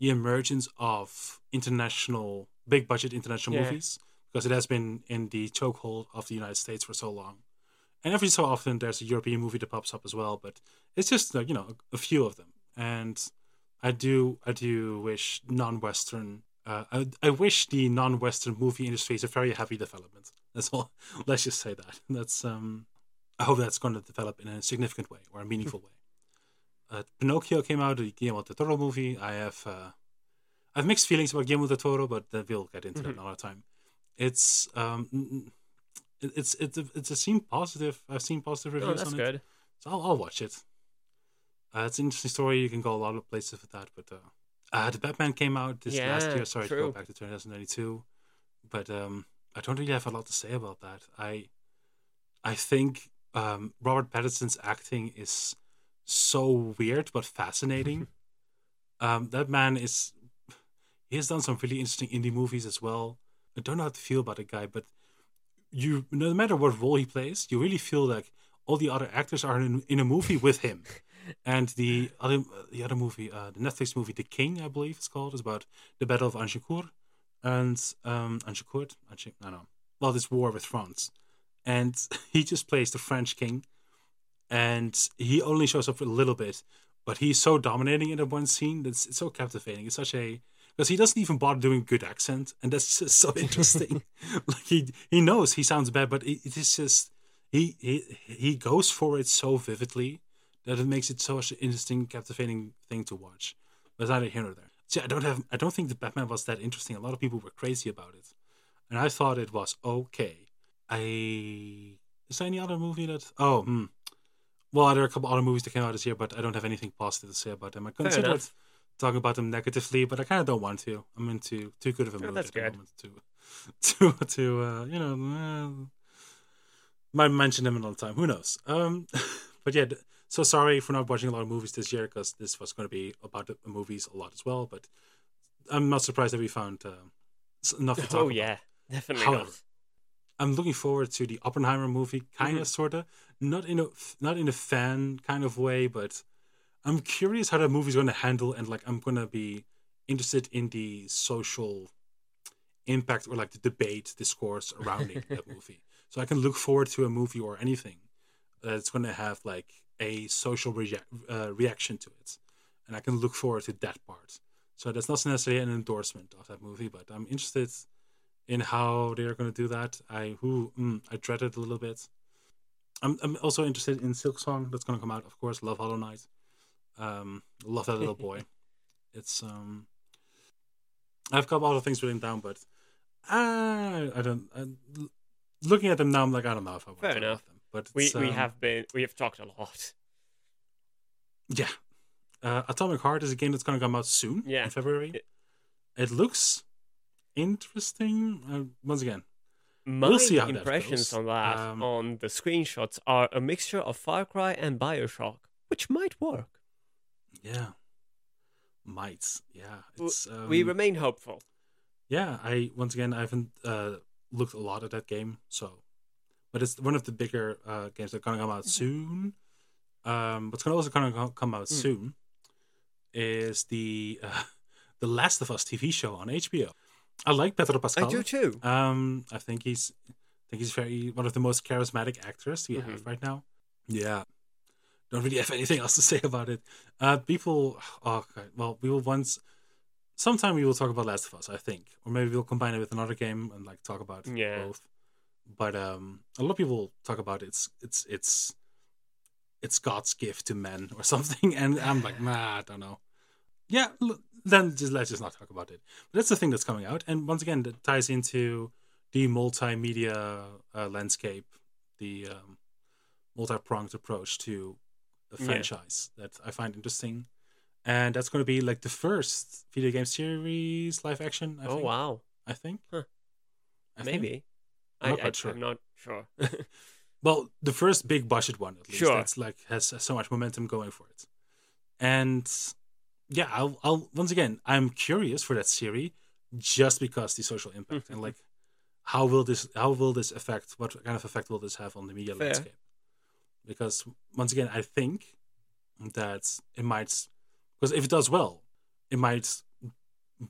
the emergence of international big budget international Yeah. movies because it has been in the chokehold of the United States for so long. And every so often there's a European movie that pops up as well, but it's just you know a, a few of them. And I do I do wish non-Western. Uh, I, I wish the non-Western movie industry is a very happy development. That's all. Let's just say that. That's um. I hope that's going to develop in a significant way or a meaningful way. Uh, Pinocchio came out, the Guillermo del Toro movie. I have uh, I have mixed feelings about Guillermo del Toro, but we'll get into that Mhm. another time. It's um, it- it's it's a, it's a seen positive. I've seen positive reviews Oh, reviews that's on it, good. so I'll, I'll watch it. Uh, it's an interesting story. You can go a lot of places with that, but uh, uh, the Batman came out this last year. Sorry to go back to 2092, but um, I don't really have a lot to say about that. I I think um, Robert Pattinson's acting is so weird but fascinating. um, that man is he has done some really interesting indie movies as well. I don't know how to feel about the guy, but you no matter what role he plays, you really feel like all the other actors are in, in a movie with him. And the other the other movie, uh, the Netflix movie, The King, I believe it's called, is about the Battle of Agincourt and um, Agincourt. I don't know. Well, this war with France, and he just plays the French king, and he only shows up for a little bit, but he's so dominating in the one scene that's it's so captivating. It's such a because he doesn't even bother doing good accent, and that's just so interesting. like he he knows he sounds bad, but it, it is just he he he goes for it so vividly that it makes it such an interesting, captivating thing to watch. But it's neither here nor there. See, I don't have I don't think the Batman was that interesting. A lot of people were crazy about it, and I thought it was okay. I is there any other movie that oh hmm. Well, there are a couple other movies that came out this year, but I don't have anything positive to say about them. I Fair considered talking about them negatively, but I kind of don't want to. I'm into too good of a Oh, mood that's at the good. moment to to to uh, you know uh, might mention them another time. Who knows? Um, but yeah, so sorry for not watching a lot of movies this year because this was going to be about the movies a lot as well. But I'm not surprised that we found uh, enough to talk Oh about. yeah, definitely However, not. I'm looking forward to the Oppenheimer movie, kind of, sorta, not in a not in a fan kind of way, but I'm curious how that movie's going to handle, and like I'm going to be interested in the social impact or like the debate discourse surrounding that movie. So I can look forward to a movie or anything that's going to have like a social rea- uh, reaction to it, and I can look forward to that part. So that's not necessarily an endorsement of that movie, but I'm interested in how they are going to do that. I who mm, I dread it a little bit. I'm I'm also interested in Silksong that's going to come out, of course. Love Hollow Knight. Um, love that little boy. It's um, I've got a lot of things written down, but I I don't. I, looking at them now, I'm like I don't know if I want Fair to enough. them. But We it's, we um, have been we have talked a lot. yeah. Uh, Atomic Heart is a game that's going to come out soon Yeah. in February. It- It looks interesting. Uh, once again, My We'll see how that impressions goes. on that Um, on the screenshots are a mixture of Far Cry and Bioshock, which might work. Yeah. Might. Yeah. It's um, we remain hopeful. Yeah, I once again I haven't uh looked a lot at that game, so but it's one of the bigger uh games that's gonna come out soon. Um what's gonna also gonna come out Mm. soon is the uh, the Last of Us TV show on HBO. I like Pedro Pascal. I do too. Um, I think he's, I think he's very one of the most charismatic actors we Mm-hmm. have right now. Yeah, don't really have anything else to say about it. Uh, people, oh, okay, well, we will once, sometime we will talk about Last of Us, I think, or maybe we'll combine it with another game and like talk about Yeah. both. But um, a lot of people talk about it's it's it's it's God's gift to men or something, and I'm like, nah, I don't know. Yeah, l- then just let's just not talk about it. But that's the thing that's coming out, and once again, that ties into the multimedia uh, landscape, the um, multi-pronged approach to Yeah. franchise that I find interesting, and that's going to be like the first video game series live action. I oh think. wow, I think. Huh. I think. maybe. I'm I, not I, sure. I'm not sure. Well, the first big budget one, at least. Sure. That's like has so much momentum going for it. And yeah, I'll, I'll once again, I'm curious for that series just because the social impact mm-hmm. and like how will this how will this affect what kind of effect will this have on the media Fair. landscape? Because once again, I think that it might because if it does well, it might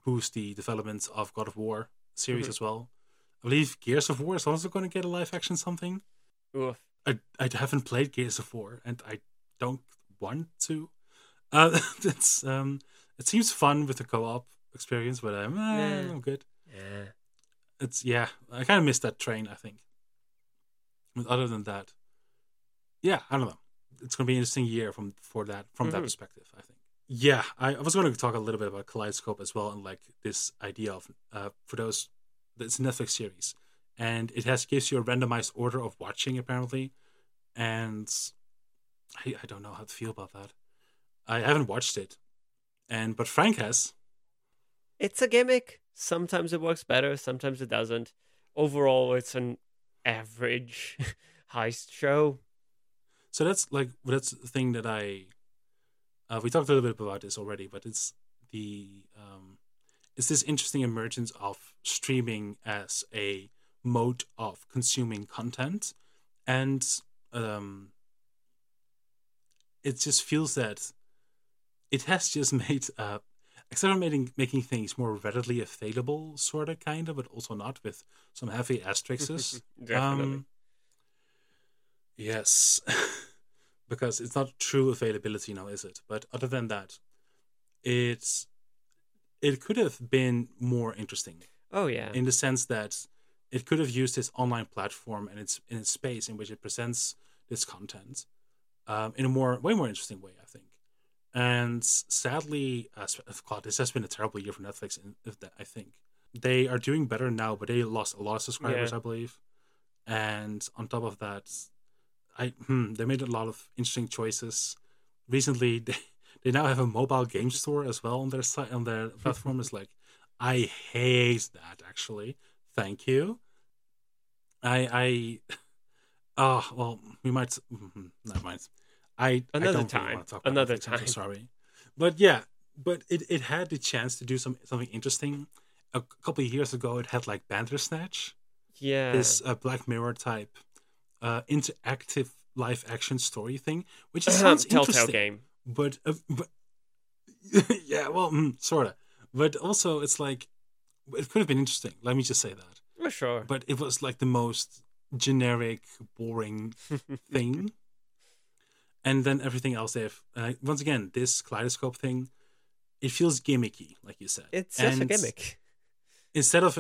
boost the development of God of War series Mhm. as well. I believe Gears of War is also going to get a live action something. Oof. I I haven't played Gears of War, and I don't want to. Uh, it's um, it seems fun with the co-op experience, but I'm, eh, Yeah. I'm good. Yeah. It's yeah, I kind of missed that train. I think. But other than that, yeah, I don't know. It's gonna be an interesting year from for that from that Mhm. perspective. I think. Yeah, I, I was going to talk a little bit about Kaleidoscope as well, and like this idea of uh, for those, it's a Netflix series, and it has gives you a randomized order of watching apparently, and I, I don't know how to feel about that. I haven't watched it, and but Frank has. It's a gimmick. Sometimes it works better, sometimes it doesn't. Overall, it's an average heist show. So that's like that's the thing that I. Uh, we talked a little bit about this already, but it's the um, it's this interesting emergence of streaming as a mode of consuming content, and um, it just feels that it has just made uh, except for making making things more readily available, sort of, kind of, but also not with some heavy asterisks. Definitely. Um, yes, because it's not true availability now, is it? But other than that, it's it could have been more interesting Oh yeah. in the sense that it could have used its online platform and its in its space in which it presents this content um, in a more way more interesting way, I think. And sadly, uh, sp- God, this has been a terrible year for Netflix. in- I think they are doing better now, but they lost a lot of subscribers, Yeah. I believe. And on top of that, I hmm, they made a lot of interesting choices. Recently, they, they now have a mobile game store as well on their site on their platform. It's like I hate that actually. Thank you. I I oh well we might mhm, never mind. I I Another really time. about Another I'm so time. sorry, but yeah, but it, it had the chance to do some something interesting. A couple of years ago, it had like Bandersnatch, yeah. this uh, Black Mirror type uh, interactive live action story thing, which Um, sounds Telltale game. but uh, but yeah, well, mm, sort of. But also, it's like it could have been interesting. Let me just say that. Oh, sure. But it was like the most generic, boring thing. And then everything else they have. Uh, once again, this kaleidoscope thing, it feels gimmicky, like you said. it's just a gimmick. Instead of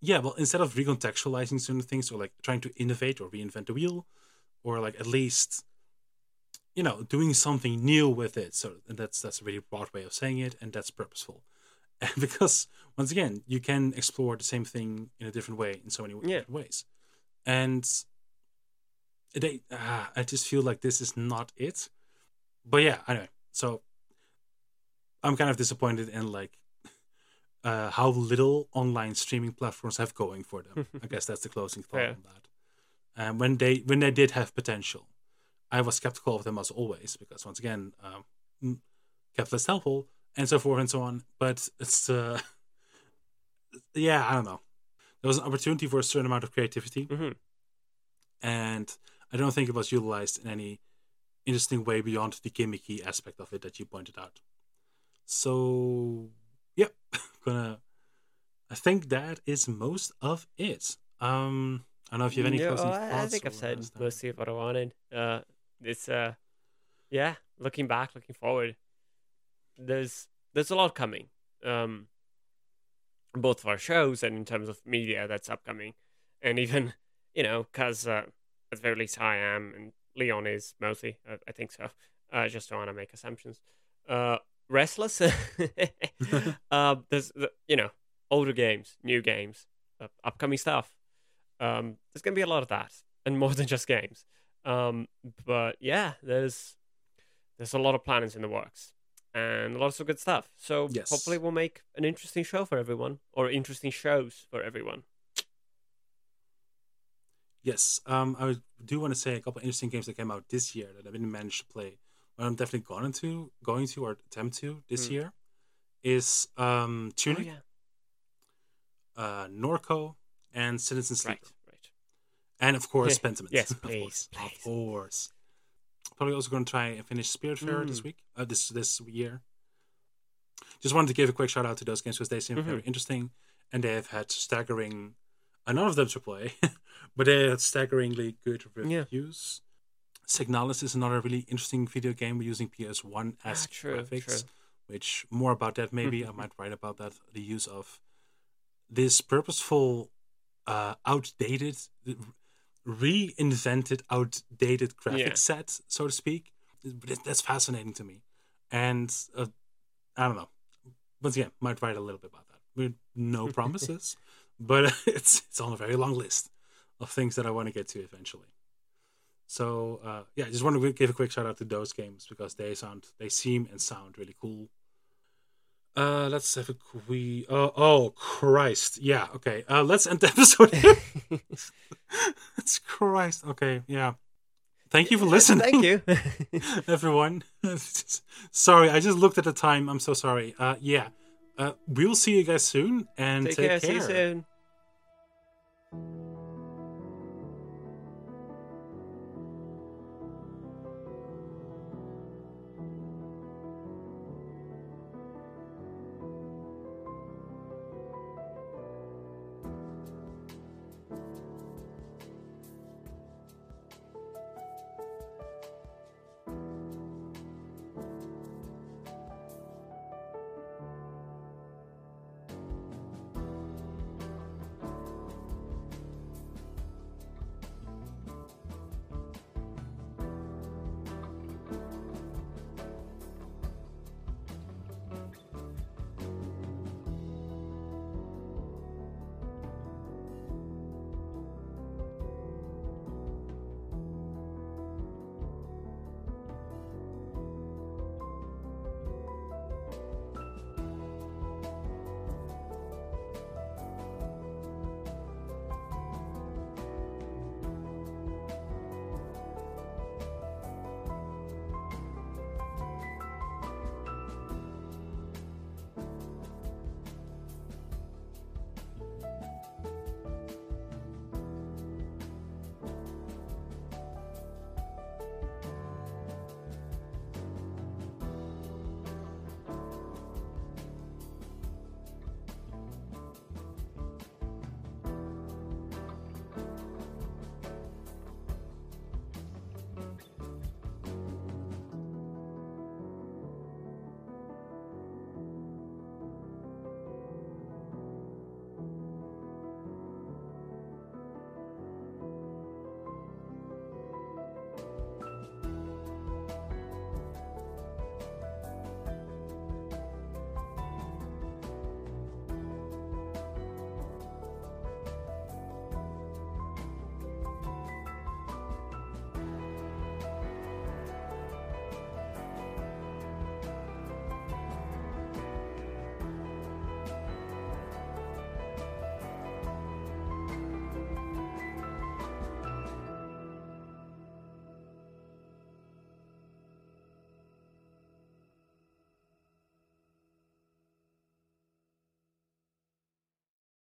yeah, well, instead of recontextualizing certain things or like trying to innovate or reinvent the wheel, or like at least you know doing something new with it. So and that's that's a really broad way of saying it and that's purposeful. And because once again you can explore the same thing in a different way in so many Yeah. different ways. And they ah, i just feel like this is not it. But yeah anyway so i'm kind of disappointed in like uh, how little online streaming platforms have going for them i guess that's the closing thought Yeah. on that and when they when they did have potential I was skeptical of them as always because once again, um, mm, capitalist helpful and so forth and so on. But it's uh, yeah, I don't know. There was an opportunity for a certain amount of creativity, hmm and I don't think it was utilized in any interesting way beyond the gimmicky aspect of it that you pointed out. So, yep, gonna. I think that is most of it. Um, I don't know if you have any Yeah, closing I- thoughts. I think I've said mostly of what I wanted. Uh, it's uh, yeah. Looking back, looking forward, there's there's a lot coming. Um, both of our shows and in terms of media that's upcoming, and even you know, because uh, at the very least I am and Leon is mostly. I, I think so. Uh, just don't want to make assumptions. Uh, restless. uh, there's you know older games, new games, uh, upcoming stuff. Um, there's gonna be a lot of that, and more than just games. Um, but yeah, there's there's a lot of plannings in the works, and lots of good stuff. So Yes. hopefully we'll make an interesting show for everyone, or interesting shows for everyone. Yes, um, I do want to say a couple interesting games that came out this year that I didn't manage to play, but I'm definitely going to going to or attempt to this Hmm. year. Is um, Oh yeah, uh, Norco, and Citizen Sleeper, right, right. and of course Pentiment. Yes, of please, course, please. of course. Probably also going to try and finish Spiritfarer this Mm. week, uh, this this year. Just wanted to give a quick shout out to those games because they seem very Mhm. interesting, and they have had staggering. Uh, none of them to play, but they had staggeringly good Yeah. Signalis is another really interesting video game We're using PS1 as Ah, true, graphics. true. Which more about that maybe I might write about that the use of this purposeful, uh, outdated, reinvented, outdated graphic Yeah. set, so to speak. That's fascinating to me, and uh, I don't know. Once again, might write a little bit about that. No promises, but it's it's on a very long list of things that I want to get to eventually. So uh, yeah, I just want to give a quick shout out to those games because they sound, they seem and sound really cool. Uh, let's have a we. Oh, oh Christ! Yeah, okay. Uh, let's end the episode. it's Christ. Okay, yeah. Thank you for listening. Thank you. everyone. sorry, I just looked at the time. I'm so sorry. Uh, yeah. Uh, we'll see you guys soon and take take, care. See you soon.